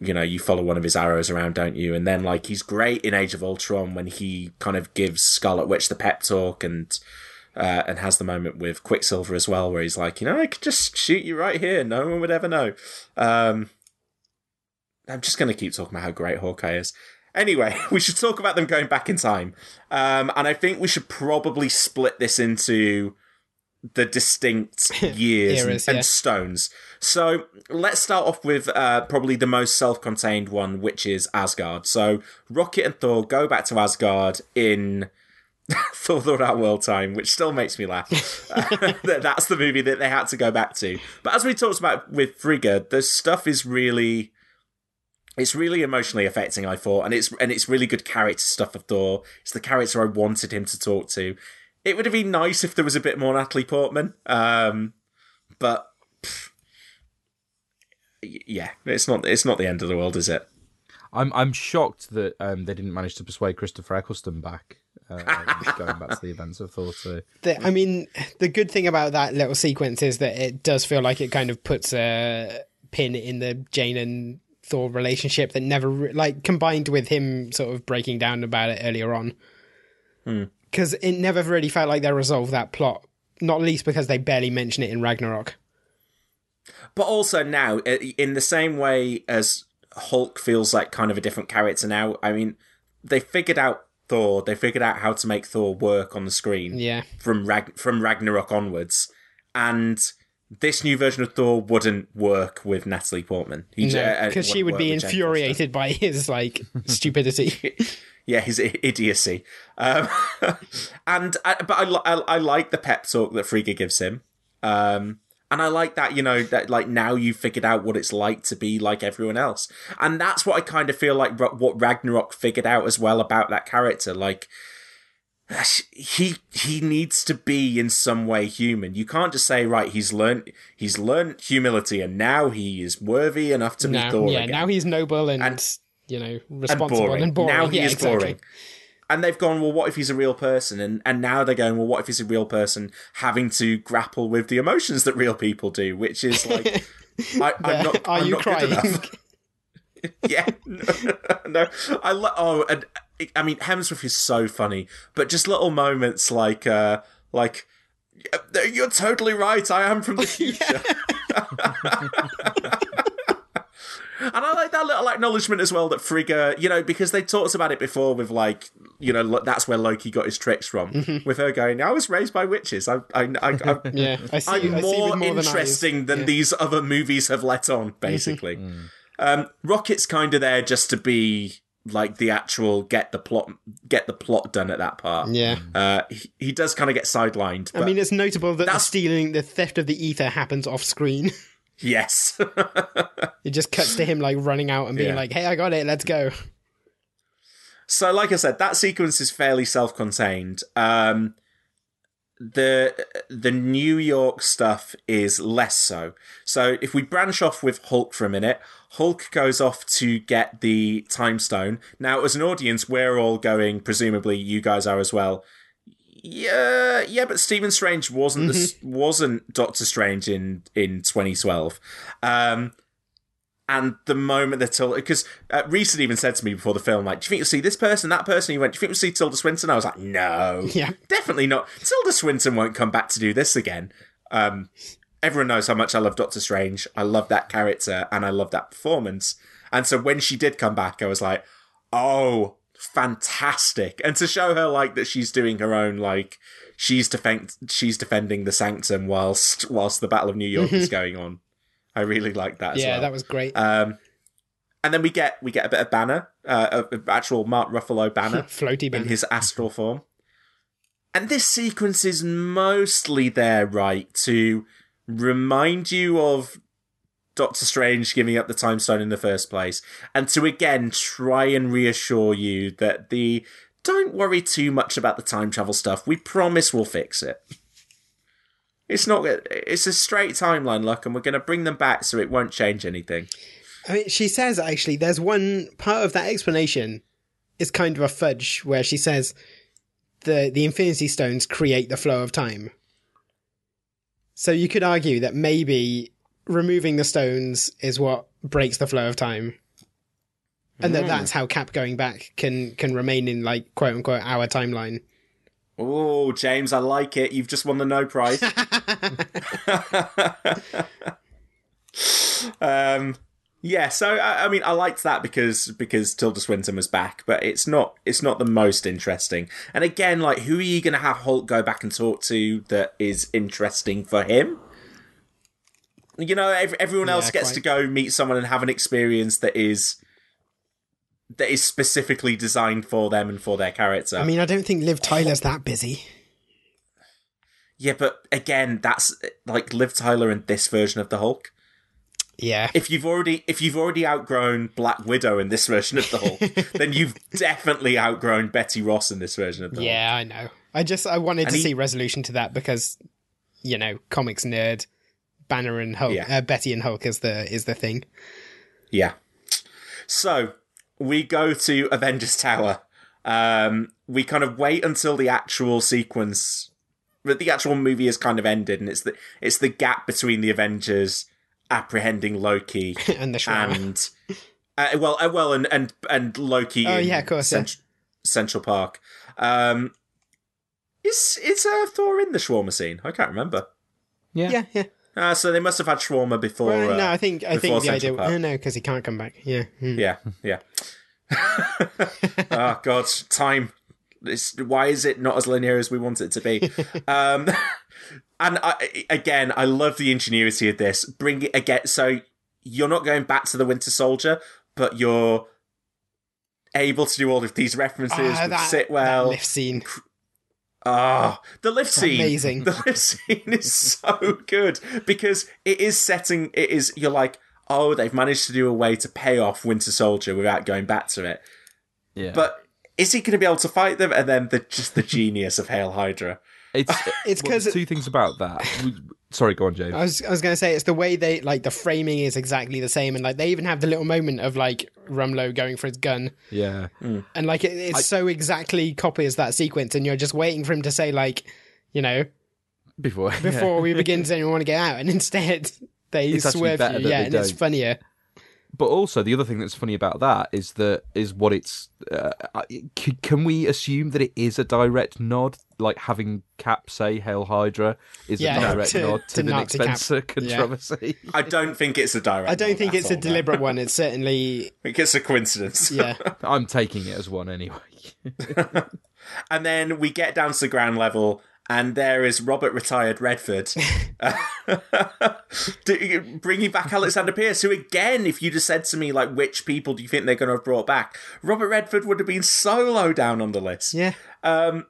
you know you follow one of his arrows around, don't you? And then like he's great in Age of Ultron when he kind of gives Scarlet Witch the pep talk and. Uh, and has the moment with Quicksilver as well, where he's like, you know, I could just shoot you right here. No one would ever know. Um, I'm just going to keep talking about how great Hawkeye is. Anyway, (laughs) we should talk about them going back in time. Um, and I think we should probably split this into the distinct (laughs) years and, Eras, and yeah. stones. So let's start off with uh, probably the most self contained one, which is Asgard. So Rocket and Thor go back to Asgard in. (laughs) Thor the Dark World time, which still makes me laugh. That- That's the movie that they had to go back to. But as we talked about with Frigga, the stuff is really it's really emotionally affecting i thought and it's and it's really good character stuff of thor it's the character i wanted him to talk to. It would have been nice if there was a bit more natalie portman um but pff, yeah it's not it's not the end of the world is it? I'm I'm shocked that um, they didn't manage to persuade Christopher Eccleston back, um, (laughs) going back to the events of Thor two. The, I mean, the good thing about that little sequence is that it does feel like it kind of puts a pin in the Jane and Thor relationship that never, re- like, combined with him sort of breaking down about it earlier on. Hmm. Because it never really felt like they resolved that plot, not least because they barely mention it in Ragnarok. but also now in the same way as hulk feels like kind of a different character now i mean they figured out thor they figured out how to make thor work on the screen Yeah. from Rag- from Ragnarok onwards, and this new version of Thor wouldn't work with Natalie Portman. He j- uh, Because she would be infuriated by his, like, (laughs) stupidity. Yeah, his idiocy. Um, (laughs) and I, but I, I I like the pep talk that Frigga gives him. Um, and I like that, you know, that like now you've figured out what it's like to be like everyone else. And that's what I kind of feel like what Ragnarok figured out as well about that character. Like, he he needs to be in some way human. You can't just say right. He's learned he's learned humility, and now he is worthy enough to be now, Thor yeah, again. now he's noble and, And- you know, and responsible and boring. Now he yeah, is exactly. boring. And they've gone, well, what if he's a real person? And and now they're going, well, what if he's a real person having to grapple with the emotions that real people do, which is like, (laughs) I, I'm not. Are I'm you not crying? Good enough. (laughs) yeah, (laughs) no, no. I lo- oh, and I mean Hemsworth is so funny, but just little moments like, uh like, you're totally right. I am from the (laughs) future. And I like that little acknowledgement as well that Frigga, you know, because they talked about it before with like, you know, that's where Loki got his tricks from. Mm-hmm. With her going, I was raised by witches. I, I, I, I (laughs) Yeah, I see. I'm more, more interesting than, than. Yeah. these other movies have let on, basically. Um, Rocket's kind of there just to be like the actual get the plot get the plot done at that part. Yeah. Uh, he, he does kind of get sidelined. I mean, it's notable that the stealing, the theft of the ether happens off screen. (laughs) yes. (laughs) It just cuts to him like running out and being Yeah. like, "Hey, I got it. Let's go." So, like I said, that sequence is fairly self-contained. Um, the the New York stuff is less so. So if we branch off with Hulk for a minute, Hulk goes off to get the time stone. Now, as an audience, we're all going. Presumably, you guys are as well. Yeah, yeah, but Stephen Strange wasn't the, wasn't Doctor Strange in in 2012. Um, and the moment that Tilda, because uh, Reese had even said to me before the film, like, "Do you think you'll see this person, that person?" He went, "Do you think we'll see Tilda Swinton?" I was like, "No, Yeah. definitely not. Tilda Swinton won't come back to do this again." Um, everyone knows how much I love Doctor Strange. I love that character and I love that performance. And so when she did come back, I was like, "Oh, fantastic!" And to show her like that she's doing her own like she's defend she's defending the Sanctum whilst whilst the Battle of New York is going on. I really like that. As yeah, well. that was great. Um, and then we get we get a bit of Banner, uh, a actual Mark Ruffalo Banner (laughs) Floaty in his astral form. And this sequence is mostly there, right, to remind you of Doctor Strange giving up the time stone in the first place, and to again try and reassure you that the don't worry too much about the time travel stuff. We promise we'll fix it. It's not. It's a straight timeline, look, and we're going to bring them back so it won't change anything. I mean, she says actually, there's one part of that explanation is kind of a fudge where she says the the Infinity Stones create the flow of time. So you could argue that maybe removing the stones is what breaks the flow of time. And that hmm. that's how Cap going back can can remain in like quote unquote our timeline. Oh, James, I like it. You've just won the no prize. (laughs) (laughs) um, yeah. So I, I mean, I liked that because because Tilda Swinton was back, but it's not it's not the most interesting. And again, like, who are you going to have Holt go back and talk to that is interesting for him? You know, ev- everyone else Yeah, gets quite. to go meet someone and have an experience that is that is specifically designed for them and for their character. I mean, I don't think Liv Tyler's that busy. Yeah, but again, that's like Liv Tyler and this version of the Hulk. Yeah. If you've already if you've already outgrown Black Widow in this version of the Hulk, (laughs) then you've definitely outgrown Betty Ross in this version of the Hulk. Yeah, I know. I just I wanted And to he- see resolution to that because you know, comics nerd, Banner and Hulk, Yeah. uh, Betty and Hulk is the is the thing. Yeah. So we go to Avengers Tower. Um, we kind of wait until the actual sequence, but the actual movie has kind of ended, and it's the it's the gap between the Avengers apprehending Loki (laughs) and the Shroud. and uh, well, uh, well, and and and Loki. Oh, in yeah, of course, yeah. Central Park. Um, is is uh, Thor in the shawarma scene? I can't remember. Yeah. yeah, yeah. Uh, so they must have had shawarma before. Well, uh, no, I think I think the idea. Central Park. Oh, no, because he can't come back. Yeah. hmm. Yeah, yeah. (laughs) oh God, time. This, why is it not as linear as we want it to be? (laughs) um, (laughs) and I, again, I love the ingenuity of this. Bring it again. So you're not going back to the Winter Soldier, but you're able to do all of these references Ah, that, sit well. lift scene. Ah, the lift scene. Amazing. The lift scene is so good because it is setting. It is. You're like, oh, they've managed to do a way to pay off Winter Soldier without going back to it. Yeah. But is he going to be able to fight them? And then the just the genius of Hail Hydra. it's (laughs) It's because there's two things about that. We- Sorry, go on, James. I was I was gonna say it's the way they like the framing is exactly the same, and like they even have the little moment of like Rumlow going for his gun, yeah. Hmm. and like it, it's so exactly copies that sequence, and you're just waiting for him to say like, you know, Before (laughs) before we begin, does anyone want to get out? And instead they It's actually swerve you, yeah, they and it's don't. funnier. But also, the other thing that's funny about that is that is what it's. Uh, c- can we assume that it is a direct nod, like having Cap say "Hail Hydra" is Yeah, a direct (laughs) to- nod to, to the Nick Nazi Cap. Spencer Yeah. controversy? (laughs) I don't think it's a direct. I don't nod think at it's a all, no. deliberate one. It's certainly I think it's a coincidence. yeah. (laughs) I'm taking it as one anyway. And then we get down to the ground level, and there is Robert retired Redford, (laughs) (laughs) bringing back Alexander Pierce. Who, again, if you just said to me like, which people do you think they're going to have brought back? Robert Redford would have been so low down on the list. Yeah. Um,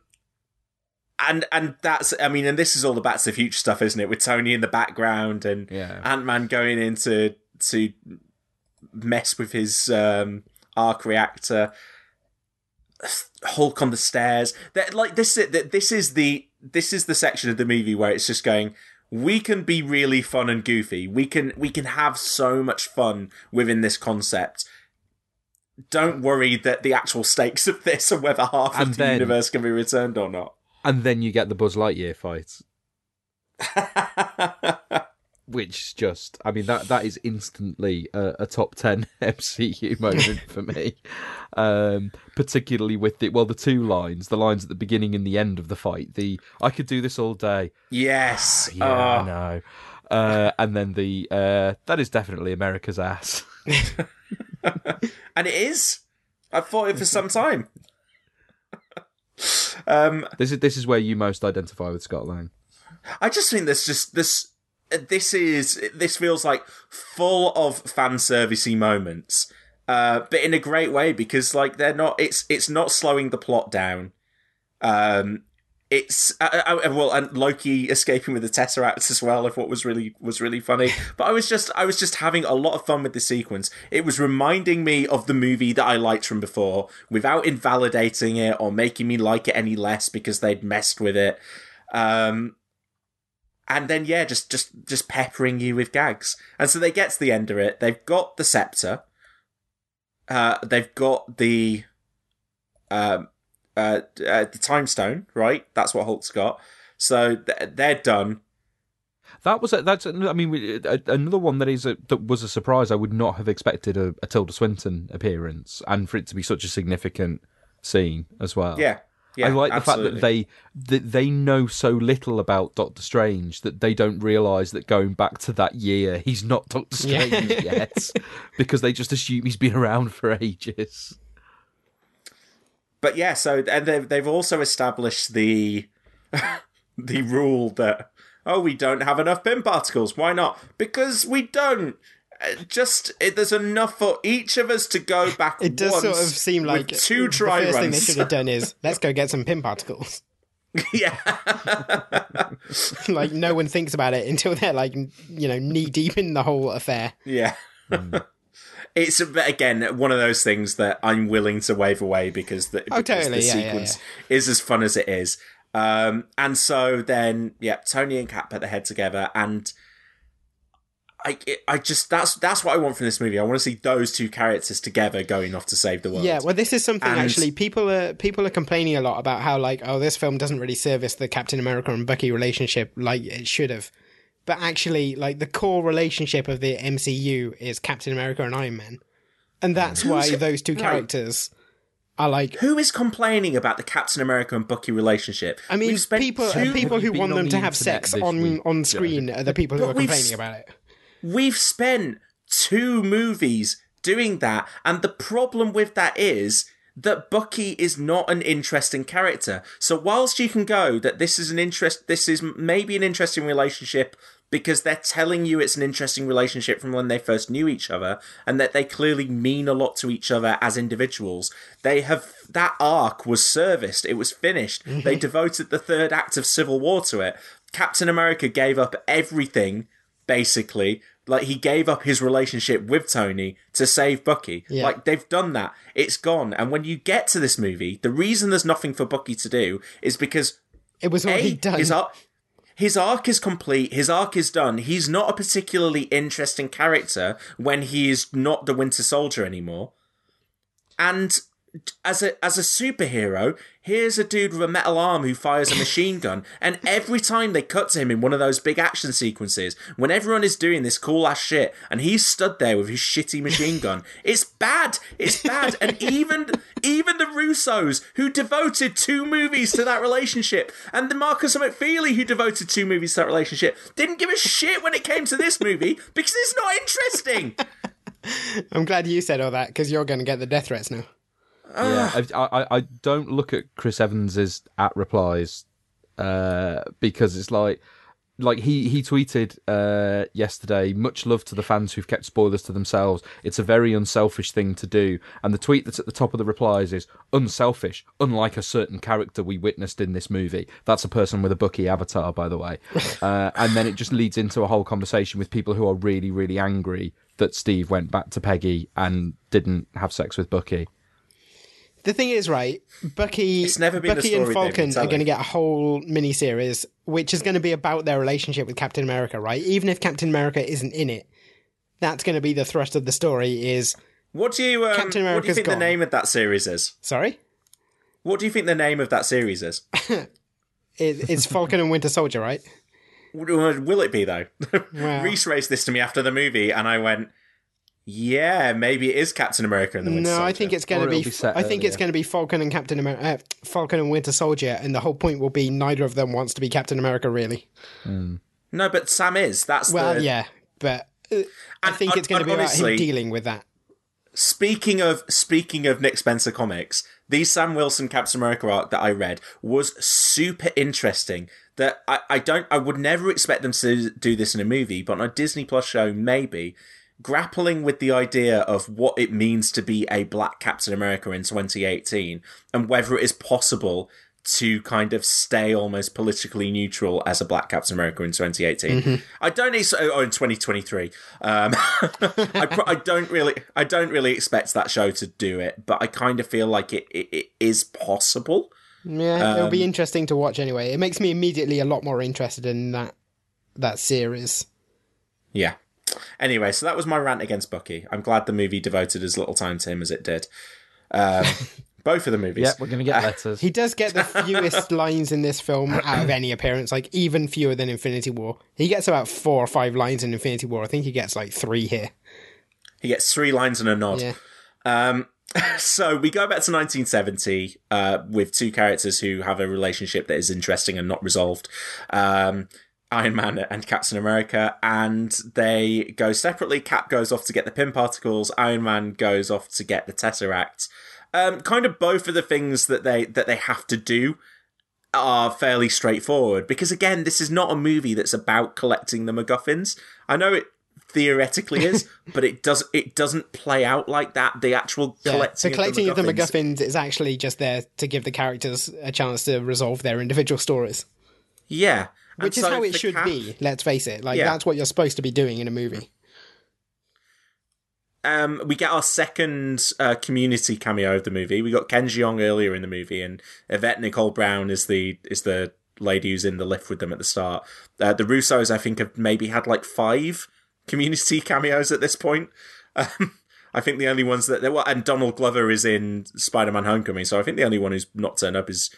and and that's I mean, and this is all the Back to the Future stuff, isn't it? With Tony in the background and Yeah. Ant Man going in to to mess with his um, arc reactor. Hulk on the stairs. That like this this is the this is the section of the movie where it's just going. We can be really fun and goofy. We can we can have so much fun within this concept. Don't worry that the actual stakes of this are whether half And of the then- universe can be returned or not. And then you get the Buzz Lightyear fight. (laughs) Which just, I mean, that that is instantly a, a top 10 (laughs) MCU moment for me. Um, particularly with the, well, the two lines, the lines at the beginning and the end of the fight. The, I could do this all day. yes. Yeah, I Oh, know. Uh, and then the, uh, that is definitely America's ass. (laughs) (laughs) and it is. I've thought it for some time. um, This is, this is where you most identify with Scott Lang. I just think there's just this. This is this feels like full of fan servicey moments, uh, but in a great way because like they're not. It's it's not slowing the plot down. Um, it's uh, uh, well, and Loki escaping with the Tesseract as well. If what was really was really funny, (laughs) but I was just I was just having a lot of fun with the sequence. It was reminding me of the movie that I liked from before, without invalidating it or making me like it any less because they'd messed with it. Um, and then yeah, just just just peppering you with gags. And so they get to the end of it. They've got the scepter. Uh, they've got the um uh, uh the time stone, right? That's what Hulk's got. So th- they're done. That was a, that's I mean a- another one that is a, that was a surprise. I would not have expected a, a Tilda Swinton appearance, and for it to be such a significant scene as well. Yeah. Yeah, I like the fact that they that they know so little about Doctor Strange that they don't realise that going back to that year he's not (laughs) Doctor Yeah. Strange yet (laughs) because they just assume he's been around for ages. But yeah, so and they've they've also established the (laughs) the rule that oh we don't have enough Pym particles. Why not? Because we don't. Uh, Just it, there's enough for each of us to go back. It does once sort of seem like two dry the first thing they should have done is let's go get some Pym particles. (laughs) (laughs) yeah, like no one thinks about it until they're like you know knee deep in the whole affair. yeah. (laughs) It's again one of those things that I'm willing to wave away because the, Oh, because totally, the yeah, yeah, sequence is as fun as it is. Um, and so then, yeah, Tony and Cap put their head together, and I, it, I just that's that's what I want from this movie. I want to see those two characters together going off to save the world. Yeah, well, this is something And- actually people are people are complaining a lot about how like oh this film doesn't really service the Captain America and Bucky relationship like it should have, but actually like the core relationship of the MCU is Captain America and Iron Man, and that's why those two right. characters are like. Who is complaining about the Captain America and Bucky relationship? I mean, people two- people who want them to have sex on week, on screen are the people who are complaining about it. We've spent two movies doing that, and the problem with that is that Bucky is not an interesting character. So whilst you can go that this is an interest, this is maybe an interesting relationship because they're telling you it's an interesting relationship from when they first knew each other, and that they clearly mean a lot to each other as individuals. They have that arc was serviced; it was finished. Mm-hmm. They devoted the third act of Civil War to it. Captain America gave up everything basically like he gave up his relationship with Tony to save Bucky. Yeah. Like they've done that. It's gone. And when you get to this movie, the reason there's nothing for Bucky to do is because It was a, already done. his arc his arc is complete, his arc is done. He's not a particularly interesting character when he is not the Winter Soldier anymore. And as a as a superhero, here's a dude with a metal arm who fires a (laughs) machine gun, and every time they cut to him in one of those big action sequences, when everyone is doing this cool ass shit, and he's stood there with his shitty machine gun, (laughs) it's bad. It's bad. and even even the Russos, who devoted two movies to that relationship, and the Markus and McFeely, who devoted two movies to that relationship, didn't give a shit when it came to this movie because it's not interesting. (laughs) I'm glad you said all that because you're going to get the death threats now. Yeah, I, I, I don't look at Chris Evans's at replies uh, because it's like like he he tweeted uh, yesterday. Much love to the fans who've kept spoilers to themselves. It's a very unselfish thing to do. And the tweet that's at the top of the replies is unselfish, unlike a certain character we witnessed in this movie. That's a person with a Bucky avatar, by the way. (laughs) uh, and then it just leads into a whole conversation with people who are really really angry that Steve went back to Peggy and didn't have sex with Bucky. The thing is, right? Bucky, It's never been Bucky and Falcon are going to get a whole mini series, which is going to be about their relationship with Captain America, right? Even if Captain America isn't in it, that's going to be the thrust of the story. Is What do you um, Captain what do you think gone. the name of that series is? sorry, What do you think the name of that series is? (laughs) it, it's Falcon and Winter Soldier, right? Will it be though? (laughs) Reese raised this to me after the movie, and I went, "Yeah, maybe it is Captain America and the Winter No, I think it's going to be. be set I think it's going to be Falcon and Captain America, uh, Falcon and Winter Soldier, and the whole point will be neither of them wants to be Captain America, really. no, but Sam is. That's Well, the. yeah, but uh, I And- think it's going to and be about him dealing with that. Speaking of speaking of Nick Spencer comics, the Sam Wilson Captain America arc that I read was super interesting. That I, I don't I would never expect them to do this in a movie, but on a Disney Plus show maybe grappling with the idea of what it means to be a black Captain America in 2018 and whether it is possible to kind of stay almost politically neutral as a black Captain America in 2018. I don't need oh, in 2023. Um, (laughs) I, pro- I don't really I don't really expect that show to do it, but I kind of feel like it, it, it is possible. Yeah, it'll Um, be interesting to watch anyway. It makes me immediately a lot more interested in that that series. Yeah. Anyway, so that was my rant against Bucky. I'm glad the movie devoted as little time to him as it did. Um, (laughs) both of the movies. Yeah, we're going to get letters. He does get the (laughs) fewest lines in this film out of any appearance, like even fewer than Infinity War. He gets about four or five lines in Infinity War. I think he gets like three here. He gets three lines and a nod. Yeah. Um, (laughs) so we go back to 1970 uh, with two characters who have a relationship that is interesting and not resolved. Um, Iron Man and Captain America, and they go separately. Cap goes off to get the Pym particles. Iron Man goes off to get the Tesseract. Um, kind of both of the things that they that they have to do are fairly straightforward because again, this is not a movie that's about collecting the MacGuffins. I know it theoretically is, (laughs) but it does it doesn't play out like that. The actual Yeah, collecting, the collecting of the the MacGuffins. MacGuffins is actually just there to give the characters a chance to resolve their individual stories, Yeah, Which is how it should be. Let's face it; like Yeah. that's what you're supposed to be doing in a movie. Um, we get our second uh, community cameo of the movie. We got Ken Jeong earlier in the movie, and Yvette Nicole Brown is the is the lady who's in the lift with them at the start. Uh, the Russos, I think, have maybe had like five (laughs) community cameos at this point. Um, I think the only ones that well, and Donald Glover is in Spider-Man: Homecoming, so I think the only one who's not turned up is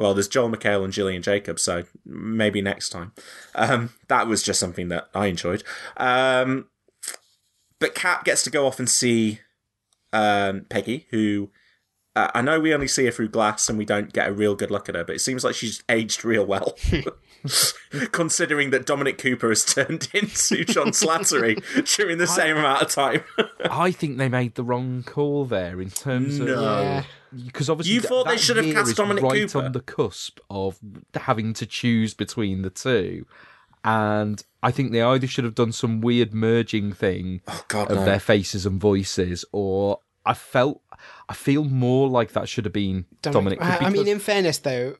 well, there's Joel McHale and Gillian Jacobs, so maybe next time. Um, that was just something that I enjoyed. Um, but Cap gets to go off and see um, Peggy, who uh, I know we only see her through glass and we don't get a real good look at her, but it seems like she's aged real well. (laughs) (laughs) Considering that Dominic Cooper has (laughs) turned into John Slattery during the same amount of time. I think they made the wrong call there in terms No. of Yeah. Because obviously You th- thought they should have cast Dominic right Cooper? on the cusp of having to choose between the two, and I think they either should have done some weird merging thing Oh, God, of no. their faces and voices, or I felt I feel more like that should have been Dominic. I, I mean, in fairness, though,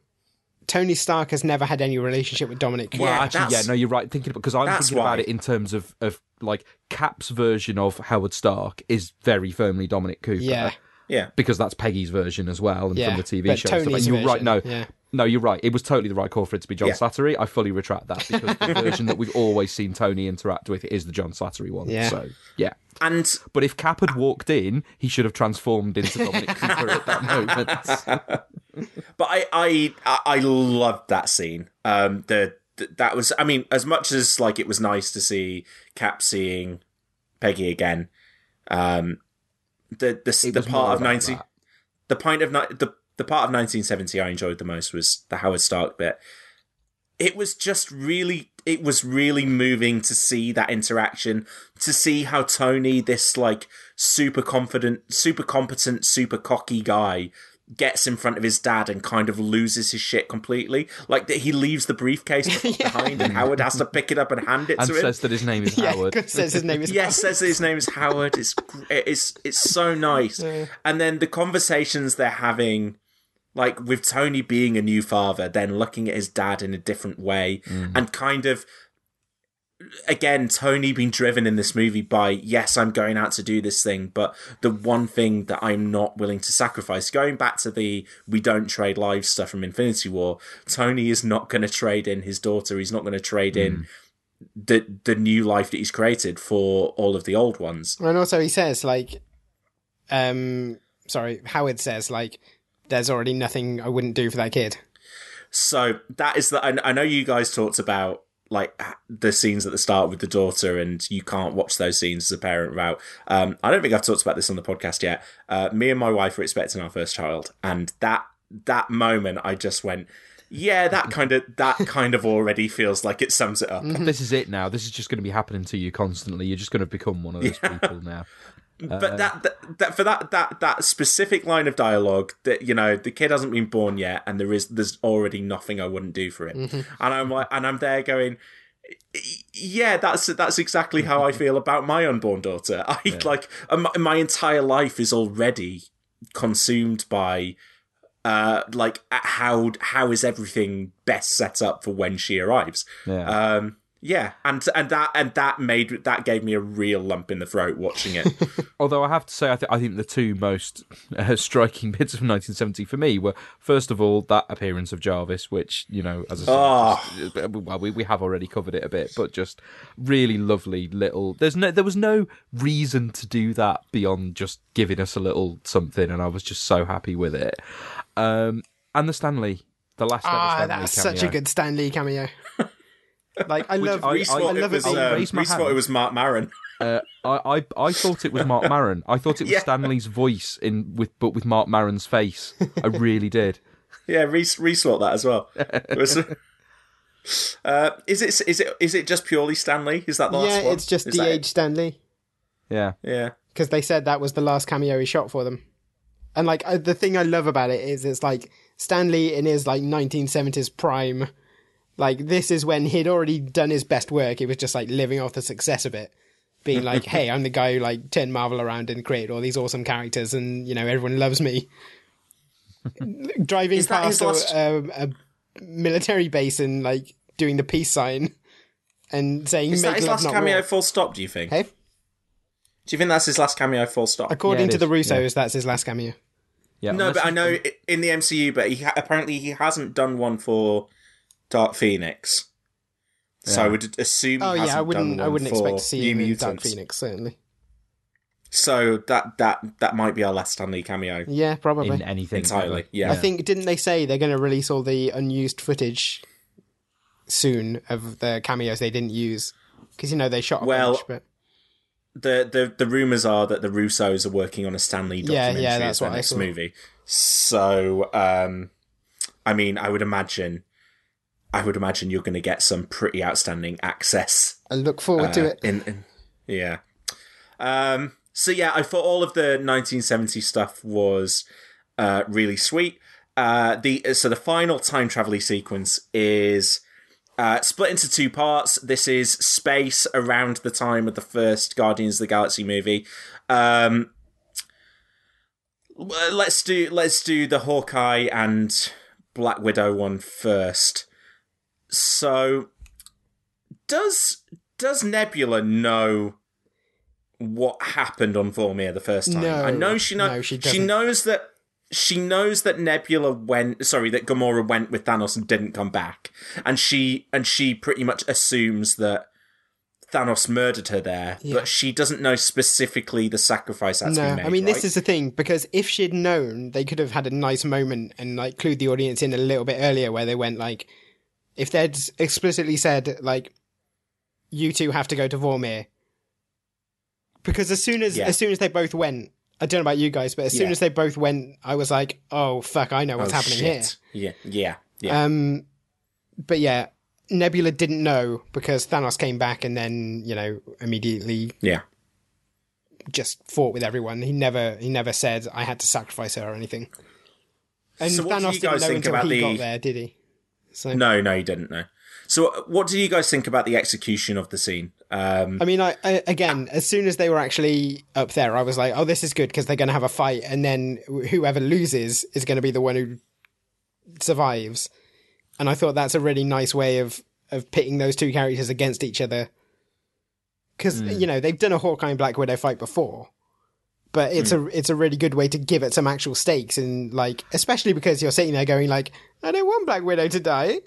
Tony Stark has never had any relationship with Dominic. Well, Yeah, actually, yeah, no, you're right. Thinking because I'm thinking why. about it in terms of of like Cap's version of Howard Stark is very firmly Dominic Cooper. Yeah. Yeah. because that's Peggy's version as well, and Yeah, from the TV but show. and stuff. Tony's and you're right. No, yeah. no, you're right. It was totally the right call for it to be John Yeah. Slattery. I fully retract that because the version that we've always seen Tony interact with is the John Slattery one. Yeah. So yeah. And But if Cap had walked in, he should have transformed into Dominic Cooper at that moment. (laughs) But I I I I loved that scene. Um, the, th that was I mean, as much as like it was nice to see Cap seeing Peggy again. Um, the the the part of that. the point of the the part of nineteen seventy I enjoyed the most was the Howard Stark bit. It was just really it was really moving to see that interaction, to see how Tony, this like super confident, super competent, super cocky guy, gets in front of his dad and kind of loses his shit completely. Like that he leaves the briefcase (laughs) behind and Howard has to pick it up and hand it and to him. And says that his name is (laughs) Yeah, Howard. 'cause (laughs) says his name is Yes, says that his name is Howard. It's it's it's so nice. And then the conversations they're having, like with Tony being a new father, then looking at his dad in a different way, mm. and kind of again, Tony being driven in this movie by, yes, I'm going out to do this thing, but the one thing that I'm not willing to sacrifice, going back to the we don't trade lives stuff from Infinity War, Tony is not going to trade in his daughter. He's not going to trade in the the new life that he's created for all of the old ones. And also, he says like, um, sorry, Howard says like, there's already nothing I wouldn't do for that kid. So that is the. I, I know you guys talked about like the scenes at the start with the daughter, and you can't watch those scenes as a parent without. Um, I don't think I've talked about this on the podcast yet. Uh, me and my wife were expecting our first child, and that that moment, I just went, yeah, that kind of that kind of already feels like it sums it up. This is it now. This is just going to be happening to you constantly. You're just going to become one of those (laughs) people now. But that, that that for that that that specific line of dialogue that you know the kid hasn't been born yet and there is there's already nothing I wouldn't do for it. And I'm like and I'm there going yeah that's that's exactly how I (laughs) feel about my unborn daughter. (laughs) I like um, my entire life is already consumed by uh like how how is everything best set up for when she arrives? Yeah. um yeah and and that and that made that gave me a real lump in the throat watching it (laughs) (laughs) Although I have to say, I, th- I think the two most uh, (laughs) striking bits of 1970 for me were, first of all, that appearance of Jarvis, which, you know, as I said, Oh. just- uh, well, we, we have already covered it a bit, but just really lovely little. There's no, there was no reason to do that beyond just giving us a little something, and I was just so happy with it. Um, and the Stan Lee, the last ever Ah, Stan Lee that's cameo. such a good Stan Lee cameo. Like I love, I- I, Reese thought, love it was, it. I'll um, raise my Reese thought it was Marc Maron. Uh, I, I I thought it was Marc (laughs) Maron. I thought it was Yeah. Stan Lee's voice in with but with Marc Maron's face. I really did. (laughs) yeah, Reese, Reese thought that as well. It was, (laughs) uh, is it is it is it just purely Stan Lee? Is that the last yeah, one? it's just Is that DH it? Stan Lee Yeah. Yeah, because they said that was the last cameo he shot for them. And like uh, the thing I love about it is it's like Stan Lee in his like 1970s prime. Like this is when he'd already done his best work. It was just like living off the success of it, being like, (laughs) "Hey, I'm the guy who like turned Marvel around and created all these awesome characters, and you know everyone loves me." (laughs) Driving Is that his past last- a, a, a military base and like doing the peace sign and saying, is "Make that his love, last cameo? war." Full stop? Do you think? Hey, Do you think that's his last cameo? Full stop? according Yeah, to it the is, Russos, that's his last cameo. Yeah. no, but I know in the MCU, but he ha- apparently he hasn't done one for Dark Phoenix. So I would assume. Oh yeah, I wouldn't. I wouldn't expect to see New him in Dark Phoenix. Certainly. So that that that might be our last Stan Lee cameo Yeah, probably. in anything entirely. ever. Yeah. I think didn't they say they're going to release all the unused footage soon of the cameos they didn't use because you know they shot a Well, bunch, but the the the rumors are that the Russos are working on a Stan Lee Yeah, documentary yeah, as that's their what I next saw. movie. So, um, I mean, I would imagine, I would imagine you're going to get some pretty outstanding access. I look forward to uh, it. In, in yeah. Um. So yeah, I thought all of the 1970 stuff was uh really sweet. Uh, the so the final time travel sequence is uh, split into two parts. This is space around the time of the first Guardians of the Galaxy movie. Um, let's do let's do the Hawkeye and Black Widow one first. So, does does Nebula know what happened on Vormir the first time? No. I know she knows. No, she she knows that she knows that Nebula went. Sorry, that Gamora went with Thanos and didn't come back, and she and she pretty much assumes that Thanos murdered her there, Yeah. but she doesn't know specifically the sacrifice that's No, been made. I mean this is the thing because if she'd known, they could have had a nice moment and like clued the audience in a little bit earlier, where they went like, if they'd explicitly said like, you two have to go to Vormir, because as soon as Yeah. as soon as they both went, I don't know about you guys, but as soon Yeah. as they both went, I was like, oh fuck, I know what's Oh, happening shit. here. Yeah, yeah, yeah. Um, but yeah, Nebula didn't know because Thanos came back and then you know immediately yeah. just fought with everyone. He never he never said I had to sacrifice her or anything. And So what do Thanos you didn't guys know think until about he the- got there, did he? So No, no, you didn't know. So, uh, what do you guys think about the execution of the scene? Um, I mean, I, I again, as soon as they were actually up there, I was like, "Oh, this is good because they're going to have a fight, and then whoever loses is going to be the one who survives." And I thought that's a really nice way of of pitting those two characters against each other because you know they've done a Hawkeye and Black Widow fight before, but it's a it's a really good way to give it some actual stakes and like especially because you're sitting there going like I don't want Black Widow to die,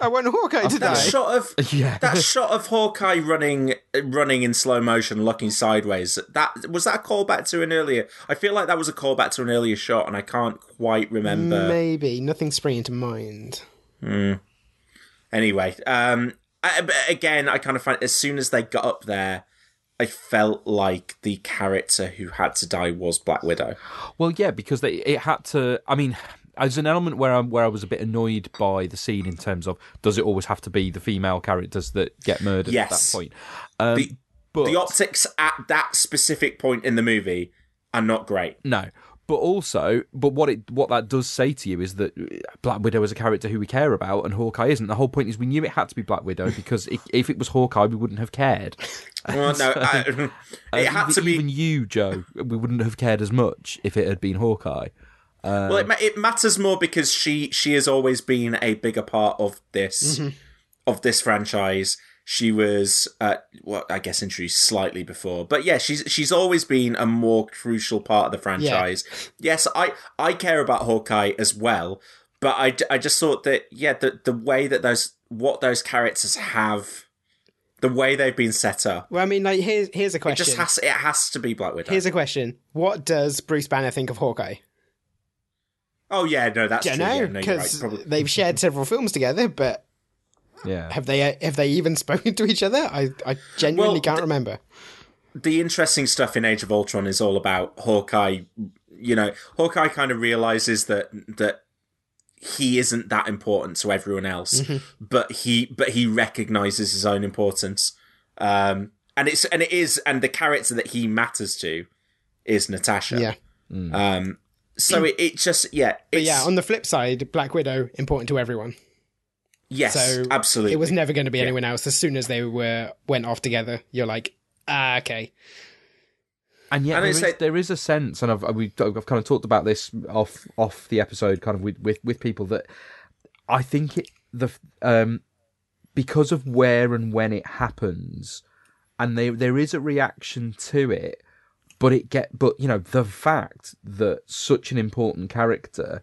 I want Hawkeye (laughs) to That die. shot of (laughs) Yeah. that shot of Hawkeye running running in slow motion, looking sideways. That was that a callback to an earlier. I feel like that was a callback to an earlier shot, and I can't quite remember. Maybe nothing springing to mind. Anyway, um, I, again, I kind of find as soon as they got up there, I felt like the character who had to die was Black Widow. Well, yeah, because they, it had to. I mean, as an element where I where I was a bit annoyed by the scene in terms of does it always have to be the female characters that get murdered at that point? Um, The- but The optics at that specific point in the movie are not great. no. But also, but what it what that does say to you is that Black Widow is a character who we care about, and Hawkeye isn't. The whole point is we knew it had to be Black Widow (laughs) because if, if it was Hawkeye, we wouldn't have cared. Well, no, (laughs) I, (laughs) it Uh, had even, to be. even you, Joe. We wouldn't have cared as much if it had been Hawkeye. Well, it, it matters more because she she has always been a bigger part of this of this franchise. She was, uh, well, I guess introduced slightly before, but yeah, she's she's always been a more crucial part of the franchise. Yes, I I care about Hawkeye as well, but I, I just thought that yeah, the the way that those what those characters have, the way they've been set up, Well, I mean, like here's here's a it question. just has it has to be Black Widow. Here's a question: What does Bruce Banner think of Hawkeye? oh yeah, no, that's Don't true. know yeah, no, right. because they've shared several films together, but Yeah. have they have they even (laughs) spoken to each other? I I genuinely Well, can't th- remember. the interesting stuff in Age of Ultron is all about Hawkeye. You know, Hawkeye kind of realizes that that he isn't that important to everyone else, but he but he recognizes his own importance. Um, and it's and it is and the character that he matters to is Natasha. Yeah, Um, so it, it just yeah, but yeah. On the flip side, Black Widow important to everyone. Yes, So absolutely. It was never going to be anyone else. As soon as they were went off together, you're like, ah, okay. And yet And there it's is, like- there is a sense, and I've we I've kind of talked about this off off the episode, kind of with with, with people that I think it the um because of where and when it happens, and there there is a reaction to it, but it get but you know the fact that such an important character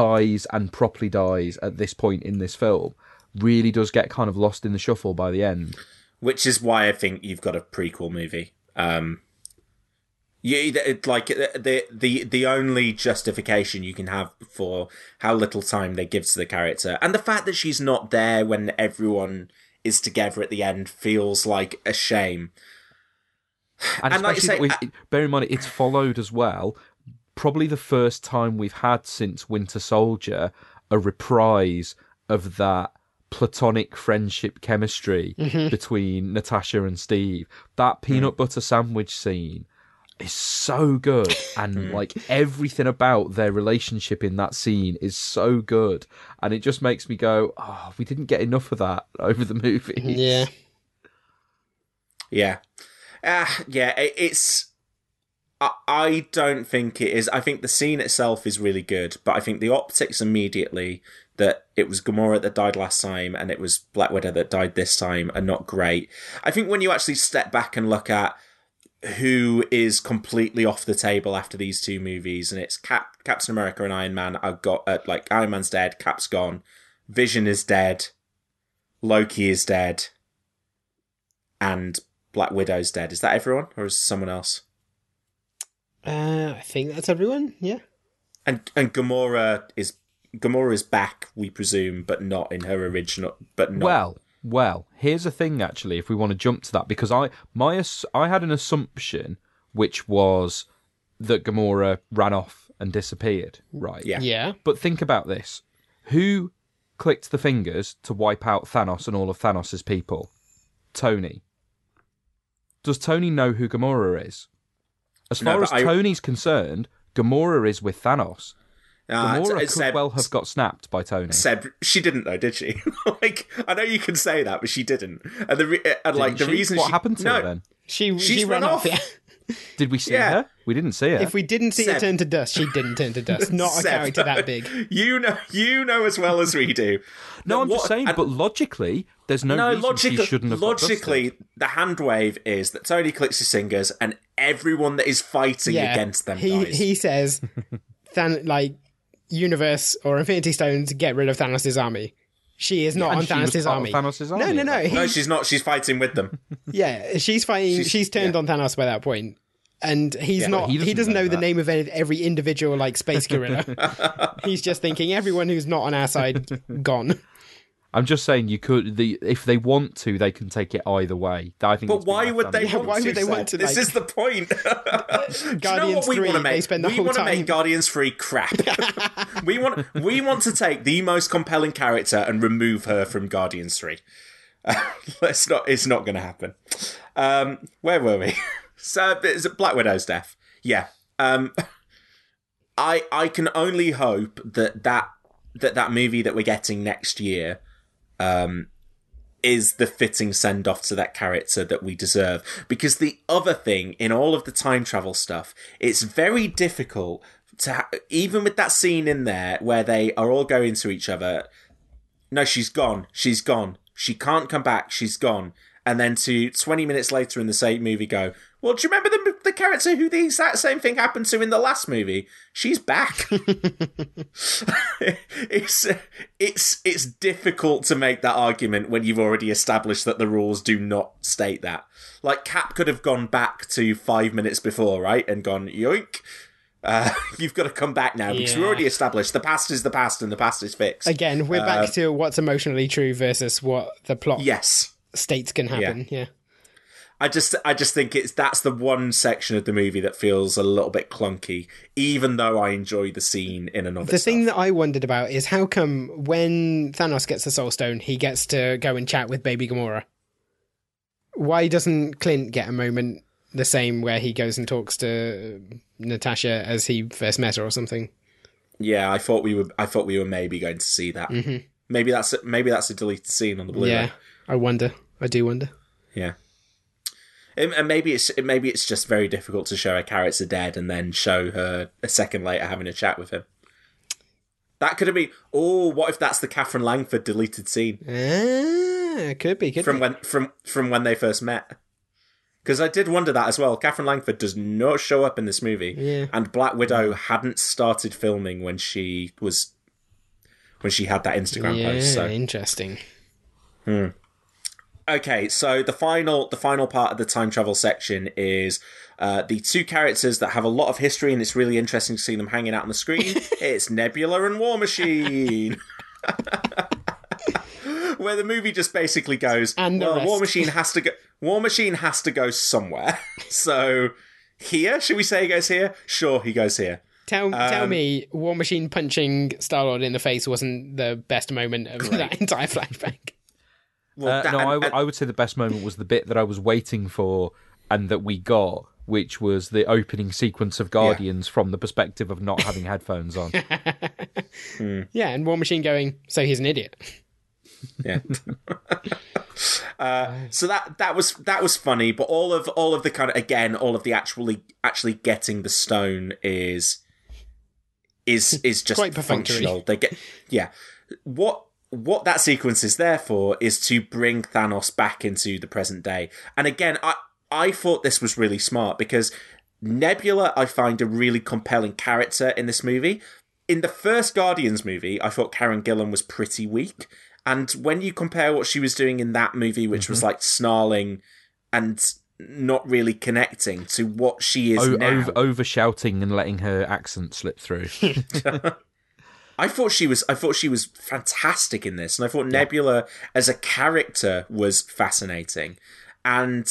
dies and properly dies at this point in this film really does get kind of lost in the shuffle by the end. which is why I think you've got a prequel movie. Um, you it- like the the the only justification you can have for how little time they give to the character, and the fact that she's not there when everyone is together at the end feels like a shame. And, And like you especially say, that we, bear in mind it's followed as well. Probably the first time we've had since Winter Soldier a reprise of that platonic friendship chemistry mm-hmm. between Natasha and Steve. That mm. peanut butter sandwich scene is so good, and mm. like everything about their relationship in that scene is so good, and it just makes me go, "Oh, we didn't get enough of that (laughs) over the movie." Yeah, Yeah, uh, yeah, it, it's. I, don't think it is. I think the scene itself is really good, but I think the optics immediately that it was Gamora that died last time and it was Black Widow that died this time are not great. I think when you actually step back and look at who is completely off the table after these two movies, and it's Cap, Captain America and Iron Man. I've got uh, like Iron Man's dead, Cap's gone, Vision is dead, Loki is dead, and Black Widow's dead. Is that everyone, or is someone else? Uh, I think that's everyone. Yeah, And and Gamora is Gamora is back, we presume, but not in her original. But not. Well, well, here's the thing. Actually, if we want to jump to that, because I my I had an assumption, which was that Gamora ran off and disappeared. Right. Yeah. yeah. But think about this: who clicked the fingers to wipe out Thanos and all of Thanos' people? Tony. Does Tony know who Gamora is? As far but as I- Tony's concerned, Gamora is with Thanos. Uh, Gamora it's- could Seb- well have got snapped by Tony. Seb, she didn't though, did she? (laughs) like, I know you can say that, but she didn't. And the re- and like Didn't the she? reason what she, happened to no, her then? She She's she ran run off. off. (laughs) Yeah. Did we see Yeah. her? We didn't see her. If we didn't see her turn to dust, she didn't turn to dust. Not a character that big. (laughs) You know, you know as well as we do. no, I'm just saying. and- But logically, there's no, no, reason logically, she shouldn't have got logically, the hand wave is that Tony clicks his fingers, and everyone that is fighting Yeah, against them he dies. he says, Than like universe or Infinity Stones get rid of Thanos' army. She is not And on she Thanos' army. Thanos' No, army no, at no. that no, she's not. She's fighting with them. (laughs) yeah, she's fighting. She's, She's- turned yeah. on Thanos by that point, and he's Yeah, not. He he doesn't, doesn't know know, the name of any- every individual like space gorilla. (laughs) (laughs) he's just thinking everyone who's not on our side gone. I'm just saying you could. The if they want to, they can take it either way. I think. But why would they unnoticed. Yeah, why would they want to, This like- is the point. (laughs) Do you know Guardians what we 3, want to make? the we want to make Guardians Free crap. (laughs) we want we want to take the most compelling character and remove her from Guardians Three. (laughs) Let's not. It's not going to happen. Um, where were we? so it's Black Widow's death? Yeah. Um, I I can only hope that that that that movie that we're getting next year um, is the fitting send off to that character that we deserve. Because the other thing in all of the time travel stuff, it's very difficult to ha- even with that scene in there where they are all going to each other. No, she's gone. She's gone. She can't come back. She's gone. And then to 20 minutes later in the same movie go, well, do you remember the, the character who the exact same thing happened to in the last movie? She's back. (laughs) (laughs) it's it's it's difficult to make that argument when you've already established that the rules do not state that. Like Cap could have gone back to five minutes before, right, and gone yoink. Uh, (laughs) you've got to come back now because we Yeah. already established the past is the past and the past is fixed. Again, we're Uh, back to what's emotionally true versus what the plot Yes, states can happen. Yeah. I just I just think it's that's the one section of the movie that feels a little bit clunky, even though I enjoy the scene in and of The itself. thing that I wondered about is how come when Thanos gets the Soul Stone, he gets to go and chat with Baby Gamora? Why doesn't Clint get a moment the same where he goes and talks to Natasha as he first met her or something? Yeah, I thought we were. I thought we were maybe going to see that. Maybe that's maybe that's a deleted scene on the Blu-ray. Mm-hmm. Yeah, I wonder. I do wonder. Yeah. And maybe it's maybe it's just very difficult to show a character dead and then show her a second later having a chat with him. That could have been. Oh, what if that's the Katherine Langford deleted scene Ah, could be. Could from be. when from from when they first met? Because I did wonder that as well. Katherine Langford does not show up in this movie, Yeah. and Black Widow hadn't started filming when she was when she had that Instagram yeah, post. So interesting. Okay, so the final the final part of the time travel section is uh, the two characters that have a lot of history, and it's really interesting to see them hanging out on the screen. (laughs) it's Nebula and War Machine. (laughs) Where the movie just basically goes, And well, War. Machine has to go. War Machine has to go somewhere. (laughs) so here, should we say he goes here? Sure, he goes here. Tell tell Um, me, War Machine punching Star Lord in the face wasn't the best moment of that entire flashback. Well, Uh, that- no, I, and- and- I would say the best moment was the bit that I was waiting for and that we got, which was the opening sequence of Guardians from the perspective of not having headphones on. (laughs) Yeah, and War Machine going, so he's an idiot. (laughs) yeah. (laughs) uh, so that that was that was funny, but all of all of the kind of again, all of the actually actually getting the stone is is is just functional. They get yeah. What what that sequence is there for is to bring Thanos back into the present day. And again, I I thought this was really smart because Nebula I find a really compelling character in this movie. In the first Guardians movie, I thought Karen Gillan was pretty weak. And when you compare what she was doing in that movie, which was mm-hmm. like snarling and not really connecting to what she is o- now, over, over shouting and letting her accent slip through. (laughs) (laughs) I thought she was I thought she was fantastic in this, and I thought Nebula as a character was fascinating. And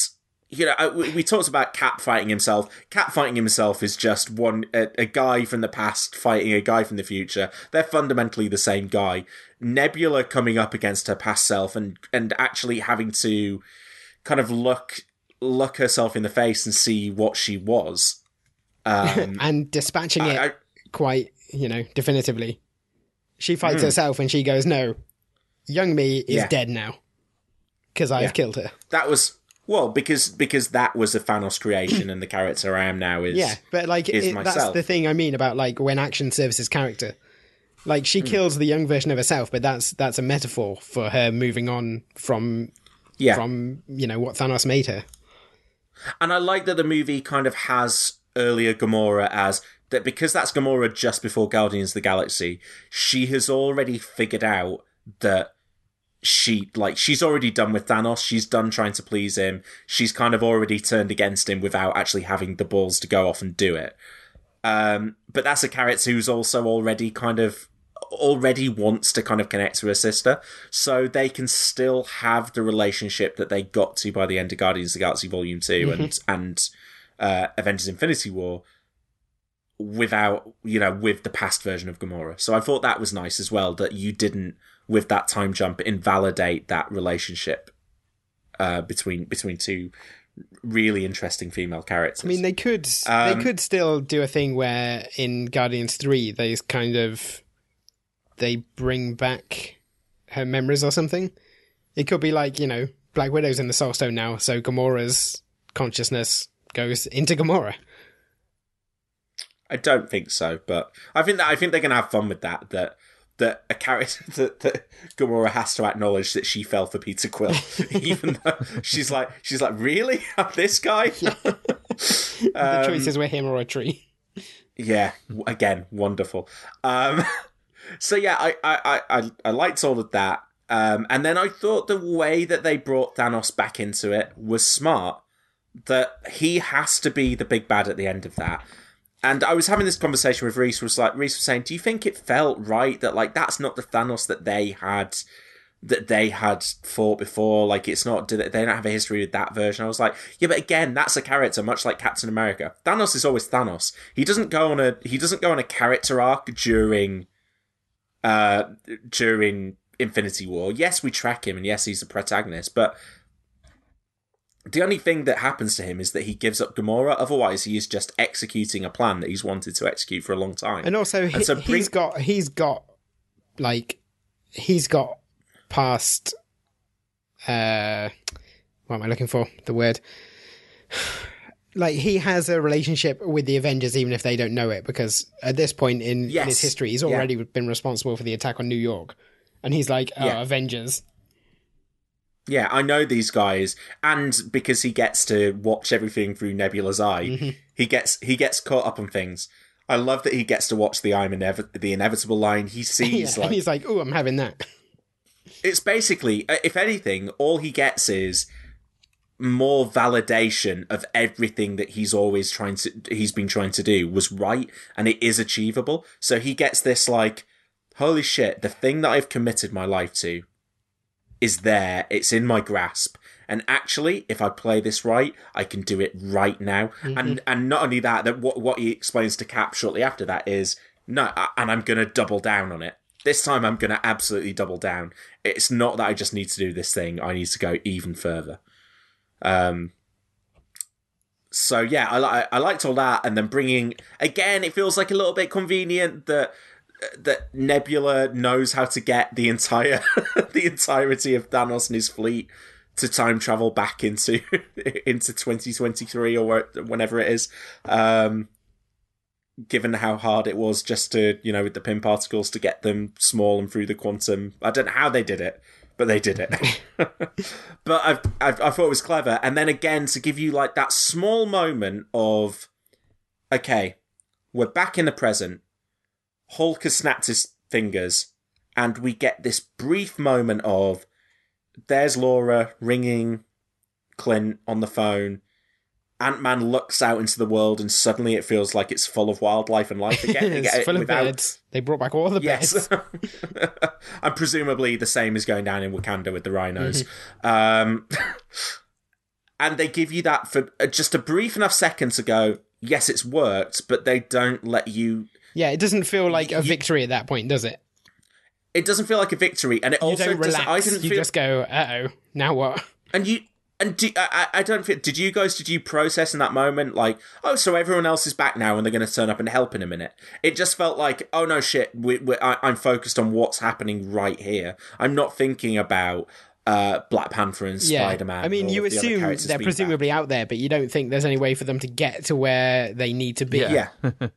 you know, I- we, talked about Cap fighting himself. Cap fighting himself is just one a, a guy from the past fighting a guy from the future. They're fundamentally the same guy. Nebula coming up against her past self and and actually having to kind of look look herself in the face and see what she was. (laughs) Um, And dispatching it I, I, quite, you know, definitively. She fights Hmm. herself and she goes, no, young me is Yeah. dead now. Because I've Yeah. killed her. that was Well, because because that was a Thanos creation, and the character I am now is Yeah, but like is it, that's the thing I mean about like when action serves his character. Like she kills the young version of herself, but that's that's a metaphor for her moving on from yeah. from you know what Thanos made her. And I like that the movie kind of has earlier Gamora as that because that's Gamora just before Guardians of the Galaxy, she has already figured out that she like she's already done with Thanos, she's done trying to please him. She's kind of already turned against him without actually having the balls to go off and do it. Um but that's a character who's also already kind of already wants to kind of connect to her sister, so they can still have the relationship that they got to by the end of Guardians of the Galaxy Volume 2 and and uh, Avengers Infinity War without you know with the past version of Gamora. So I thought that was nice as well that you didn't with that time jump invalidate that relationship uh, between between two really interesting female characters. I mean, they could Um, they could still do a thing where in Guardians Three they kind of they bring back her memories or something. It could be like you know Black Widow's in the Soul Stone now, so Gamora's consciousness goes into Gamora. I don't think so, but I think that I think they're gonna have fun with that. That that a character (laughs) that, that Gamora has to acknowledge that she fell for Peter Quill, (laughs) even though she's like she's like really (laughs) this guy. the Um, choices were him or a tree. Yeah, again, wonderful. Um, so yeah, I, I, I, I- I liked all of that. Um, and then I thought the way that they brought Thanos back into it was smart. That he has to be the big bad at the end of that. And I was having this conversation with Reese. Was like Reese was saying, "Do you think it felt right that like that's not the Thanos that they had that they had fought before? Like it's not. They don't have a history with that version?" I was like, "Yeah, but again, that's a character, much like Captain America. Thanos is always Thanos. He doesn't go on a he doesn't go on a character arc during uh during Infinity War. Yes, we track him, and yes, he's the protagonist, but." The only thing that happens to him is that he gives up Gamora. Otherwise, he is just executing a plan that he's wanted to execute for a long time. And also, he, And so he's bring- got he's got like he's got past. Uh, what am I looking for? The word. (sighs) Like he has a relationship with the Avengers, even if they don't know it, because at this point in, in his history, he's Yeah. already been responsible for the attack on New York, and he's like, "Oh, Yeah. Avengers." Yeah, I know these guys, and because he gets to watch everything through Nebula's eye, he gets he gets caught up on things. I love that he gets to watch the "I'm inev- the inevitable" line. He (laughs) Yeah, sees and like he's like, "Oh, I'm having that." it's basically, uh, if anything, all he gets is more validation of everything that he's always trying to he's been trying to do was right and it is achievable. So he gets this like, holy shit, the thing that I've committed my life to is there, it's in my grasp. And actually, if I play this right, I can do it right now. And and not only that, that what what he explains to Cap shortly after that is no, I- and I'm gonna double down on it. This time, I'm gonna absolutely double down. It's not that I just need to do this thing; I need to go even further. Um. So yeah, I li- I liked all that, and then bringing again, it feels like a little bit convenient that that Nebula knows how to get the entire (laughs) the entirety of Thanos and his fleet to time travel back into (laughs) into 2023 or whenever it is. Um, given how hard it was just to you know with the Pym particles to get them small and through the quantum, I don't know how they did it, but they did it. (laughs) but I, I I thought it was clever, and then again to give you like that small moment of okay, we're back in the present. Hulk has snapped his fingers, and we get this brief moment of there's Laura ringing Clint on the phone. Ant Man looks out into the world, and suddenly it feels like it's full of wildlife and life again. (laughs) it's full of without- birds. They brought back all the Yes. birds. (laughs) and presumably the same is going down in Wakanda with the rhinos. Mm-hmm. Um, (laughs) and they give you that for uh, just a brief enough second to go, yes, it's worked, but they don't let you. Yeah, it doesn't feel like a victory at that point, does it? It doesn't feel like a victory, and it You also don't doesn't. I didn't You feel. just go, "Uh oh, now what?" And you. And do, I, I I don't feel. Did you guys? Did you process in that moment like, oh, so everyone else is back now, and they're going to turn up and help in a minute? It just felt like, oh no, shit. We, we, I, I'm focused on what's happening right here. I'm not thinking about. uh, Black Panther and Yeah, Spider Man. I mean, you assume they're presumably out there, but you don't think there's any way for them to get to where they need to be. Yeah. (laughs)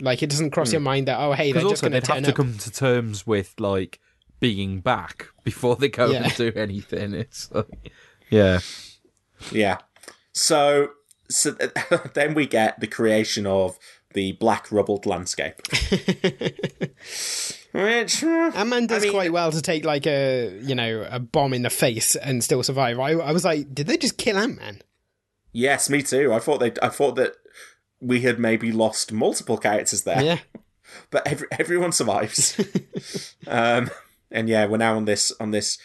Like it doesn't cross your mind that oh hey they're just going to have to up. come to terms with like being back (laughs) before they go Yeah. and do anything. It's like, yeah, Yeah. So, so (laughs) then we get the creation of the black rubbled landscape. (laughs) Which, uh, Ant-Man does I mean- quite well to take like a you know a bomb in the face and still survive. I, I was like, did they just kill Ant-Man? yes, me too. I thought they, I thought that we had maybe lost multiple characters there. Yeah, (laughs) but every, everyone survives. (laughs) um, and yeah, we're now on this on this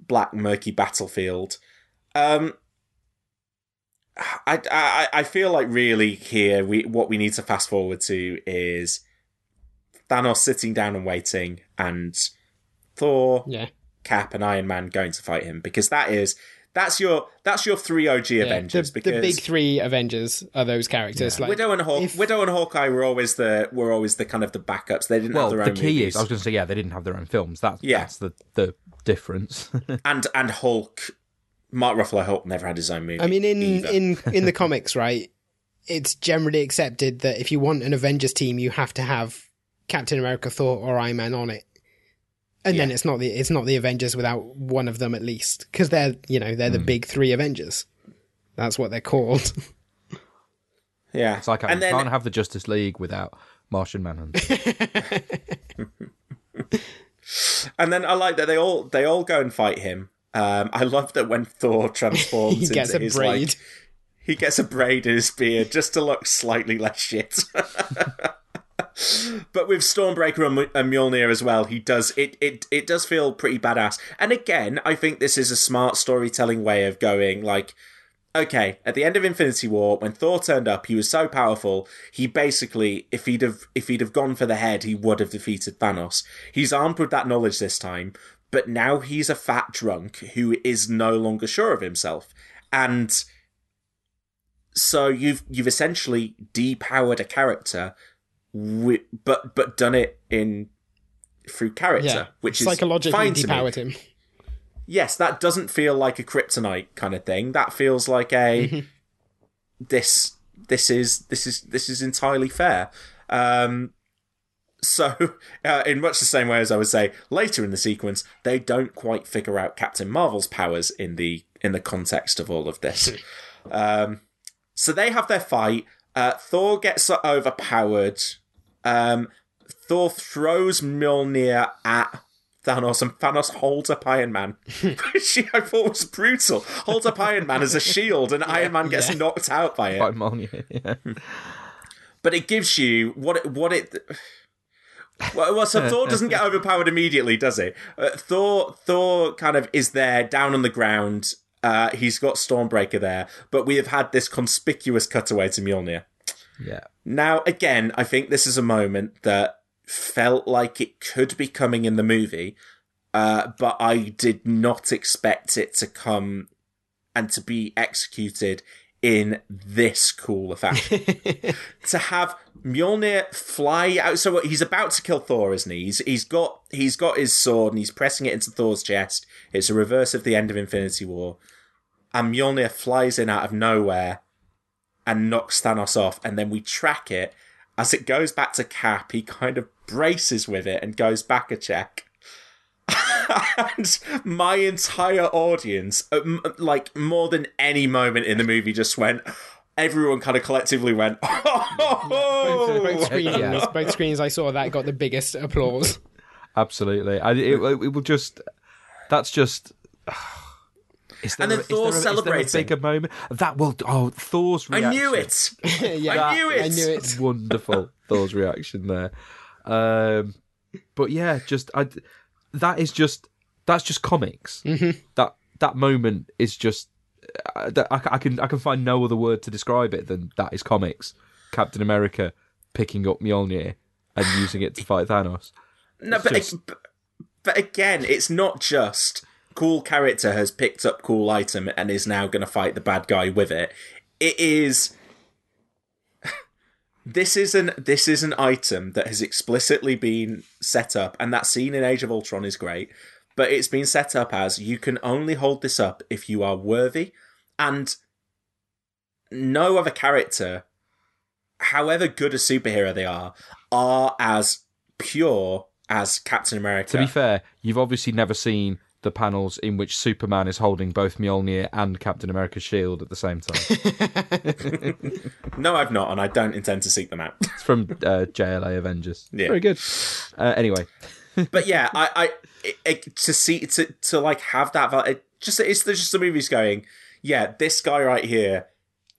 black murky battlefield. Um, I, I I feel like really here we what we need to fast forward to is Thanos sitting down and waiting, and Thor, yeah. Cap, and Iron Man going to fight him because that is that's your that's your three OG yeah. Avengers. The, because the big three Avengers are those characters. Like Widow and Haw- if- Widow and Hawkeye were always the were always the kind of the backups. They didn't well, have their the own key movies. is I was going to say yeah they didn't have their own films. That's Yeah. that's the the difference. (laughs) and and Hulk. Mark Ruffalo Hulk never had his own movie. I mean, in either. in (laughs) in the comics, right? It's generally accepted that if you want an Avengers team, you have to have Captain America, Thor, or Iron Man on it. And then it's not the it's not the Avengers without one of them at least because they're you know Hmm. they're the big three Avengers. That's what they're called. (laughs) yeah, it's like I and can't have the Justice League without Martian Manhunter. (laughs) (laughs) and then I like that they all they all go and fight him. Um, I love that when Thor transforms he gets into a his braid. like he gets a braid in his beard just to look slightly less shit. (laughs) but with Stormbreaker and, Mjolnir as well, he does it, it. It does feel pretty badass. And again, I think this is a smart storytelling way of going. Like, okay, at the end of Infinity War, when Thor turned up, he was so powerful. He basically, if he'd have, if he'd have gone for the head, he would have defeated Thanos. He's armed with that knowledge this time, but now he's a fat drunk who is no longer sure of himself, and so you've you've essentially depowered a character, wi- but but done it in through character, yeah, which is psychologically depowered him. Yes, that doesn't feel like a kryptonite kind of thing. That feels like a this this is this is this is entirely fair. Um, so, (laughs) uh, in much the same way as I would say later in the sequence, they don't quite figure out Captain Marvel's powers in the in the context of all of this. (laughs) um, so they have their fight. Uh, Thor gets overpowered. Um, Thor throws Mjolnir at Thanos, and Thanos holds up Iron Man, (laughs) (laughs) which I thought was brutal. Holds up Iron Man as a (laughs) shield, and Iron Man gets knocked out by it. By Mjolnir, yeah. But it gives you what it what it. Well, well, so Thor doesn't get overpowered immediately, does he? Uh, Thor, Thor, kind of is there down on the ground. Uh, he's got Stormbreaker there, but we have had this conspicuous cutaway to Mjolnir. Yeah. Now, again, I think this is a moment that felt like it could be coming in the movie, uh, but I did not expect it to come and to be executed in this cool fashion. (laughs) to have Mjolnir fly out, so he's about to kill Thor, isn't he? He's, he's got he's got his sword and he's pressing it into Thor's chest. It's a reverse of the end of Infinity War, and Mjolnir flies in out of nowhere and knocks Thanos off, and then we track it as it goes back to Cap. He kind of braces with it and goes back a check. (laughs) and my entire audience, uh, like more than any moment in the movie, just went. Everyone kind of collectively went. (laughs) Oh, both screens, Yeah. both screens I saw that got the biggest applause. Absolutely. I, it, it will just. That's just. Is there, And then a- is there Thor a- is there a celebrating. bigger moment? That will. Oh, Thor's I reaction. (laughs) knew it. yeah, I knew it. I knew it. Wonderful. Thor's reaction there. Um, but yeah, just I. That is just. That's just comics. Mm-hmm. That that moment is just. Uh, I, I can I can find no other word to describe it than that is comics. Captain America picking up Mjolnir and using it to fight Thanos. No, but, just- but but again, it's not just cool character has picked up cool item and is now going to fight the bad guy with it. It is (laughs) this is an this is an item that has explicitly been set up, and that scene in Age of Ultron is great. but it's been set up as you can only hold this up if you are worthy, and no other character, however good a superhero they are, are as pure as Captain America. To be fair, you've obviously never seen the panels in which Superman is holding both Mjolnir and Captain America's shield at the same time. (laughs) no, I've not, and I don't intend to seek them out. it's from uh, JLA Avengers. Yeah. Very good. Uh, anyway, but yeah, I, I it, it, to see to to like have that. val- It just it's there's just the movies going. Yeah, this guy right here,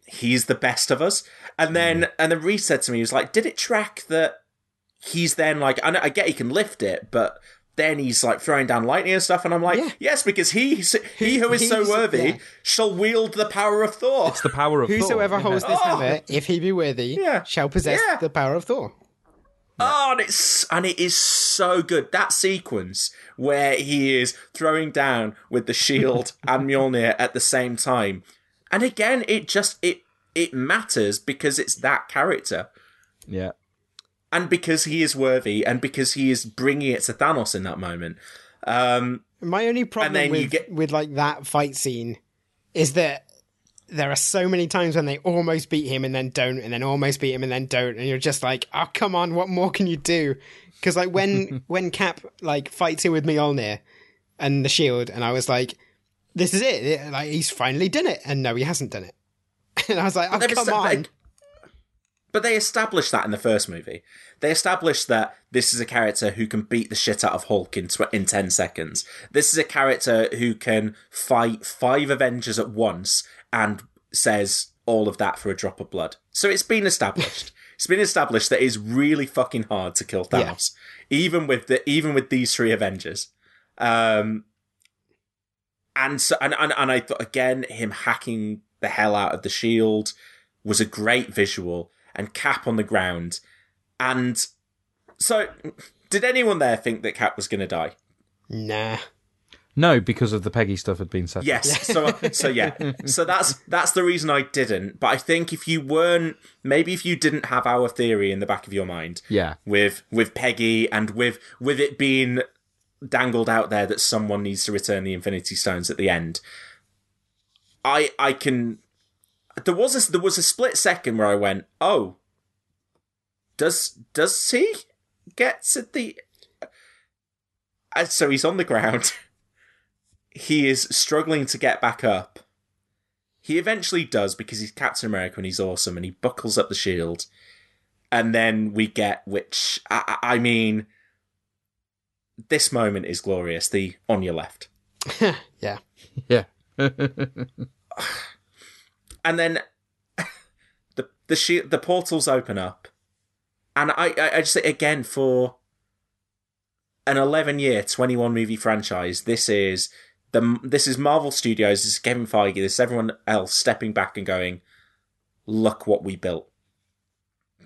he's the best of us. And then and then Reese said to me, he was like, "Did it track that he's then like? I, know, I get he can lift it, but." Then he's like throwing down lightning and stuff, and I'm like, Yeah. yes, because he he who is so worthy yeah. shall wield the power of Thor. it's the power of Whosoever Thor. holds this oh. hammer, if he be worthy, Yeah. shall possess Yeah. the power of Thor. Oh, and it's and it is so good. That sequence where he is throwing down with the shield (laughs) and Mjolnir at the same time, and again, it just it it matters because it's that character, Yeah. And because he is worthy, and because he is bringing it to Thanos in that moment. Um, My only problem then with get- with like that fight scene is that there are so many times when they almost beat him and then don't, and then almost beat him and then don't, and you're just like, oh come on, what more can you do? Because like when (laughs) when Cap like fights him with Mjolnir and the shield, and I was like, this is it, like he's finally done it, and no, he hasn't done it. (laughs) And I was like, oh come on, they- But they established that in the first movie. They established that this is a character who can beat the shit out of Hulk in tw- in ten seconds. This is a character who can fight five Avengers at once and says all of that for a drop of blood. So it's been established. (laughs) it's been established that it's really fucking hard to kill Yeah. Thanos, even with the even with these three Avengers. Um, and so and, and and I thought again him hacking the hell out of the shield was a great visual and Cap on the ground. And so did anyone there think that Cap was going to die? nah. No, because of the Peggy stuff had been set. up. Yes. So so yeah. So that's that's the reason I didn't. But I think if you weren't maybe if you didn't have our theory in the back of your mind Yeah. with with Peggy and with with it being dangled out there that someone needs to return the Infinity Stones at the end. I I can. There was a there was a split second where I went, oh, does does he get to the? And so he's on the ground. (laughs) he is struggling to get back up. He eventually does because he's Captain America and he's awesome, and he buckles up the shield and then we get which I, I I mean this moment is glorious the on your left (laughs) yeah. (laughs) Yeah. And then (laughs) the the shi the portals open up. And I, I I just say again for an 11 year 21 movie franchise this is the this is Marvel Studios this is Kevin Feige this is everyone else stepping back and going look what we built.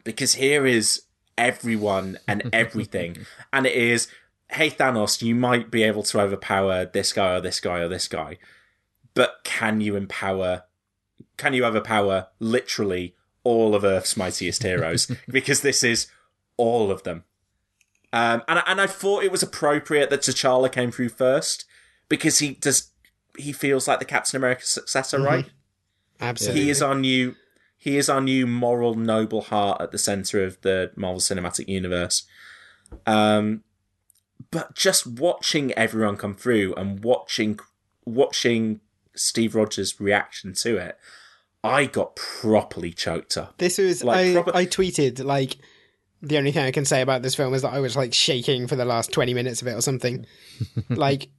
Because here is everyone and (laughs) everything. And it is hey Thanos you might be able to overpower this guy or this guy or this guy but can you empower can you overpower literally all of Earth's mightiest heroes? (laughs) because this is all of them. Um, and I- and I thought it was appropriate that T'Challa came through first because he does he feels like the Captain America successor, right? Absolutely. He is our new he is our new moral noble heart at the center of the Marvel Cinematic Universe. Um, but just watching everyone come through and watching watching Steve Rogers' reaction to it, I got properly choked up. This was Like, I, proper- I tweeted like the only thing I can say about this film is that I was like shaking for the last twenty minutes of it or something. (laughs) like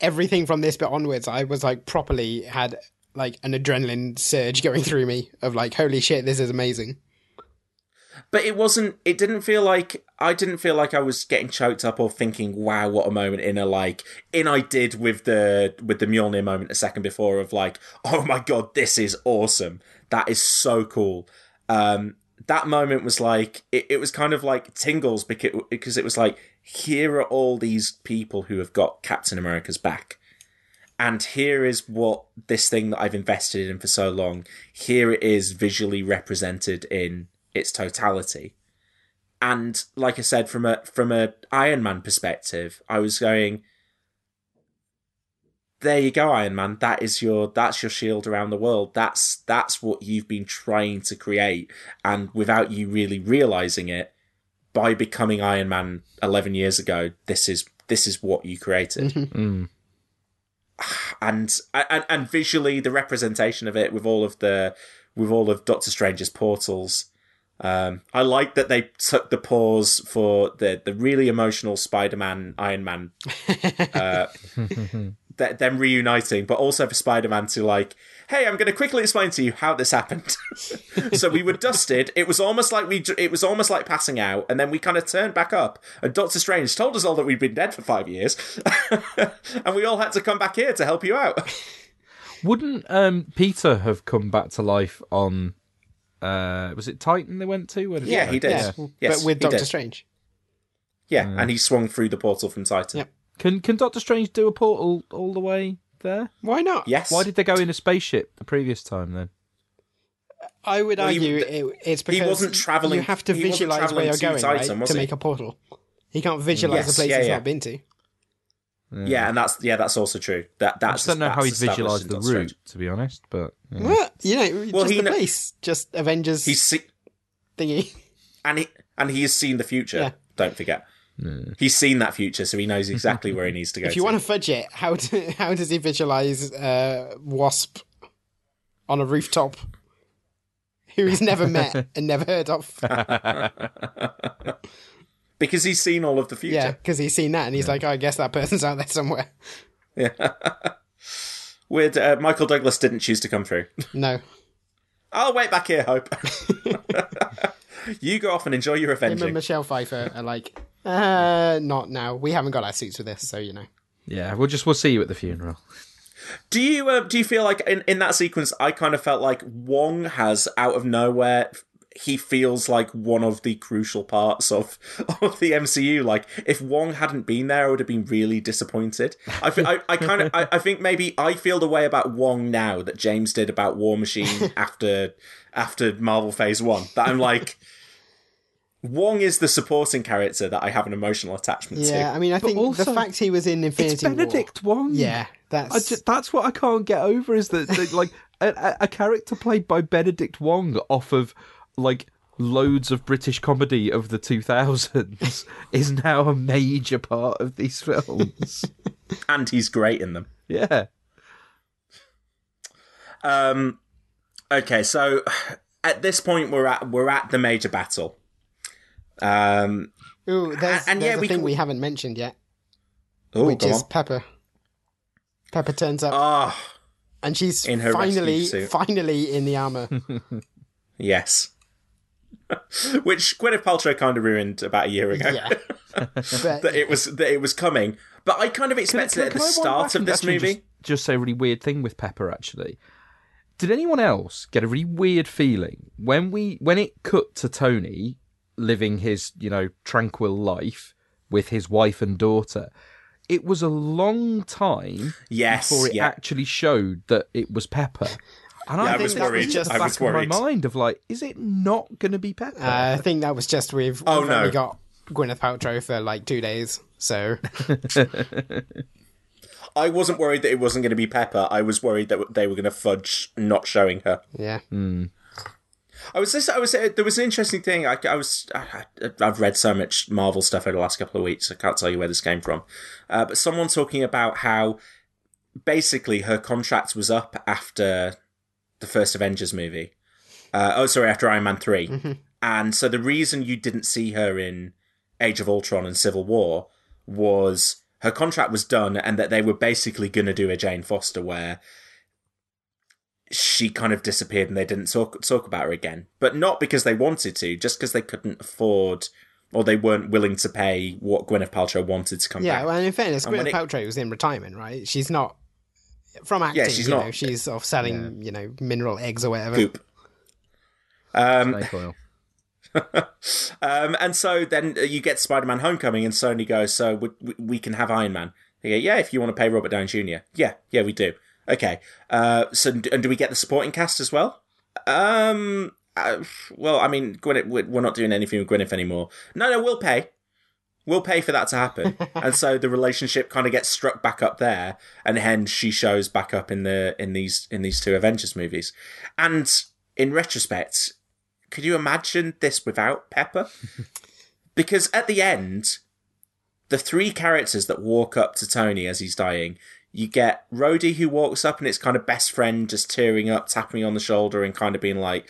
everything from this bit onwards, I was like properly had like an adrenaline surge going through me of like holy shit, this is amazing. But it wasn't. It didn't feel like I didn't feel like I was getting choked up or thinking, "Wow, what a moment!" In a like, in I did with the with the Mjolnir moment a second before of like, "Oh my god, this is awesome! That is so cool." Um, that moment was like it, it was kind of like tingles because because it was like here are all these people who have got Captain America's back. And here is what this thing that I've invested in for so long, here it is visually represented in its totality. And like I said, from a from a Iron Man perspective, I was going, there you go, Iron Man. That is your that's your shield around the world. That's that's what you've been trying to create, and without you really realizing it, by becoming Iron Man eleven years ago, this is this is what you created. Mm. (sighs) and and and visually the representation of it with all of the with all of Doctor Strange's portals. Um, I like that they took the pause for the the really emotional Spider-Man Iron Man uh, (laughs) th- them reuniting, but also for Spider-Man to like, hey, I'm going to quickly explain to you how this happened. (laughs) so we were dusted. It was almost like we, it was almost like passing out, and then we kind of turned back up. And Doctor Strange told us all that we'd been dead for five years, (laughs) and we all had to come back here to help you out. Wouldn't um, Peter have come back to life on? Uh, was it Titan they went to? Where did Yeah, go? he did. Yeah, Yes, but with he Doctor did. Strange. Yeah, and he swung through the portal from Titan. Yep. Can Can Doctor Strange do a portal all the way there? Why not? Yes. Why did they go in a spaceship the previous time then? I would Well, he- argue it, it's he because wasn't travelling- You have to he wasn't visualize where travelling you're to going Titan, right, was to he? make a portal. He can't visualize Yes, a place yeah, he's yeah. not been to. Yeah, and that's yeah, that's also true. That I that's just don't know how he'd visualize the Doctor Strange. route, to be honest. But yeah. What? You know, Well, just he the kn- place, just Avengers He's see- thingy. and he and he has seen the future. Yeah. Don't forget, he's seen that future, so he knows exactly where he needs to (laughs) go. If you to. want to fudge it, how do, how does he visualize uh, Wasp on a rooftop, who he's never (laughs) met and never heard of? (laughs) because he's seen all of the future. yeah, because he's seen that and he's like, oh, I guess that person's out there somewhere. Yeah. (laughs) Weird. Uh, Michael Douglas didn't choose to come through. (laughs) No, I'll wait back here, Hope. (laughs) you go off and enjoy your him and. Michelle Pfeiffer are like, uh, not now. We haven't got our suits for this, so you know. yeah, we'll just we'll see you at the funeral. Do you uh, do you feel like in, in that sequence, I kind of felt like Wong has out of nowhere. He feels like one of the crucial parts of (laughs) of the MCU. Like if Wong hadn't been there, I would have been really disappointed. I fe- I, I kind of I, I think maybe I feel the way about Wong now that James did about War Machine (laughs) after after Marvel Phase One. That I'm like. Wong is the supporting character that I have an emotional attachment Yeah, to. Yeah, I mean, I think the fact he was in Infinity It's Benedict War. Wong. Yeah, that's I ju- that's what I can't get over is that, that, like (laughs) a, a- a character played by Benedict Wong off of like loads of British comedy of the 2000s (laughs) is now a major part of these films. (laughs) and he's great in them. yeah. Um, okay, so at this point we're at we're at the major battle. Um, Ooh, there's, and there's yeah, a we thing can- we haven't mentioned yet, oh, which is on. Pepper. Pepper turns up, Ah, and she's in her finally, finally in the armor. (laughs) yes. (laughs) Which Gwyneth Paltrow kind of ruined about a year ago. yeah, (laughs) that it was that it was coming, but I kind of expected it at the start of this movie. Just, just say a really weird thing with Pepper. Actually, did anyone else get a really weird feeling when we when it cut to Tony living his you know tranquil life with his wife and daughter? It was a long time Yes, before it yeah. actually showed that it was Pepper. And Yeah, I think was that was worried. just I back was in my mind of like, is it not going to be Pepper? uh, I think that was just with. Oh, we've no. only got Gwyneth Paltrow for like two days, so (laughs) I wasn't worried that it wasn't going to be Pepper. I was worried that they were going to fudge not showing her. yeah. I was just, I was, there was an interesting thing. I, I was, I, I've read so much Marvel stuff over the last couple of weeks. I can't tell you where this came from. Uh, but someone talking about how basically her contract was up after the first Avengers movie. Uh, oh, sorry, after Iron Man 3. And so the reason you didn't see her in Age of Ultron and Civil War was her contract was done and that they were basically going to do a Jane Foster where she kind of disappeared and they didn't talk talk about her again. But not because they wanted to, just because they couldn't afford or they weren't willing to pay what Gwyneth Paltrow wanted to come Yeah, back. well, in fairness, And Gwyneth it- Paltrow was in retirement, right? She's not from acting. Yeah, she's you not- Know, she's sort of selling, you know, mineral eggs or whatever. Goop. Um, Snake oil. (laughs) um, and so then uh, you get Spider-Man: Homecoming, and Sony goes, "So we, we, we can have Iron Man." They go, "Yeah, if you want to pay Robert Downey Jr." Yeah, yeah, we do. Okay. Uh, so and do we get the supporting cast as well? Um. uh, well, I mean, Gwyneth, we're we're not doing anything with Gwyneth anymore. No, no, we'll pay. We'll pay for that to happen. (laughs) and so the relationship kind of gets struck back up there, and hence she shows back up in the in these in these two Avengers movies. And in retrospect, could you imagine this without Pepper? (laughs) because at the end, the three characters that walk up to Tony as he's dying, you get Rhodey who walks up and it's kind of best friend just tearing up, tapping on the shoulder and kind of being like,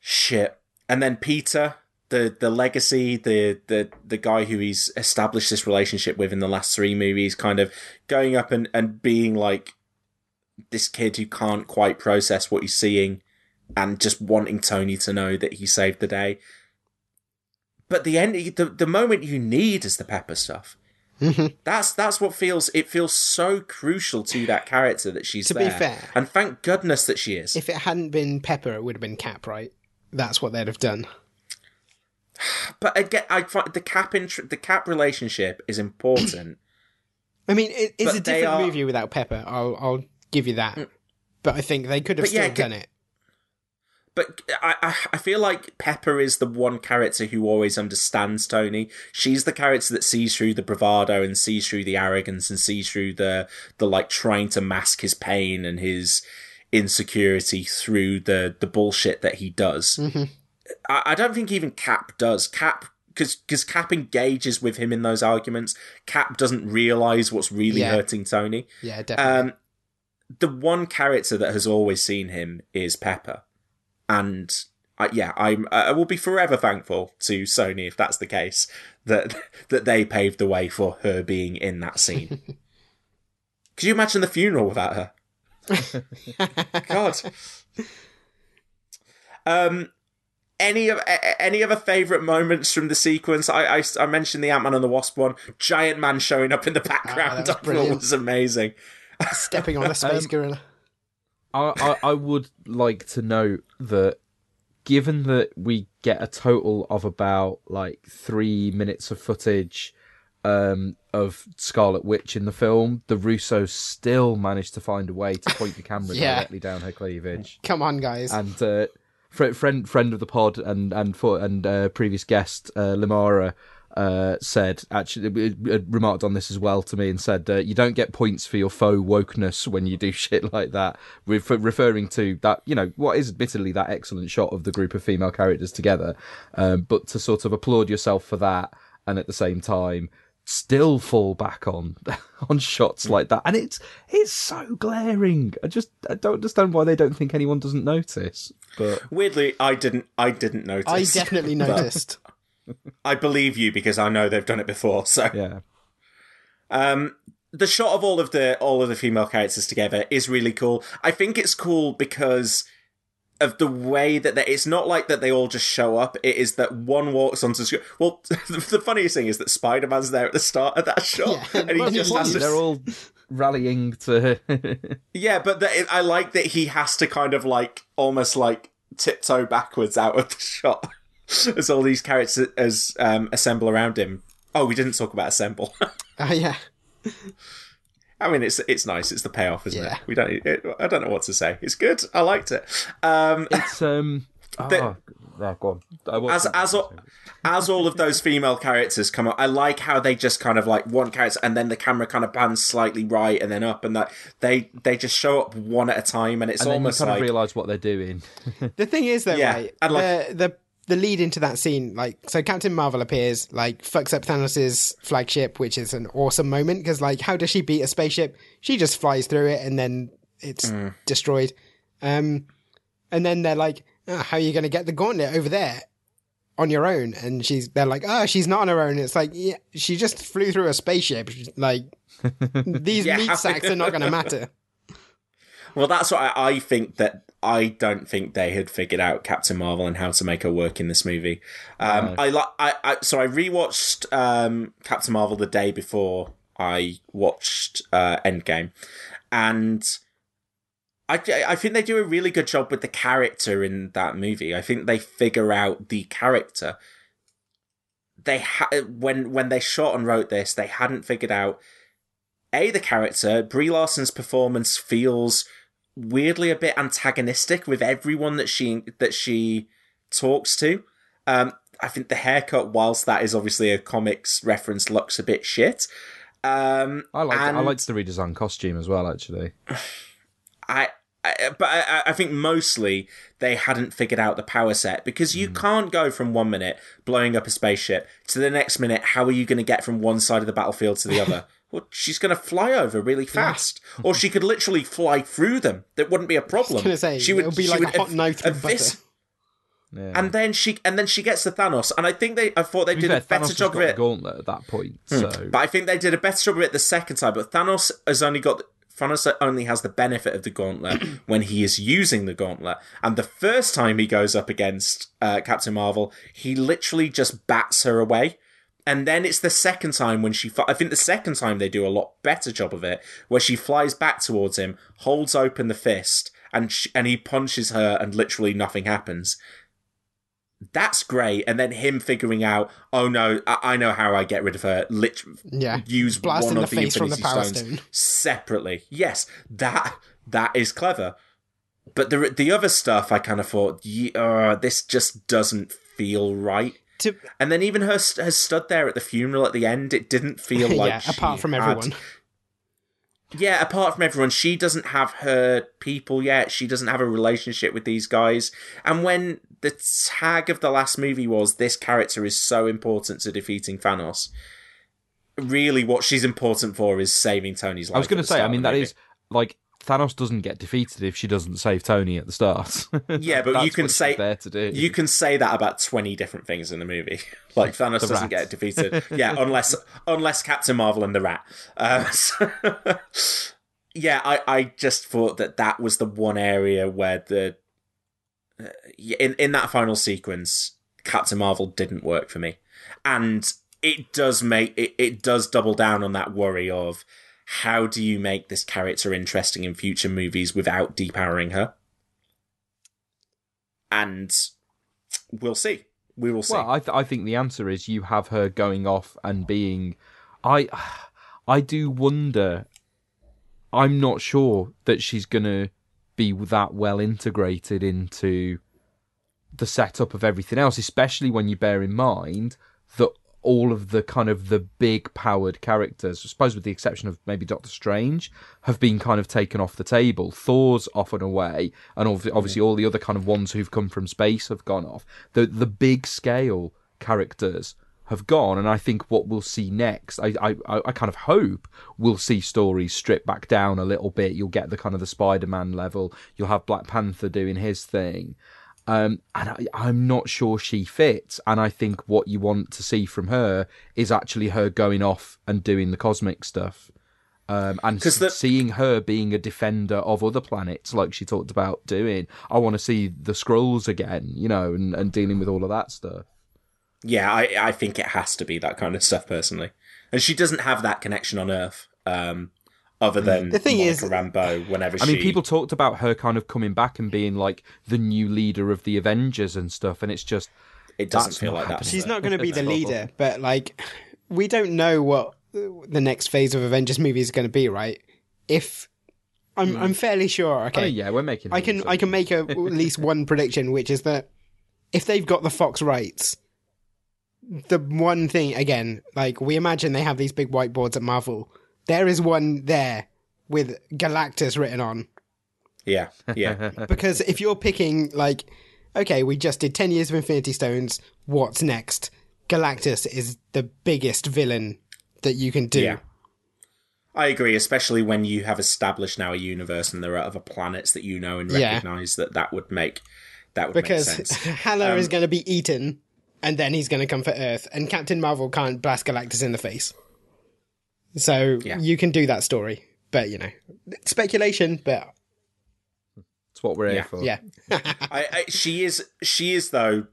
shit. And then Peter, the the legacy, the the the guy who he's established this relationship with in the last three movies, kind of going up and, and being like this kid who can't quite process what he's seeing and just wanting Tony to know that he saved the day. But the end the, the moment you need is the pepper stuff. Mm-hmm. That's that's what feels it feels so crucial to that character that she's To be fair- and thank goodness that she is. If it hadn't been Pepper, it would have been Cap, right? That's what they'd have done. (sighs) But again, I find the cap int- the cap relationship is important. (clears throat) I mean, it, it's a different are- movie without Pepper. I'll I'll give you that. Mm. But I think they could have But yeah, still done it. But I, I I feel like Pepper is the one character who always understands Tony. She's the character that sees through the bravado and sees through the arrogance and sees through the the like trying to mask his pain and his insecurity through the the bullshit that he does. Mm-hmm. I, I don't think even Cap does. Cap because because Cap engages with him in those arguments. Cap doesn't realize what's really Yeah. hurting Tony. Yeah, definitely. Um, the one character that has always seen him is Pepper, and I, yeah, I'm I will be forever thankful to Sony if that's the case that (laughs) that they paved the way for her being in that scene. (laughs) Could you imagine the funeral without her? (laughs) God. Um, any of a- a- any other favorite moments from the sequence? I I, I mentioned the Ant Man and the Wasp one. Giant man showing up in the background. was (laughs) I thought brilliant. was amazing. Stepping on a space um, gorilla. I, I, I would like to note that given that we get a total of about like three minutes of footage um, of Scarlet Witch in the film, the Russos still managed to find a way to point the camera (laughs) Yeah. directly down her cleavage. Come on, guys. And uh, fr- friend friend of the pod and and for, and uh, previous guest uh, Limara uh, said actually remarked on this as well to me and said uh, you don't get points for your faux wokeness when you do (laughs) shit like that, Ref- referring to that you know what is admittedly that excellent shot of the group of female characters together, um, but to sort of applaud yourself for that and at the same time still fall back on (laughs) on shots like that and it's it's so glaring i just i don't understand why they don't think anyone doesn't notice but Weirdly, I didn't. I didn't notice. I definitely (laughs) noticed. I believe you because I know they've done it before. So, yeah um, the shot of all of the all of the female characters together is really cool. I think it's cool because of the way that they, it's not like that they all just show up. It is that one walks onto the screen. Well, (laughs) the funniest thing is that Spider Man's there at the start of that shot, Yeah, (laughs) and he just has to they're all rallying to (laughs) Yeah, but the, I like that he has to kind of like almost like tiptoe backwards out of the shot as all these characters as um, assemble around him. Oh, we didn't talk about assemble. Oh, yeah. I mean, it's it's nice. It's the payoff, isn't Yeah. it? We don't. It, I don't know what to say. It's good. I liked it. Um, it's um (laughs) The- oh, no, go on. As as all, as all of those female characters come up, I like how they just kind of like one character, and then the camera kind of pans slightly right and then up, and that they they just show up one at a time, and it's and then you almost kind like of realise what they're doing. The thing is, though, Yeah, right, and, like- the, the the lead into that scene, like, so Captain Marvel appears, like, fucks up Thanos' flagship, which is an awesome moment because, like, how does she beat a spaceship? She just flies through it and then it's Mm. destroyed. Um, and then they're like, oh, "How are you going to get the gauntlet over there on your own?" And she's, they're like, "Oh, she's not on her own." It's like, yeah, she just flew through a spaceship. Like, (laughs) these Yeah. meat sacks are not going to matter. Well, that's what I, I think that I don't think they had figured out Captain Marvel and how to make her work in this movie. Um, I like I, I so I rewatched um, Captain Marvel the day before I watched uh, Endgame, and I I think they do a really good job with the character in that movie. I think they figure out the character. They ha- when when they shot and wrote this, they hadn't figured out a the character. Brie Larson's performance feels weirdly a bit antagonistic with everyone that she that she talks to. Um, I think the haircut, whilst that is obviously a comics reference, looks a bit shit. Um, I like and I liked the redesigned costume as well. Actually, (sighs) I, I but I, I think mostly they hadn't figured out the power set because you can't go from one minute blowing up a spaceship to the next minute. How are you going to get from one side of the battlefield to the other? (laughs) Well, she's going to fly over really fast, or she could literally fly through them. That wouldn't be a problem. gonna say, she would it'll be she like would a hot ev- knife through evis- butter. yeah. And then she and then she gets to Thanos, and I think they I thought they did fair, a Thanos better has job got of the it. gauntlet at that point. So But I think they did a better job of it the second time. But Thanos has only got Thanos only has the benefit of the gauntlet (clears throat) when he is using the gauntlet. And the first time he goes up against uh, Captain Marvel, he literally just bats her away. And then it's the second time when she, I think the second time they do a lot better job of it, where she flies back towards him, holds open the fist, and sh- and he punches her, and literally nothing happens. That's great. And then him figuring out, oh no, I, I know how I get rid of her. Lit- Yeah. use Blast one of the the face from Infinity the Power Stones Stone. separately. Yes, that that is clever. But the the other stuff, I kind of thought, "Ye- uh, this just doesn't feel right. To, And then even her st- has stood there at the funeral at the end. It didn't (laughs) feel like yeah, she apart from had- everyone. Yeah, apart from everyone, she doesn't have her people yet. She doesn't have a relationship with these guys. And when the tag of the last movie was this character is so important to defeating Thanos, really what she's important for is saving Tony's life. I was going to say, I mean, of the that movie. is like Thanos doesn't get defeated if she doesn't save Tony at the start. (laughs) Yeah, but you can say there to do. you can say that about twenty different things in the movie. (laughs) Like Thanos doesn't rat. get defeated. (laughs) Yeah, unless unless Captain Marvel and the Rat. Um, so- yeah, I I just thought that that was the one area where the uh, in in that final sequence, Captain Marvel didn't work for me, and it does make it, it does double down on that worry of how do you make this character interesting in future movies without depowering her and we'll see. We will see. Well, I, th- I think the answer is you have her going off and being. I, I do wonder. I'm not sure that she's gonna be that well integrated into the setup of everything else, especially when you bear in mind that all of the kind of the big powered characters, I suppose with the exception of maybe Doctor Strange, have been kind of taken off the table. Thor's off and away, and mm. obviously all the other kind of ones who've come from space have gone off. The the big scale characters have gone, and I think what we'll see next, I I, I kind of hope we'll see stories stripped back down a little bit. You'll get the kind of the Spider-Man level. You'll have Black Panther doing his thing. Um, and I, I'm not sure she fits. And I think what you want to see from her is actually her going off and doing the cosmic stuff. Um, and the- seeing her being a defender of other planets, like she talked about doing. I want to see the scrolls again, you know, and, and dealing with all of that stuff. yeah, I I think it has to be that kind of stuff personally. And she doesn't have that connection on Earth, um, other than mm. The thing Monica is- uh, Rambeau. Whenever I she, mean, people talked about her kind of coming back and being like the new leader of the Avengers and stuff, and it's just it doesn't feel like that. happening. She's not going to be the leader, but like, we don't know what the next phase of Avengers movie is going to be, right? If I'm, hmm. I'm fairly sure. I Okay, mean, yeah, we're making. I can, I can make a, at least one (laughs) prediction, which is that if they've got the Fox rights, the one thing again, like we imagine they have these big whiteboards at Marvel. There is one there with Galactus written on. Yeah, yeah. (laughs) Because if you're picking like, okay, we just did ten years of Infinity Stones. What's next? Galactus is the biggest villain that you can do. Yeah. I agree, especially when you have established now a universe and there are other planets that you know and Yeah. recognize that that would make that would Because make sense. (laughs) Hela Um, is going to be eaten, and then he's going to come for Earth, and Captain Marvel can't blast Galactus in the face. So Yeah. you can do that story, but you know, speculation. But It's what we're here for. yeah, (laughs) I, I, she is she is though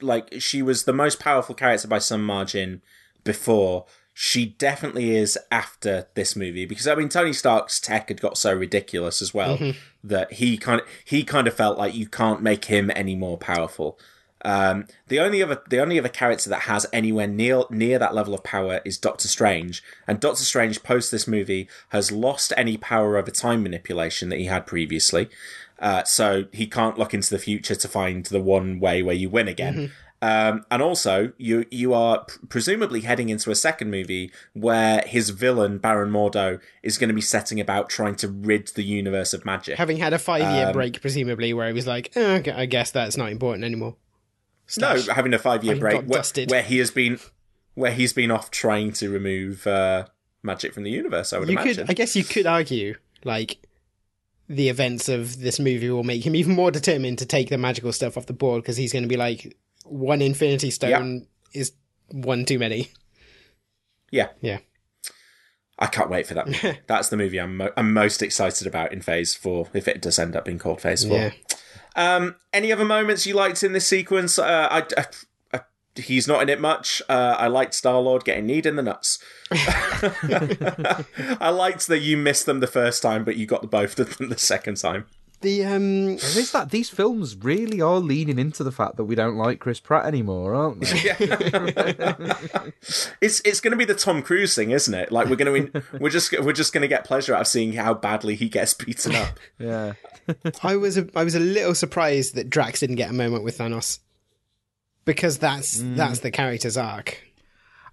like she was the most powerful character by some margin before. She definitely is after this movie because I mean Tony Stark's tech had got so ridiculous as well mm-hmm. that he kind of he kind of felt like you can't make him any more powerful. Um, the only other the only other character that has anywhere near near that level of power is Doctor Strange, and Doctor Strange post this movie has lost any power over time manipulation that he had previously. Uh, so he can't look into the future to find the one way where you win again. Um, and also, you you are pr- presumably heading into a second movie where his villain Baron Mordo is going to be setting about trying to rid the universe of magic. Having had a five year Um, break, presumably, where he was like, oh, okay, I guess that's not important anymore. No, having a five year break where, where he has been where he's been off trying to remove uh, magic from the universe. I would you imagine. could, I guess, you could argue like the events of this movie will make him (laughs) even more determined to take the magical stuff off the board because he's going to be like, one Infinity Stone is one too many. yeah, Yeah. I can't wait for that. movie. (laughs) That's the movie I'm mo- I'm most excited about in Phase Four. If it does end up being called Phase Four. Yeah. Um, any other moments you liked in this sequence? Uh, I, I, I- he's not in it much. Uh, I liked Star Lord getting kneed in the nuts. (laughs) (laughs) I liked that you missed them the first time, but you got the both of them the second time. The um, There is that these films really are leaning into the fact that we don't like Chris Pratt anymore, aren't they? It's it's going to be the Tom Cruise thing, isn't it? Like we're going to we're just we're just going to get pleasure out of seeing how badly he gets beaten up. yeah. (laughs) I was a, I was a little surprised that Drax didn't get a moment with Thanos because that's Mm. that's the character's arc.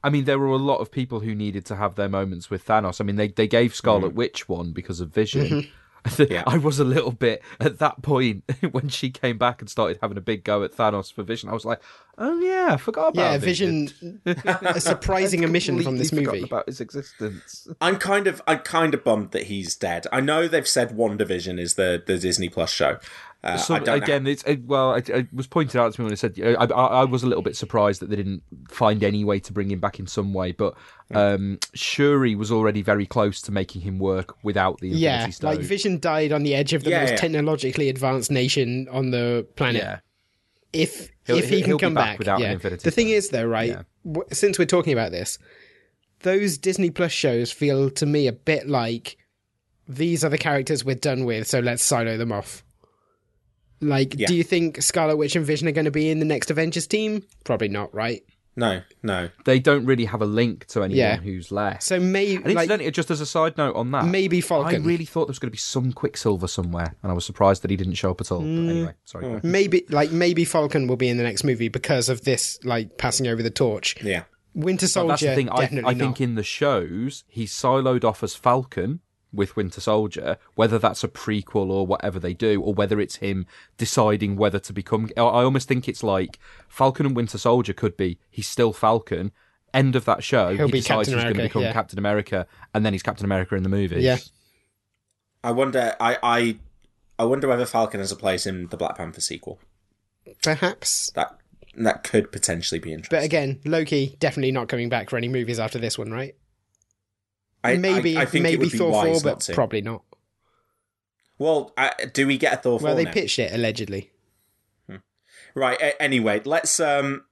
I mean, there were a lot of people who needed to have their moments with Thanos. I mean, they, they gave Scarlet Witch one because of Vision. (laughs) Yeah. I was a little bit at that point (laughs) when she came back and started having a big go at Thanos for Vision. I was like, "Oh yeah, I forgot about that. Yeah, Vision, (laughs) a surprising omission from this movie. about his existence. I'm kind of I'm kind of bummed that he's dead. I know they've said WandaVision is the the Disney Plus show. Uh, So I don't know- again, it's it, well, it, it was pointed out to me when I said I, I, I was a little bit surprised that they didn't find any way to bring him back in some way. But um, Shuri was already very close to making him work without the Infinity Yeah, Stone. like Vision died on the edge of the Yeah, most yeah. technologically advanced nation on the planet. yeah, If He'll- if he he'll can be come back back, without an yeah. Infinity The thing is, though, right? Yeah. w- Since we're talking about this, those Disney Plus shows feel to me a bit like these are the characters we're done with, so let's silo them off. Like, Yeah. do you think Scarlet Witch and Vision are going to be in the next Avengers team? Probably not, right? no, no. they don't really have a link to anyone Yeah. who's left. So maybe, and like, just as a side note on that, maybe Falcon. I really thought there was going to be some Quicksilver somewhere, and I was surprised that he didn't show up at all. Mm. But anyway, sorry. go ahead. maybe, like, maybe Falcon will be in the next movie because of this, like, passing over the torch. Yeah. Winter But Soldier, that's the thing. I, definitely I not. think in the shows he's siloed off as Falcon with Winter Soldier. Whether that's a prequel or whatever they do, or whether it's him deciding whether to become. I I almost think it's like Falcon and Winter Soldier could be. He's still Falcon. End of that show. He'll he decides Captain he's going to become yeah. Captain America, and then he's Captain America in the movies. Yeah. I wonder. I I I wonder whether Falcon has a place in the Black Panther sequel. Perhaps. That that could potentially be interesting. But again, Loki definitely not coming back for any movies after this one, right? I, maybe, I, I think maybe it would be Thor wise 4, not but to. probably not. Well, uh, do we get a Thor 4 Well, they now? pitched it allegedly. Right. A- anyway, let's um,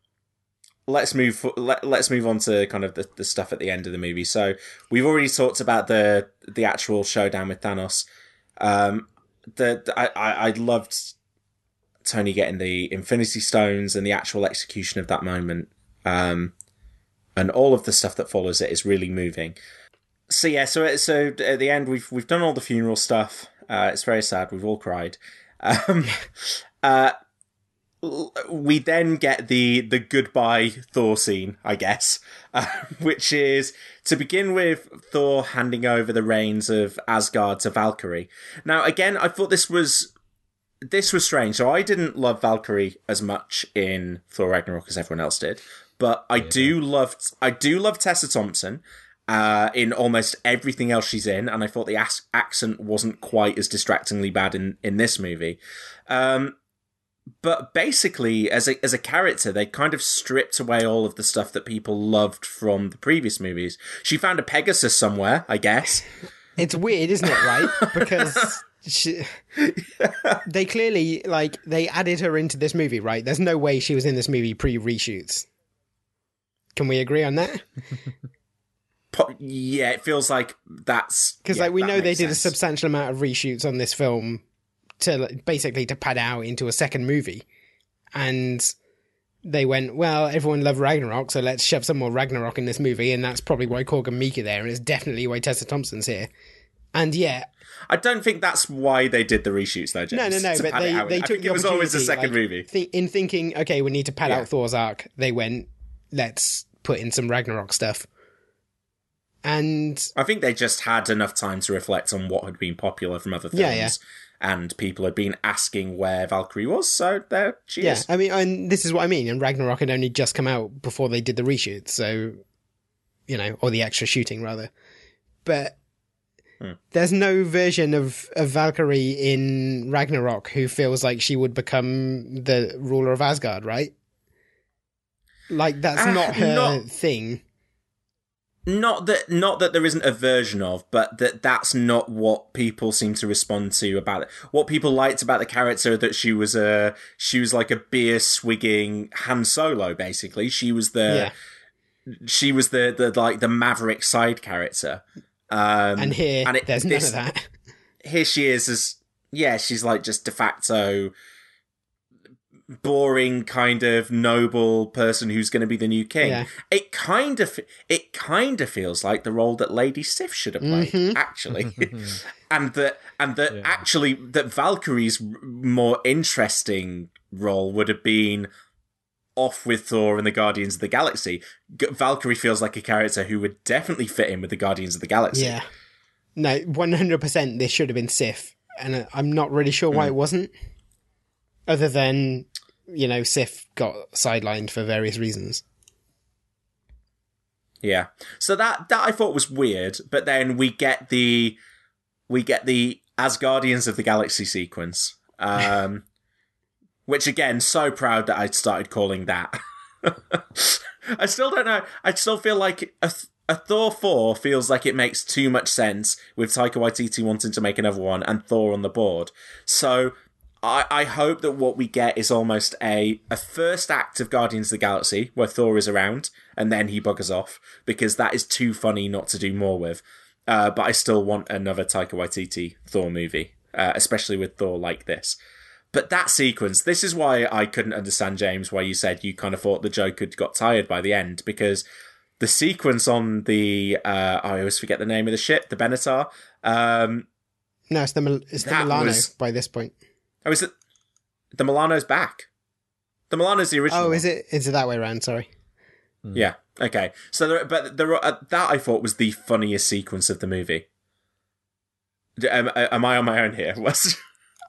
let's move. Let, let's move on to kind of the, the stuff at the end of the movie. So we've already talked about the the actual showdown with Thanos. Um, the, the- I, I I loved Tony getting the Infinity Stones and the actual execution of that moment. Um, and all of the stuff that follows it is really moving. So yeah, so so at the end we've we've done all the funeral stuff. Uh, it's very sad. We've all cried. Um, uh, we then get the the goodbye Thor scene, I guess, (laughs) uh, which is to begin with Thor handing over the reins of Asgard to Valkyrie. Now, again, I thought this was this was strange. So I didn't love Valkyrie as much in Thor Ragnarok as everyone else did, but I do love I do love Tessa Thompson. Uh, in almost everything else she's in, and I thought the accent wasn't quite as distractingly bad in, in this movie. Um, but basically, as a as a character, they kind of stripped away all of the stuff that people loved from the previous movies. She found a Pegasus somewhere, I guess. (laughs) It's weird, isn't it, right? Because she, (laughs) they clearly, like, they added her into this movie, right? There's no way she was in this movie pre reshoots. Can we agree on that? Yeah, it feels like that's Because yeah, like we know they makes did a substantial amount of reshoots on this film to basically to pad out into a second movie, and they went, well, everyone loved Ragnarok, so let's shove some more Ragnarok in this movie, and that's probably why Korg and are there, and it's definitely why Tessa Thompson's here. And yeah, I don't think that's why they did the reshoots, though. James, no, no, no. to But they, they I took the it was always a opportunity, second like, movie. thi- in thinking, okay, we need to pad Yeah. out Thor's arc. They went, let's put in some Ragnarok stuff. And I think they just had enough time to reflect on what had been popular from other films. Yeah, yeah. And people had been asking where Valkyrie was, so there she yeah, is. I mean, and this is what I mean. And Ragnarok had only just come out before they did the reshoot, so you know, or the extra shooting rather. But Hmm. there's no version of of Valkyrie in Ragnarok who feels like she would become the ruler of Asgard, right? Like that's Ah, not her not- thing. Not that, not that there isn't a version of, but that that's not what people seem to respond to about it. What people liked about the character that she was a, she was like a beer swigging Han Solo, basically. She was the, yeah, she was the, the like the maverick side character. Um, and here and it- there's none of that. here she is as yeah she's like just de facto boring kind of noble person who's going to be the new king Yeah. it kind of it kind of feels like the role that lady sif should have played Mhm. actually (laughs) (laughs) and that and that actually that valkyrie's more interesting role would have been off with Thor and the Guardians of the Galaxy. G- Valkyrie feels like a character who would definitely fit in with the Guardians of the Galaxy. Yeah, no, one hundred percent. This should have been Sif, and uh, I'm not really sure why it wasn't. Other than you know, Sif got sidelined for various reasons. Yeah. So that that I thought was weird, but then we get the we get the as Guardians of the Galaxy sequence. Um (laughs) which again, so proud that I started calling that. (laughs) I still don't know. I still feel like a, a Thor 4 feels like it makes too much sense with Taika Waititi wanting to make another one and Thor on the board. So I, I hope that what we get is almost a, a first act of Guardians of the Galaxy where Thor is around and then he buggers off because that is too funny not to do more with. Uh, but I still want another Taika Waititi Thor movie, uh, especially with Thor like this. But that sequence, this is why I couldn't understand James, why you said you kind of thought the joke had got tired by the end, because the sequence on the, uh, I always forget the name of the ship, the Benatar, um, No, it's the it's the Milano was- by this point. Oh, is it, the Milano's back. The Milano's the original. Oh, is it? Is it that way around? Sorry. Yeah. Okay. So, there, but there, uh, that I thought was the funniest sequence of the movie. Am, am I on my own here? (laughs) Was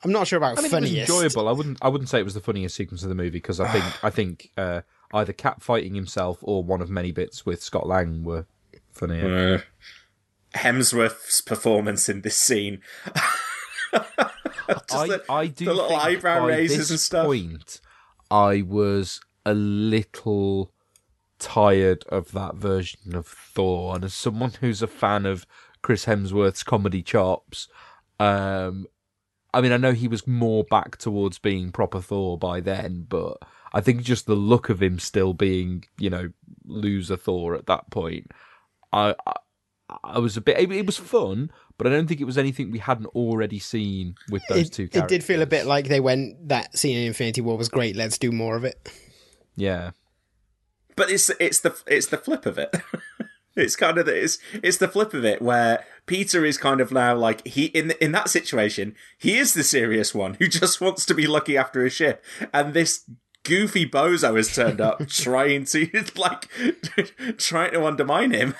I'm not sure about I mean, funniest. it was enjoyable. I wouldn't. I wouldn't say it was the funniest sequence of the movie because I think (sighs) I think uh, either Cap fighting himself or one of many bits with Scott Lang were funnier. Uh, Hemsworth's performance in this scene. (laughs) I, the- I do the little think eyebrow raises this and stuff. Point, I was a little tired of that version of Thor, and as someone who's a fan of Chris Hemsworth's comedy chops, um, I mean, I know he was more back towards being proper Thor by then, but I think just the look of him still being, you know, loser Thor at that point, I, I, I was a bit. It, it was fun, but I don't think it was anything we hadn't already seen with those It, two. it did feel a bit like they went that scene in Infinity War was great. Let's do more of it. Yeah. but it's it's the it's the flip of it. (laughs) it's kind of the, it's it's the flip of it where Peter is kind of now like he in in that situation he is the serious one who (laughs) just wants to be lucky after a ship, and this goofy bozo has turned up (laughs) trying to like trying to undermine him.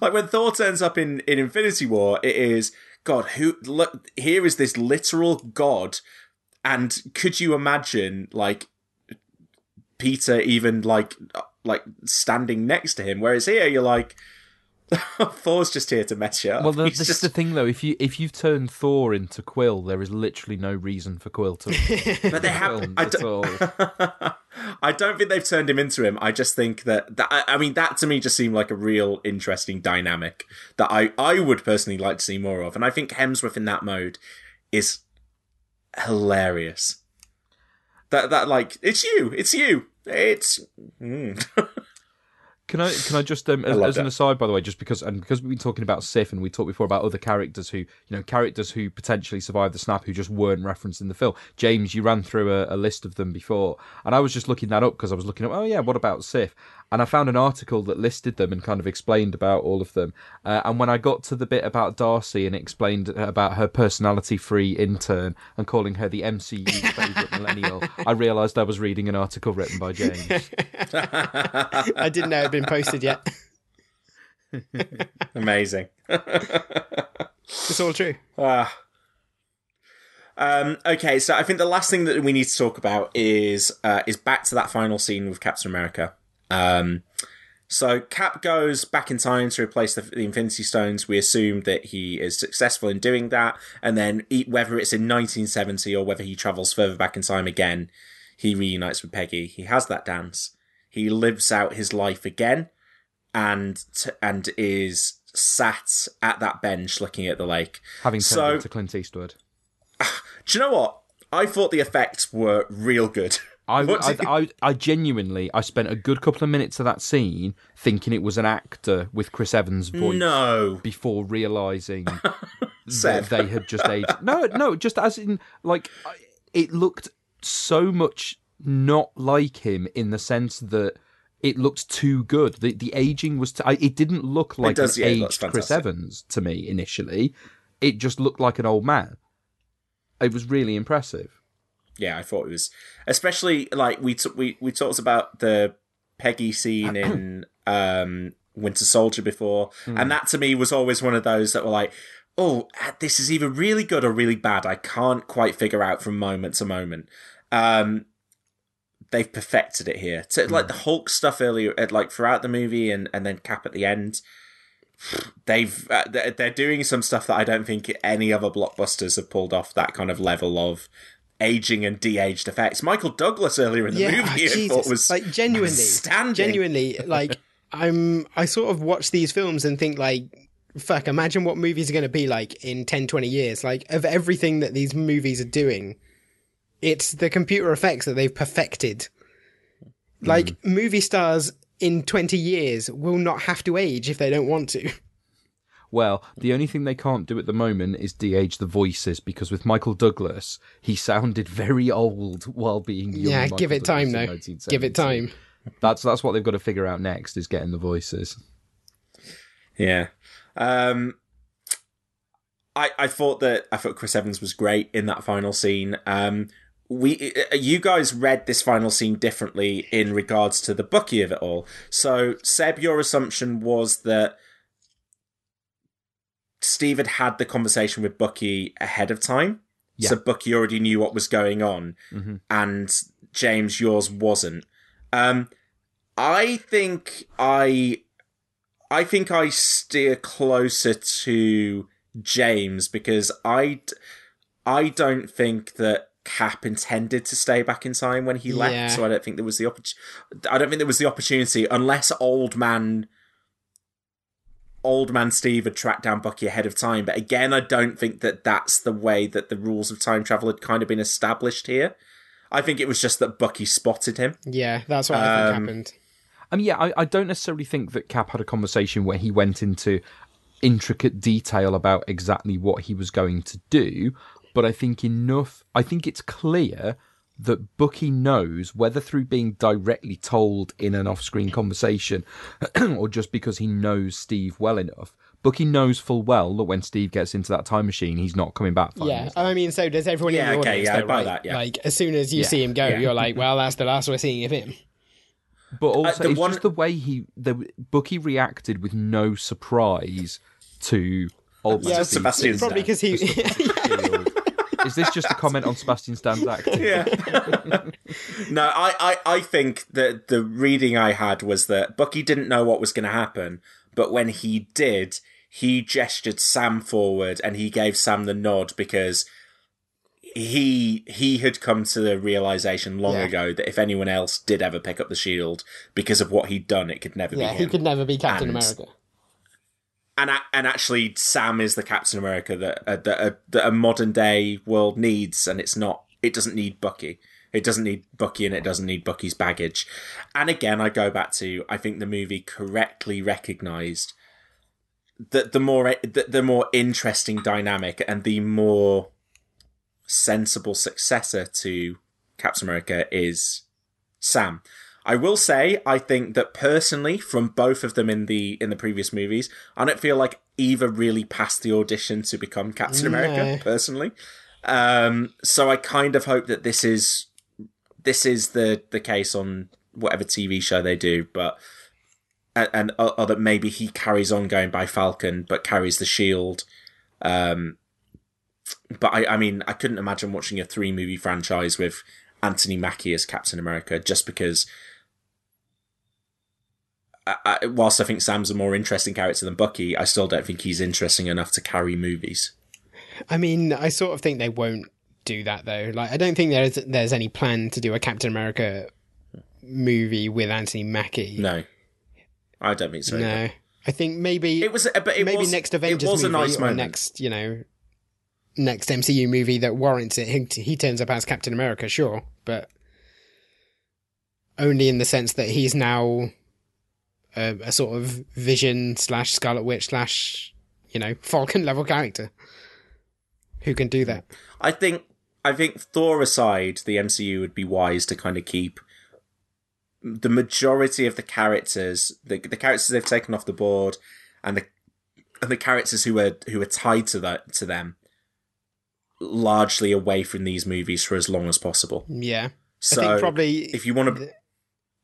Like when Thor turns up in in Infinity War, it is God who look here is this literal god, and could you imagine like Peter even like uh, like standing next to him. Whereas here you're like (laughs) Thor's just here to mess you up. Well, the, this just- is the thing, though. If you if you've turned Thor into Quill, there is literally no reason for Quill to. (laughs) but they have. filmed I don't, all. (laughs) I don't think they've turned him into him. I just think that, that I, I mean that to me just seemed like a real interesting dynamic that I I would personally like to see more of, and I think Hemsworth in that mode is hilarious. That that like it's you, it's you, it's. Mm. Can I can I just um, as, love as an aside, by the way, just because and because we've been talking about Sif and we talked before about other characters who you know characters who potentially survived the snap who just weren't referenced in the film. James, you ran through a, a list of them before, and I was just looking that up because I was looking up. Oh yeah, what about Sif? And I found an article that listed them and kind of explained about all of them. Uh, and when I got to the bit about Darcy and explained about her personality-free intern and calling her the MCU's (laughs) favourite millennial, I realised I was reading an article written by James. I didn't know it had been posted yet. (laughs) Amazing. It's all true. Ah. Um, okay, so I think the last thing that we need to talk about is uh, is back to that final scene with Captain America. Um, so Cap goes back in time to replace the, the Infinity Stones. We assume that he is successful in doing that, and then whether it's in 1970 or whether he travels further back in time again, he reunites with Peggy. He has that dance. He lives out his life again, and t- and is sat at that bench looking at the lake. Having turned So- into Clint Eastwood. (sighs) Do you know what? I thought the effects were real good. (laughs) I, I, I, I genuinely, I spent a good couple of minutes of that scene thinking it was an actor with Chris Evans' voice. No. Before realizing (laughs) that they had just aged. No, no, just as in like it looked so much not like him in the sense that it looked too good. The the aging was. T- I, it didn't look like does, an yeah, it aged Chris. Evans to me initially. It just looked like an old man. It was really impressive. Yeah, I thought it was especially like we t- we we talked about the Peggy scene in (clears throat) um Winter Soldier before, and that to me was always one of those that were like, oh, this is either really good or really bad. I can't quite figure out from moment to moment. Um, they've perfected it here. So, like the Hulk stuff earlier, uh, like throughout the movie, and and then Cap at the end. They've uh, they're doing some stuff that I don't think any other blockbusters have pulled off that kind of level of aging and de-aged effects. Michael Douglas earlier in the yeah, movie I thought was like genuinely, outstanding. genuinely, like I'm. I sort of watch these films and think like, fuck. Imagine what movies are going to be like in 10, 20 years. Like of everything that these movies are doing, it's the computer effects that they've perfected. Like Hmm. movie stars in twenty years will not have to age if they don't want to. Well, the only thing they can't do at the moment is de-age the voices because with Michael Douglas, he sounded very old while being young. yeah, Michael give it time Douglas though. Give it time. That's that's what they've got to figure out next is getting the voices. Yeah. Um I I thought that I thought Chris Evans was great in that final scene. Um we uh, you guys read this final scene differently in regards to the Bucky of it all. So Seb your assumption was that Steve had had the conversation with Bucky ahead of time. Yeah. So Bucky already knew what was going on Mhm. and James yours wasn't. Um I think I I think I steer closer to James because I, I don't think that Cap intended to stay back in time when he left, Yeah. so I don't think there was the oppor- I don't think there was the opportunity unless old man old man Steve had tracked down Bucky ahead of time. But again, I don't think that that's the way that the rules of time travel had kind of been established here. I think it was just that Bucky spotted him. Yeah, that's what I think Um, happened. I mean, yeah, I, I don't necessarily think that Cap had a conversation where he went into intricate detail about exactly what he was going to do, but I think enough. I think it's clear that Bucky knows whether through being directly told in an off-screen conversation, (clears throat) or just because he knows Steve well enough. Bucky knows full well that when Steve gets into that time machine, he's not coming back. Five Yeah, minutes I mean, so does everyone Yeah, in the okay, audience. yeah, I buy right? that, yeah. Like as soon as you Yeah, see him go, yeah. you're like, well, that's the last we're seeing of him. But uh, also, the it's one- just the way he, the Bucky reacted with no surprise to old man Yeah, Steve's Sebastian Probably because he. (laughs) shield. Is this just a comment on Sebastian Stan's acting? Yeah. (laughs) no, I, I, I think that the reading I had was that Bucky didn't know what was going to happen, but when he did, he gestured Sam forward and he gave Sam the nod because he he had come to the realization long Yeah. ago that if anyone else did ever pick up the shield because of what he'd done, it could never yeah, be Yeah, he could never be Captain And- America. And and actually, Sam is the Captain America that uh, that, uh, that a modern day world needs, and it's not. It doesn't need Bucky. It doesn't need Bucky, and it doesn't need Bucky's baggage. And again, I go back to I think the movie correctly recognized that the more the, the more interesting dynamic and the more sensible successor to Captain America is Sam. I will say, I think that personally, from both of them in the in the previous movies, I don't feel like either really passed the audition to become Captain America. Personally, um, so I kind of hope that this is this is the the case on whatever TV show they do, but and, and or that maybe he carries on going by Falcon, but carries the shield. Um, but I, I mean, I couldn't imagine watching a three movie franchise with Anthony Mackie as Captain America, just because. I, I, whilst I think Sam's a more interesting character than Bucky, I still don't think he's interesting enough to carry movies. I mean, I sort of think they won't do that though. Like, I don't think there's there's any plan to do a Captain America movie with Anthony Mackie. No, I don't think so. No, either. I think maybe It was, but it maybe was, next Avengers It was a movie nice or moment. next, you know, next MCU movie that warrants it. He, he turns up as Captain America, sure, but only in the sense that he's now a, a sort of Vision slash Scarlet Witch slash you know Falcon level character who can do that. I think I think Thor aside, the MCU would be wise to kind of keep the majority of the characters, the, the characters they've taken off the board, and the and the characters who are who are tied to that to them, largely away from these movies for as long as possible. Yeah, So I think probably if you want to.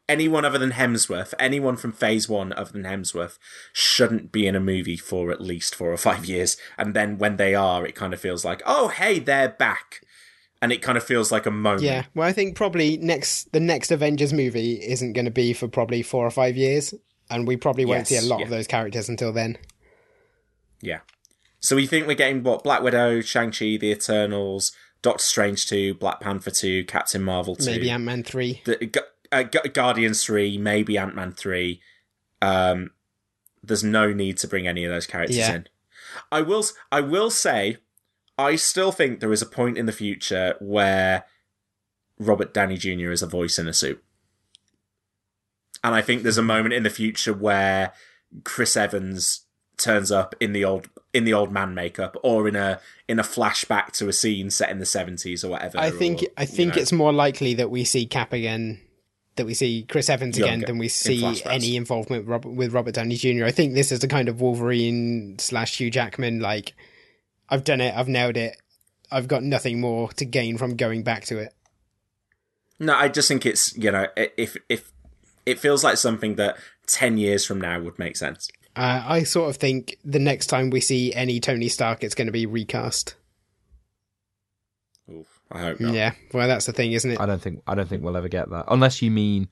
Anyone other than Hemsworth, anyone from Phase One other than Hemsworth, shouldn't be in a movie for at least four or five years. And then when they are, it kind of feels like, oh, hey, they're back, and it kind of feels like a moment. Yeah, well, I think probably next the next Avengers movie isn't going to be for probably four or five years, and we probably won't Yes, see a lot yeah. of those characters until then. Yeah. So we think we're getting what Black Widow, Shang Chi, The Eternals, Doctor Strange two, Black Panther two, Captain Marvel two, Maybe Ant Man three. the, Gu- uh, Gu- Guardians three, maybe Ant Man three. Um, there's no need to bring any of those characters Yeah. in. I will. I will say, I still think there is a point in the future where Robert Downey Jr. is a voice in a suit, and I think there's a moment in the future where Chris Evans turns up in the old in the old man makeup or in a in a flashback to a scene set in the 70s or whatever I think or, I you think know. it's more likely that we see Cap again, that we see Chris Evans again, than we see flashbacks. any involvement with Robert, with Robert Downey Jr. I think this is the kind of Wolverine slash Hugh Jackman. Like, I've done it, I've nailed it, I've got nothing more to gain from going back to it. No, I just think it's you know if if it feels like something that ten years from now would make sense. Uh, I sort of think the next time we see any Tony Stark, it's going to be recast. Oof, I hope not. Yeah, well, that's the thing, isn't it? I don't think I don't think we'll ever get that unless you mean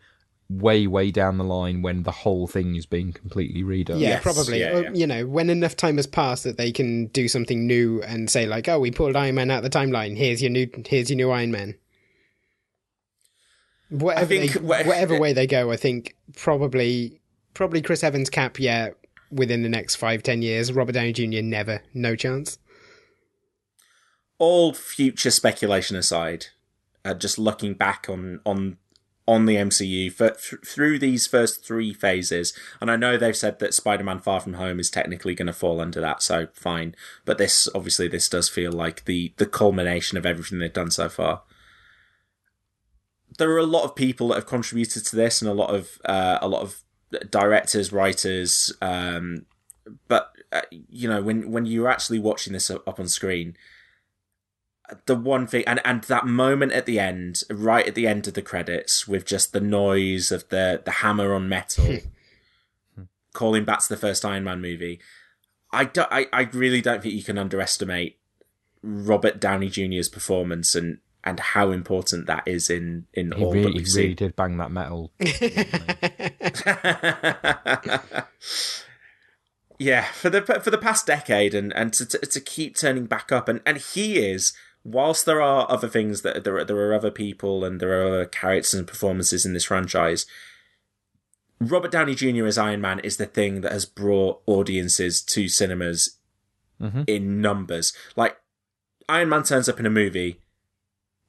way way down the line when the whole thing is being completely redone. Yeah, Yes, probably. yeah, Or, yeah. You know, when enough time has passed that they can do something new and say like, "Oh, we pulled Iron Man out of the timeline. Here's your new, here's your new Iron Man." Whatever, think they, wha- whatever way they go, I think probably, probably Chris Evans cap. Yeah, within the next five, ten years, Robert Downey Jr. never, no chance. All future speculation aside, uh, just looking back on on on the MCU for, th- through these first three phases, and I know they've said that Spider-Man: Far From Home is technically going to fall under that, so fine. But this obviously this does feel like the the culmination of everything they've done so far. there are a lot of people that have contributed to this, and a lot of uh, a lot of directors, writers. Um, but uh, you know, when when you're actually watching this up up on screen, the one thing, and and that moment at the end, right at the end of the credits, with just the noise of the the hammer on metal, hmm. calling back to the first Iron Man movie. I, don't, I, I really don't think you can underestimate Robert Downey Jr.'s performance and, and how important that is in, in He all that we've he really did bang that metal. (laughs) (laughs) yeah, for the for the past decade, and and to to, to keep turning back up, and and he is. Whilst there are other things that there are, there are other people and there are other characters and performances in this franchise, Robert Downey Jr. as Iron Man is the thing that has brought audiences to cinemas in numbers. Like Iron Man turns up in a movie,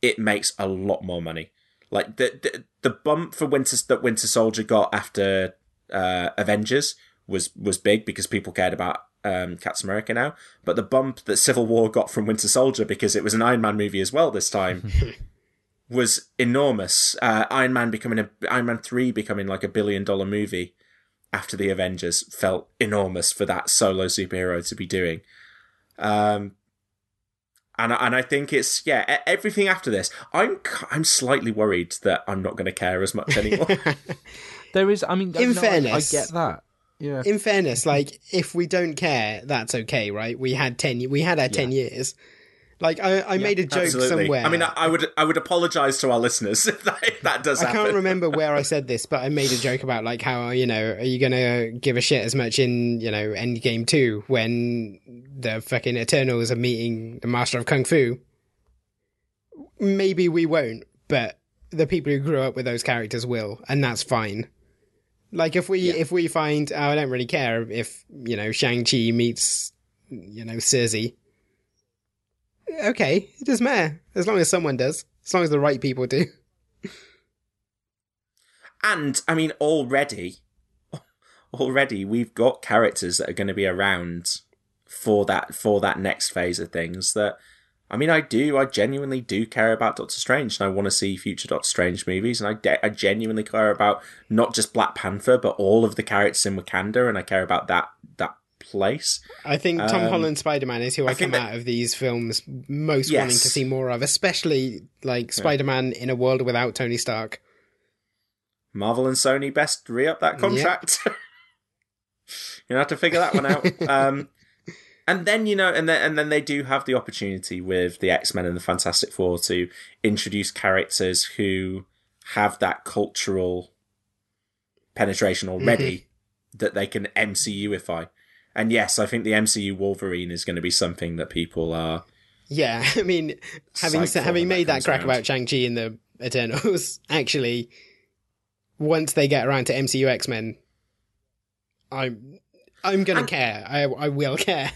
it makes a lot more money. Like the the, the bump for Winter that Winter Soldier got after uh, Avengers was was big because people cared about um, Captain America now. But the bump that Civil War got from Winter Soldier because it was an Iron Man movie as well this time (laughs) was enormous. Uh, Iron Man becoming a Iron Man three becoming like a billion dollar movie after the Avengers felt enormous for that solo superhero to be doing. Um, and and I think it's yeah everything after this. I'm I'm slightly worried that I'm not going to care as much anymore. (laughs) there is, I mean, In no, I- fairness- I, get that. Yeah, In fairness, like if we don't care, that's okay, right? We had ten. We had our ten years. Like I, I made a joke Absolutely. somewhere. I mean, I, I would I would apologise to our listeners (laughs) if that, if that does I happen. can't remember where I (laughs) said this, but I made a joke about like how you know are you gonna give a shit as much in you know Endgame two when the fucking Eternals are meeting the Master of Kung Fu? Maybe we won't, but the people who grew up with those characters will, and that's fine. Like if we if we find oh, I don't really care if you know Shang Chi meets you know Sersi. Okay, it doesn't matter as long as someone does, as long as the right people do. (laughs) And I mean, already, already we've got characters that are going to be around for that for that next phase of things. That I mean, I do, I genuinely do care about Doctor Strange, and I want to see future Doctor Strange movies, and I de- I genuinely care about not just Black Panther, but all of the characters in Wakanda, and I care about that that place. I think Tom Um, Holland Spider Man is who I, I come that- out of these films most Yes. wanting to see more of, especially like Spider Man in a world without Tony Stark. Marvel and Sony best re up that contract. (laughs) you have to figure that one out. (laughs) Um, and then you know, and then and then they do have the opportunity with the X Men and the Fantastic Four to introduce characters who have that cultural penetration mm-hmm. already that they can MCUify. And yes, I think the MCU Wolverine is going to be something that people are. Yeah, (laughs) I mean, having having that made that crack around. about Shang Chi in the Eternals, (laughs) actually, once they get around to MCU X Men, I'm I'm gonna And- care. I I will (laughs) care.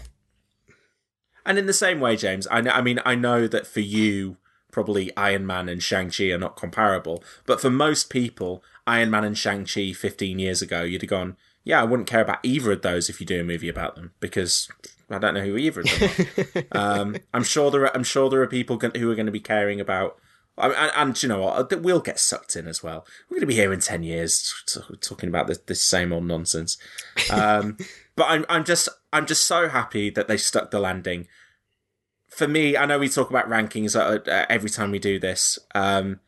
And in the same way, James, I know, I mean, I know that for you, probably Iron Man and Shang-Chi are not comparable, but for most people, Iron Man and Shang-Chi 15 years ago, you'd have gone, yeah, I wouldn't care about either of those if you do a movie about them, because I don't know who either of them are. (laughs) um, I'm sure there are, I'm sure there are people who are going to be caring about I mean, and, and you know what? We'll get sucked in as well. We're going to be here in ten years t- t- talking about this, this same old nonsense. Um, (laughs) but I'm I'm just I'm just so happy that they stuck the landing. For me, I know we talk about rankings uh, uh, every time we do this. Um,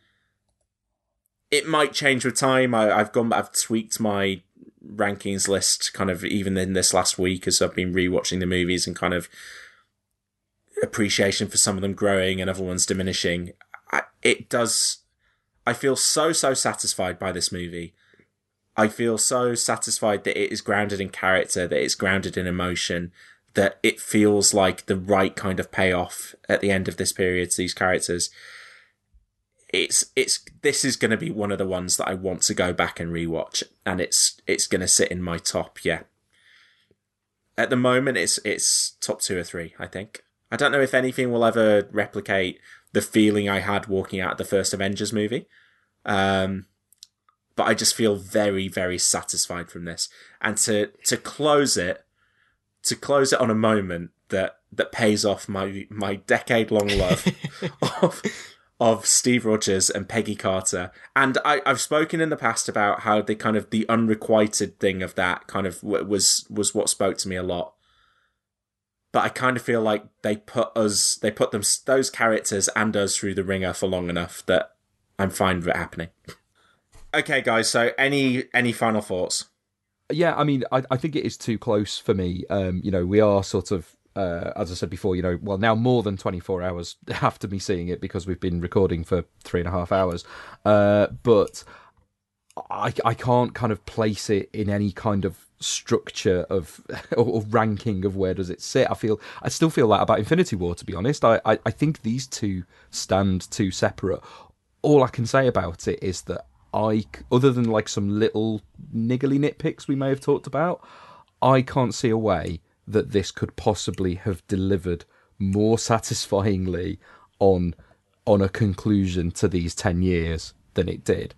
it might change with time. I, I've gone, I've tweaked my rankings list kind of even in this last week as I've been rewatching the movies and kind of appreciation for some of them growing and other ones diminishing. I, it does. I feel so so satisfied by this movie. I feel so satisfied that it is grounded in character, that it's grounded in emotion, that it feels like the right kind of payoff at the end of this period to these characters. It's it's this is going to be one of the ones that I want to go back and rewatch, and it's it's going to sit in my top. Yeah. At the moment, it's it's top two or three. I think. I don't know if anything will ever replicate the feeling I had walking out of the first Avengers movie. Um, but I just feel very, very satisfied from this. And to, to close it, to close it on a moment that, that pays off my, my decade long love (laughs) of, of Steve Rogers and Peggy Carter. And I, I've spoken in the past about how the kind of the unrequited thing of that kind of w- was, was what spoke to me a lot but I kind of feel like they put us, they put them, those characters and us through the ringer for long enough that I'm fine with it happening. Okay, guys. So, any any final thoughts? yeah, I mean, I, I think it is too close for me. Um, you know, we are sort of, uh, as I said before, you know, well, now more than 24 hours (laughs) after me seeing it because we've been recording for three and a half hours. Uh, but I, I can't kind of place it in any kind of structure of (laughs) or, ranking of where does it sit. I feel I still feel that about Infinity War. To be honest, I, I, I think these two stand too separate. All I can say about it is that I, other than like some little niggly nitpicks we may have talked about, I can't see a way that this could possibly have delivered more satisfyingly on on a conclusion to these 10 years than it did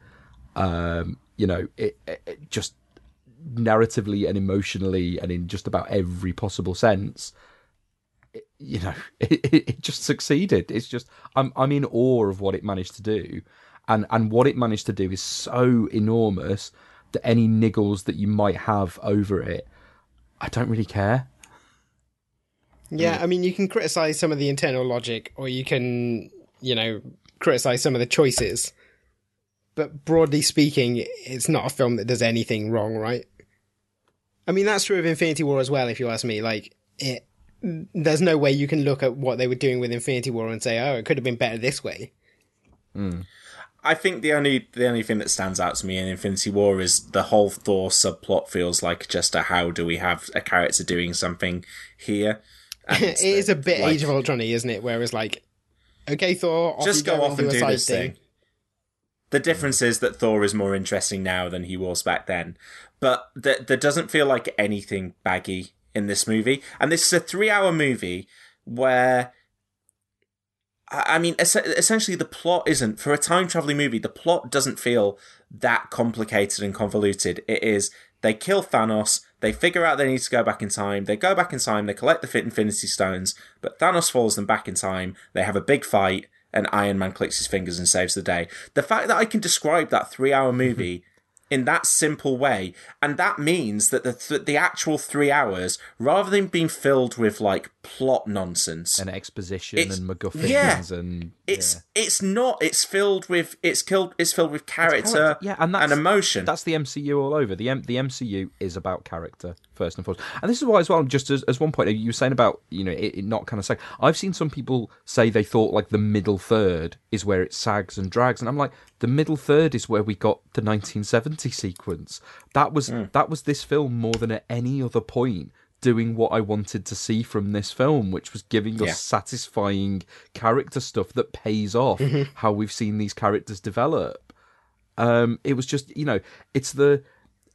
um you know it, it, it just narratively and emotionally and in just about every possible sense you know, (laughs) it, just succeeded. It's just I'm I'm in awe of what it managed to do, and and what it managed to do is so enormous that any niggles that you might have over it, I don't really care. Yeah, mm. I mean, you can criticize some of the internal logic, or you can, you know, criticize some of the choices. But broadly speaking, it's not a film that does anything wrong, right? I mean, that's true of Infinity War as well, if you ask me. Like, it, there's no way you can look at what they were doing with Infinity War and say, oh, it could have been better this way. Mm. I think the only the only thing that stands out to me in Infinity War is the whole Thor subplot feels like just a how do we have a character doing something here. (laughs) It it's is a bit like, Age of Ultron isn't it? Whereas, like, okay, Thor, off just you go off and do side this thing. The difference is that Thor is more interesting now than he was back then. But there, there doesn't feel like anything baggy in this movie. And this is a three hour movie where. I mean, es- essentially, the plot isn't. For a time traveling movie, the plot doesn't feel that complicated and convoluted. It is they kill Thanos, they figure out they need to go back in time, they go back in time, they collect the Fit Infinity Stones, but Thanos follows them back in time, they have a big fight, and Iron Man clicks his fingers and saves the day. The fact that I can describe that three hour movie mm-hmm. In that simple way, and that means that the th- the actual three hours, rather than being filled with like plot nonsense, And exposition and MacGuffins yeah. and it's yeah. it's not. It's filled with it's killed. It's filled with character, character. Yeah, and that's- emotion. That's the MCU all over. The M- the MCU is about character first and foremost, and this is why as well. Just as, as one point, you were saying about you know it, it not kind of sag. I've seen some people say they thought like the middle third is where it sags and drags, and I'm like the middle third is where we got the 1970 sequence. That was hmm. that was this film more than at any other point doing what I wanted to see from this film, which was giving us satisfying character stuff that pays off how we've seen these characters develop. Um, it was just, you know, it's the,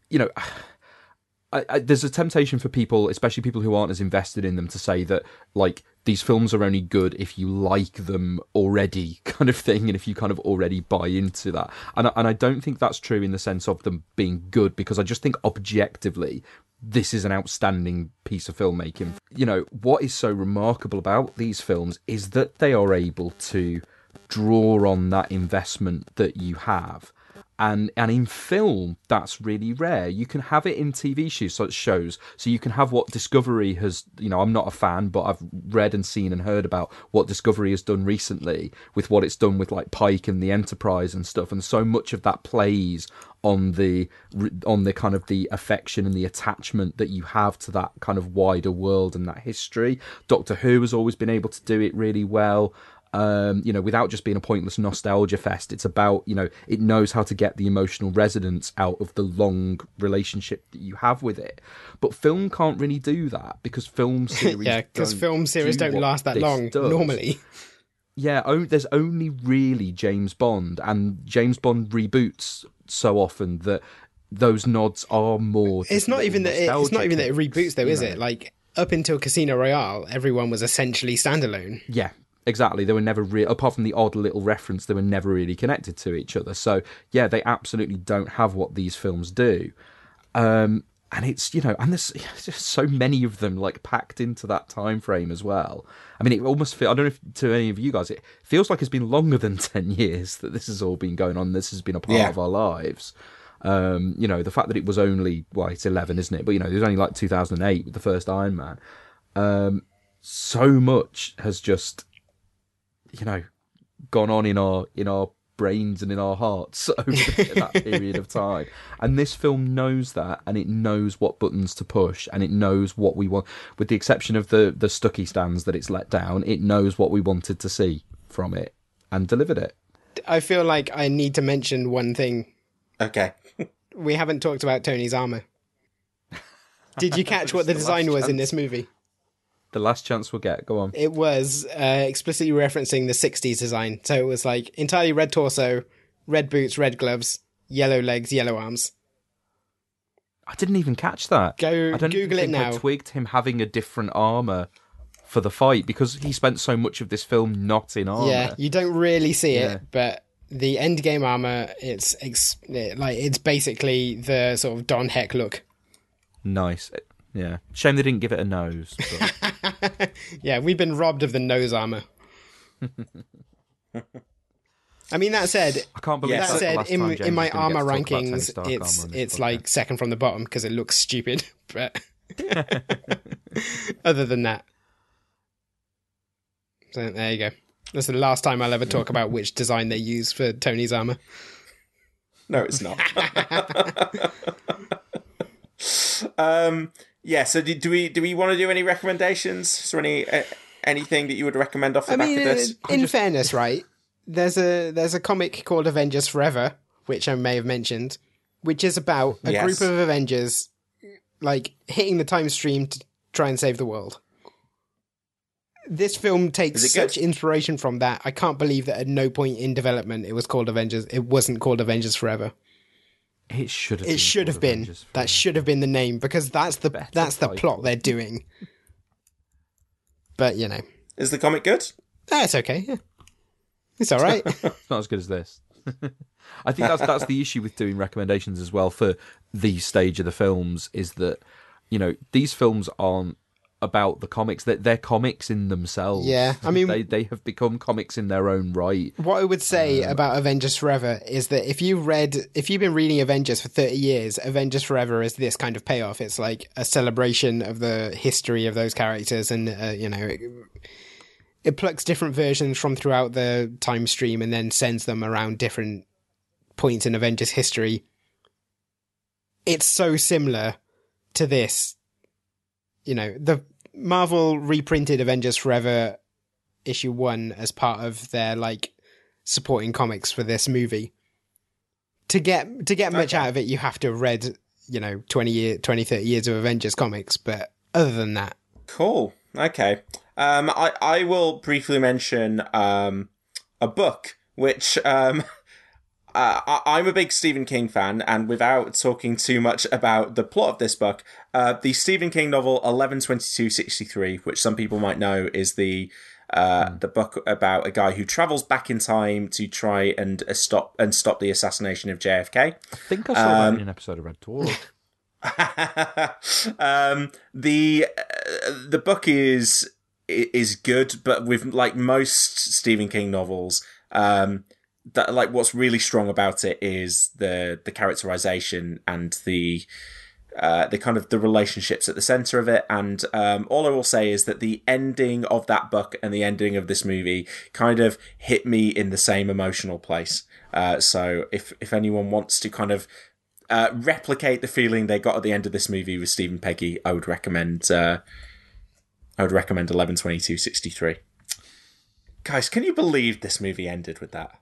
you know, (sighs) I, I, there's a temptation for people, especially people who aren't as invested in them, to say that like these films are only good if you like them already, (laughs) kind of thing, and if you kind of already buy into that. And I, and I don't think that's true in the sense of them being good, because I just think objectively this is an outstanding piece of filmmaking. You know what is so remarkable about these films is that they are able to draw on that investment that you have and and in film that's really rare. You can have it in tv shows so shows so you can have what discovery has you know i'm not a fan but i've read and seen and heard about what discovery has done recently with what it's done with like pike and the enterprise and stuff and so much of that plays on the on the kind of the affection and the attachment that you have to that kind of wider world and that history. Doctor who has always been able to do it really well um, you know, without just being a pointless nostalgia fest. It's about, you know, it knows how to get the emotional resonance out of the long relationship that you have with it. But film can't really do that because film (laughs) series, Yeah, because film series do don't last that long does. normally. Yeah, o- there's only really James Bond, and James Bond reboots so often that those nods are more. It's not even that. It, it's not even that it reboots, though, is know. it? Like up until Casino Royale, everyone was essentially standalone. Yeah, exactly. They were never re- apart from the odd little reference, they were never really connected to each other. So yeah, they absolutely don't have what these films do. Um, and it's you know, and there's (laughs) just so many of them like packed into that time frame as well. I mean, it almost feel I don't know if to any of you guys, it feels like it's been longer than (laughs) ten years that this has all been going on. This has been a part Yeah. of our lives. Um, you know, the fact that it was only well, it's eleven, isn't it? But you know, it was only like 2008 with the first Iron Man. Um, so much has just you know gone on in our in our brains and in our hearts (laughs) over that period of time and this film knows that and it knows what buttons to push and it knows what we want with the exception of the the stucky stands that it's let down it knows what we wanted to see from it and delivered it I feel like I need to mention one thing. okay. We haven't talked about Tony's armor. Did you (laughs) catch what the the design last was in this movie? The last chance we'll get go on It was uh, explicitly referencing the 60s design. So it was like entirely red torso, red boots, red gloves, yellow legs, yellow arms. i didn't even catch that Go i don't Google it think i twigged him having a different armor for the fight because he spent so much of this film not in armor Yeah, you don't really see Yeah. it, but the Endgame armor, it's ex- it- like it's basically the sort of Don Heck look. Nice. Yeah. Shame they didn't give it a nose. But (laughs) (laughs) Yeah, we've been robbed of the nose armor. I mean, that said, I can't believe Yeah, that said, in, time in my is gonna get armor to talk about Tony rankings, it's armor it's podcast. like second from the bottom because it looks stupid. (laughs) But (laughs) other than that, so there you go. That's the last time I'll ever talk about which design they use for Tony's armor. No, it's not. um, yeah. So, do, do we do we want to do any recommendations? Is there any uh, anything that you would recommend off the I back mean, of this? uh, in fairness, right? There's a there's a comic called Avengers Forever, which I may have mentioned, which is about a Yes. group of Avengers like hitting the time stream to try and save the world. This film takes Is it good? such inspiration from that. I can't believe that at no point in development it was called Avengers. It wasn't called Avengers Forever. It should have. It should have been. That should have been the name because that's the Better that's the title. plot they're doing. But you know, Is the comic good? Ah, that's okay. Yeah. It's all right. It's (laughs) not as good as this. (laughs) I think that's that's the issue with doing recommendations as well for the stage of the films is that you know these films aren't about the comics that they're, comics in themselves. Yeah, I mean- they they have become comics in their own right. What I would say about Avengers Forever is that if you read, if you've been reading Avengers for 30 years, Avengers Forever is this kind of payoff. It's like a celebration of the history of those characters and, uh, you know, it, it plucks different versions from throughout the time stream and then sends them around different points in Avengers history. It's so similar to this. You know, the Marvel reprinted Avengers Forever issue one as part of their like supporting comics for this movie. To get to get much Okay. out of it, you have to have read, you know, 20 year 20 30 years of Avengers comics, but other than that, Cool. Okay. Um, I I will briefly mention um a book which um. (laughs) Uh, I- I'm a big Stephen King fan, and without talking too much about the plot of this book, uh, the Stephen King novel 112263, which some people might know is the uh, the book about a guy who travels back in time to try and uh, stop and stop the assassination of JFK. I think I saw that in an episode of Red Dwarf. (laughs) (laughs) um, the uh, the book is is good, but with like most Stephen King novels, um, that like what's really strong about it is the the characterization and the uh, the kind of the relationships at the center of it. And um, all I will say is that the ending of that book and the ending of this movie kind of hit me in the same emotional place. Uh, so if if anyone wants to kind of uh, replicate the feeling they got at the end of this movie with Stephen Peggy, I would recommend. Uh, I would recommend eleven twenty two sixty three. Guys, can you believe this movie ended with that?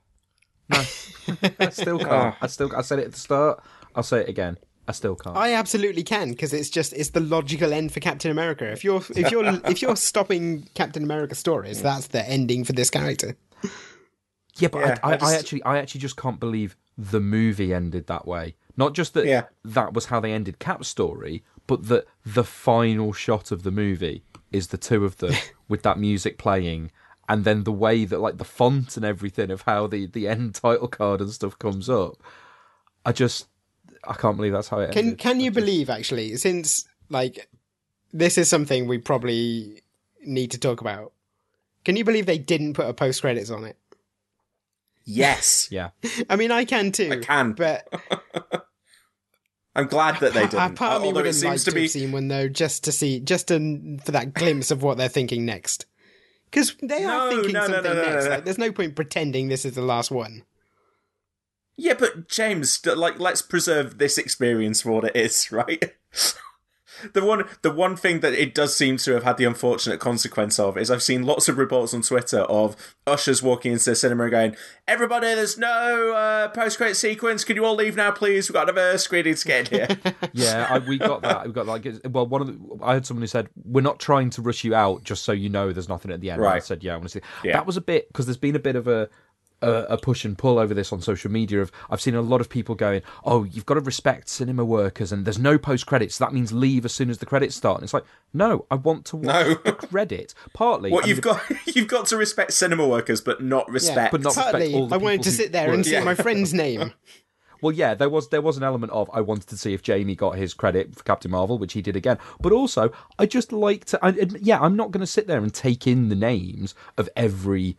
(laughs) I still can't. Oh. I still. I said it at the start. I'll say it again. I still can't. I absolutely can because it's just it's the logical end for Captain America. If you're if you're (laughs) if you're stopping Captain America stories, that's the ending for this character. Yeah, but Yeah, I, I, I just- I actually, I actually just can't believe the movie ended that way. Not just that Yeah. that was how they ended Cap's story, but that the final shot of the movie is the two of them (laughs) with that music playing, and then the way that like the font and everything of how the the end title card and stuff comes up. I just, I can't believe that's how it Can ended. can you just- believe actually since like this is something we probably need to talk about. Can you believe they didn't put a post credits on it? Yes, (laughs) Yeah, I mean, I can too. I can. but (laughs) I'm glad that they (laughs) didn't. part of me would it have liked to to be have seen one though, just to see, just to for that glimpse of what they're thinking next. Because they No, are thinking no, no, something next. Like, there's no point pretending this is the last one. Yeah, but James, like, let's preserve this experience for what it is, (laughs) right? The one, the one thing that it does seem to have had the unfortunate consequence of is I've seen lots of reports on Twitter of ushers walking into the cinema and going, "Everybody, there's no uh, post-credit sequence. Can you all leave now, please? We've got another screening to get in here." (laughs) yeah, I, we got that. We got like, well, one of the, I heard someone who said, "We're not trying to rush you out, just so you know there's nothing at the end." And I said, "Yeah, I want to see." Yeah. That was a bit because there's been a bit of a, a a push and pull over this on social media. Of I've seen a lot of people going, "Oh, you've got to respect cinema workers, and there's no post credits. So that means leave as soon as the credits start." And it's like, no, I want to watch No. the credit. (laughs) Partly, what I you've mean, got, (laughs) you've got to respect cinema workers, but not respect. but not- respect all the I wanted to sit there and work. see Yeah. my friend's (laughs) name. well, yeah, there was there was an element of I wanted to see if Jamie got his credit for Captain Marvel, which he did again. But also, I just like to. I, yeah, I'm not going to sit there and take in the names of every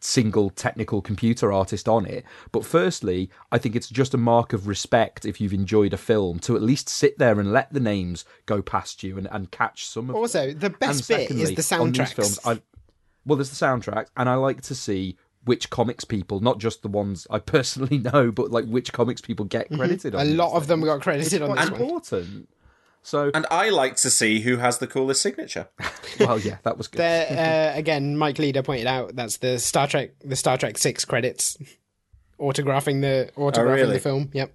single technical computer artist on it. But firstly, I think it's just a mark of respect if you've enjoyed a film to at least sit there and let the names go past you and, and catch some of Also, them. the best And bit is the on these soundtracks. films, I, well, there's the soundtrack, and I like to see which comics people, not just the ones I (laughs) personally know, but like which comics people get credited on. Mm-hmm. A lot of them got credited on Quite this one. Important. So, And I like to see who has the coolest signature. (laughs) well, yeah, that was good. There, uh, again, Mike Leader pointed out that's the Star Trek, the Star Trek Six credits, autographing the autographing really? the film. Yep.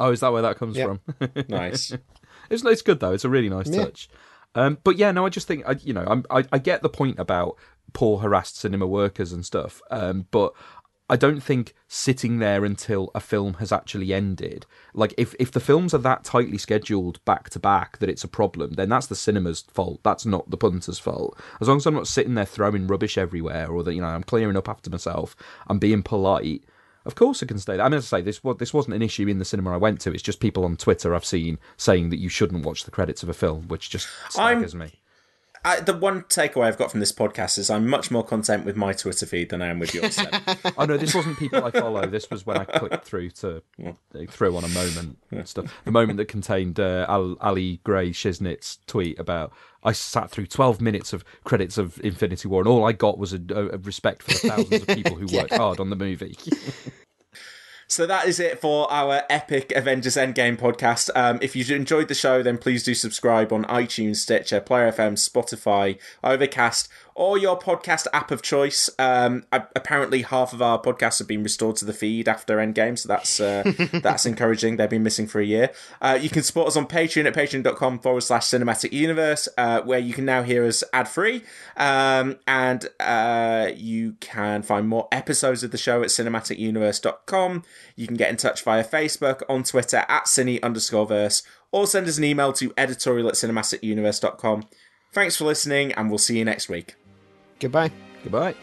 Oh, is that where that comes Yep. from? (laughs) (laughs) Nice. It's it's good though. It's a really nice Yeah. touch. Um, but yeah, no, I just think I, you know I'm, I I get the point about poor harassed cinema workers and stuff. Um, but I don't think sitting there until a film has actually ended, like if if the films are that tightly scheduled back to back that it's a problem, then that's the cinema's fault. That's not the punter's fault. As long as I'm not sitting there throwing rubbish everywhere, or that you know I'm clearing up after myself, I'm being polite. Of course, I can stay there. I mean, as I say, this this wasn't an issue in the cinema I went to. It's just people on Twitter I've seen saying that you shouldn't watch the credits of a film, which just I'm- me. I, the one takeaway I've got from this podcast is I'm much more content with my Twitter feed than I am with yours. (laughs) Oh no, this wasn't people I follow. This was when I clicked through to through on a moment and stuff. The moment that contained uh, Al- Ali Gray Shiznit's tweet about I sat through twelve minutes of credits of Infinity War, and all I got was a, a respect for the thousands of people who (laughs) worked hard on the movie. (laughs) So that is it for our epic Avengers Endgame podcast. Um, if you enjoyed the show, then please do subscribe on iTunes, Stitcher, Player FM, Spotify, Overcast, or your podcast app of choice. Um, apparently, half of our podcasts have been restored to the feed after Endgame, so that's uh, (laughs) that's encouraging. They've been missing for a year. Uh, you can support us on Patreon at patreon.com forward slash cinematic universe, uh, where you can now hear us ad free. Um, and uh, you can find more episodes of the show at cinematicuniverse.com. You can get in touch via Facebook, on Twitter at cine underscore verse, or send us an email to editorial at cinematicuniverse.com. Thanks for listening, and we'll see you next week. Goodbye. Goodbye.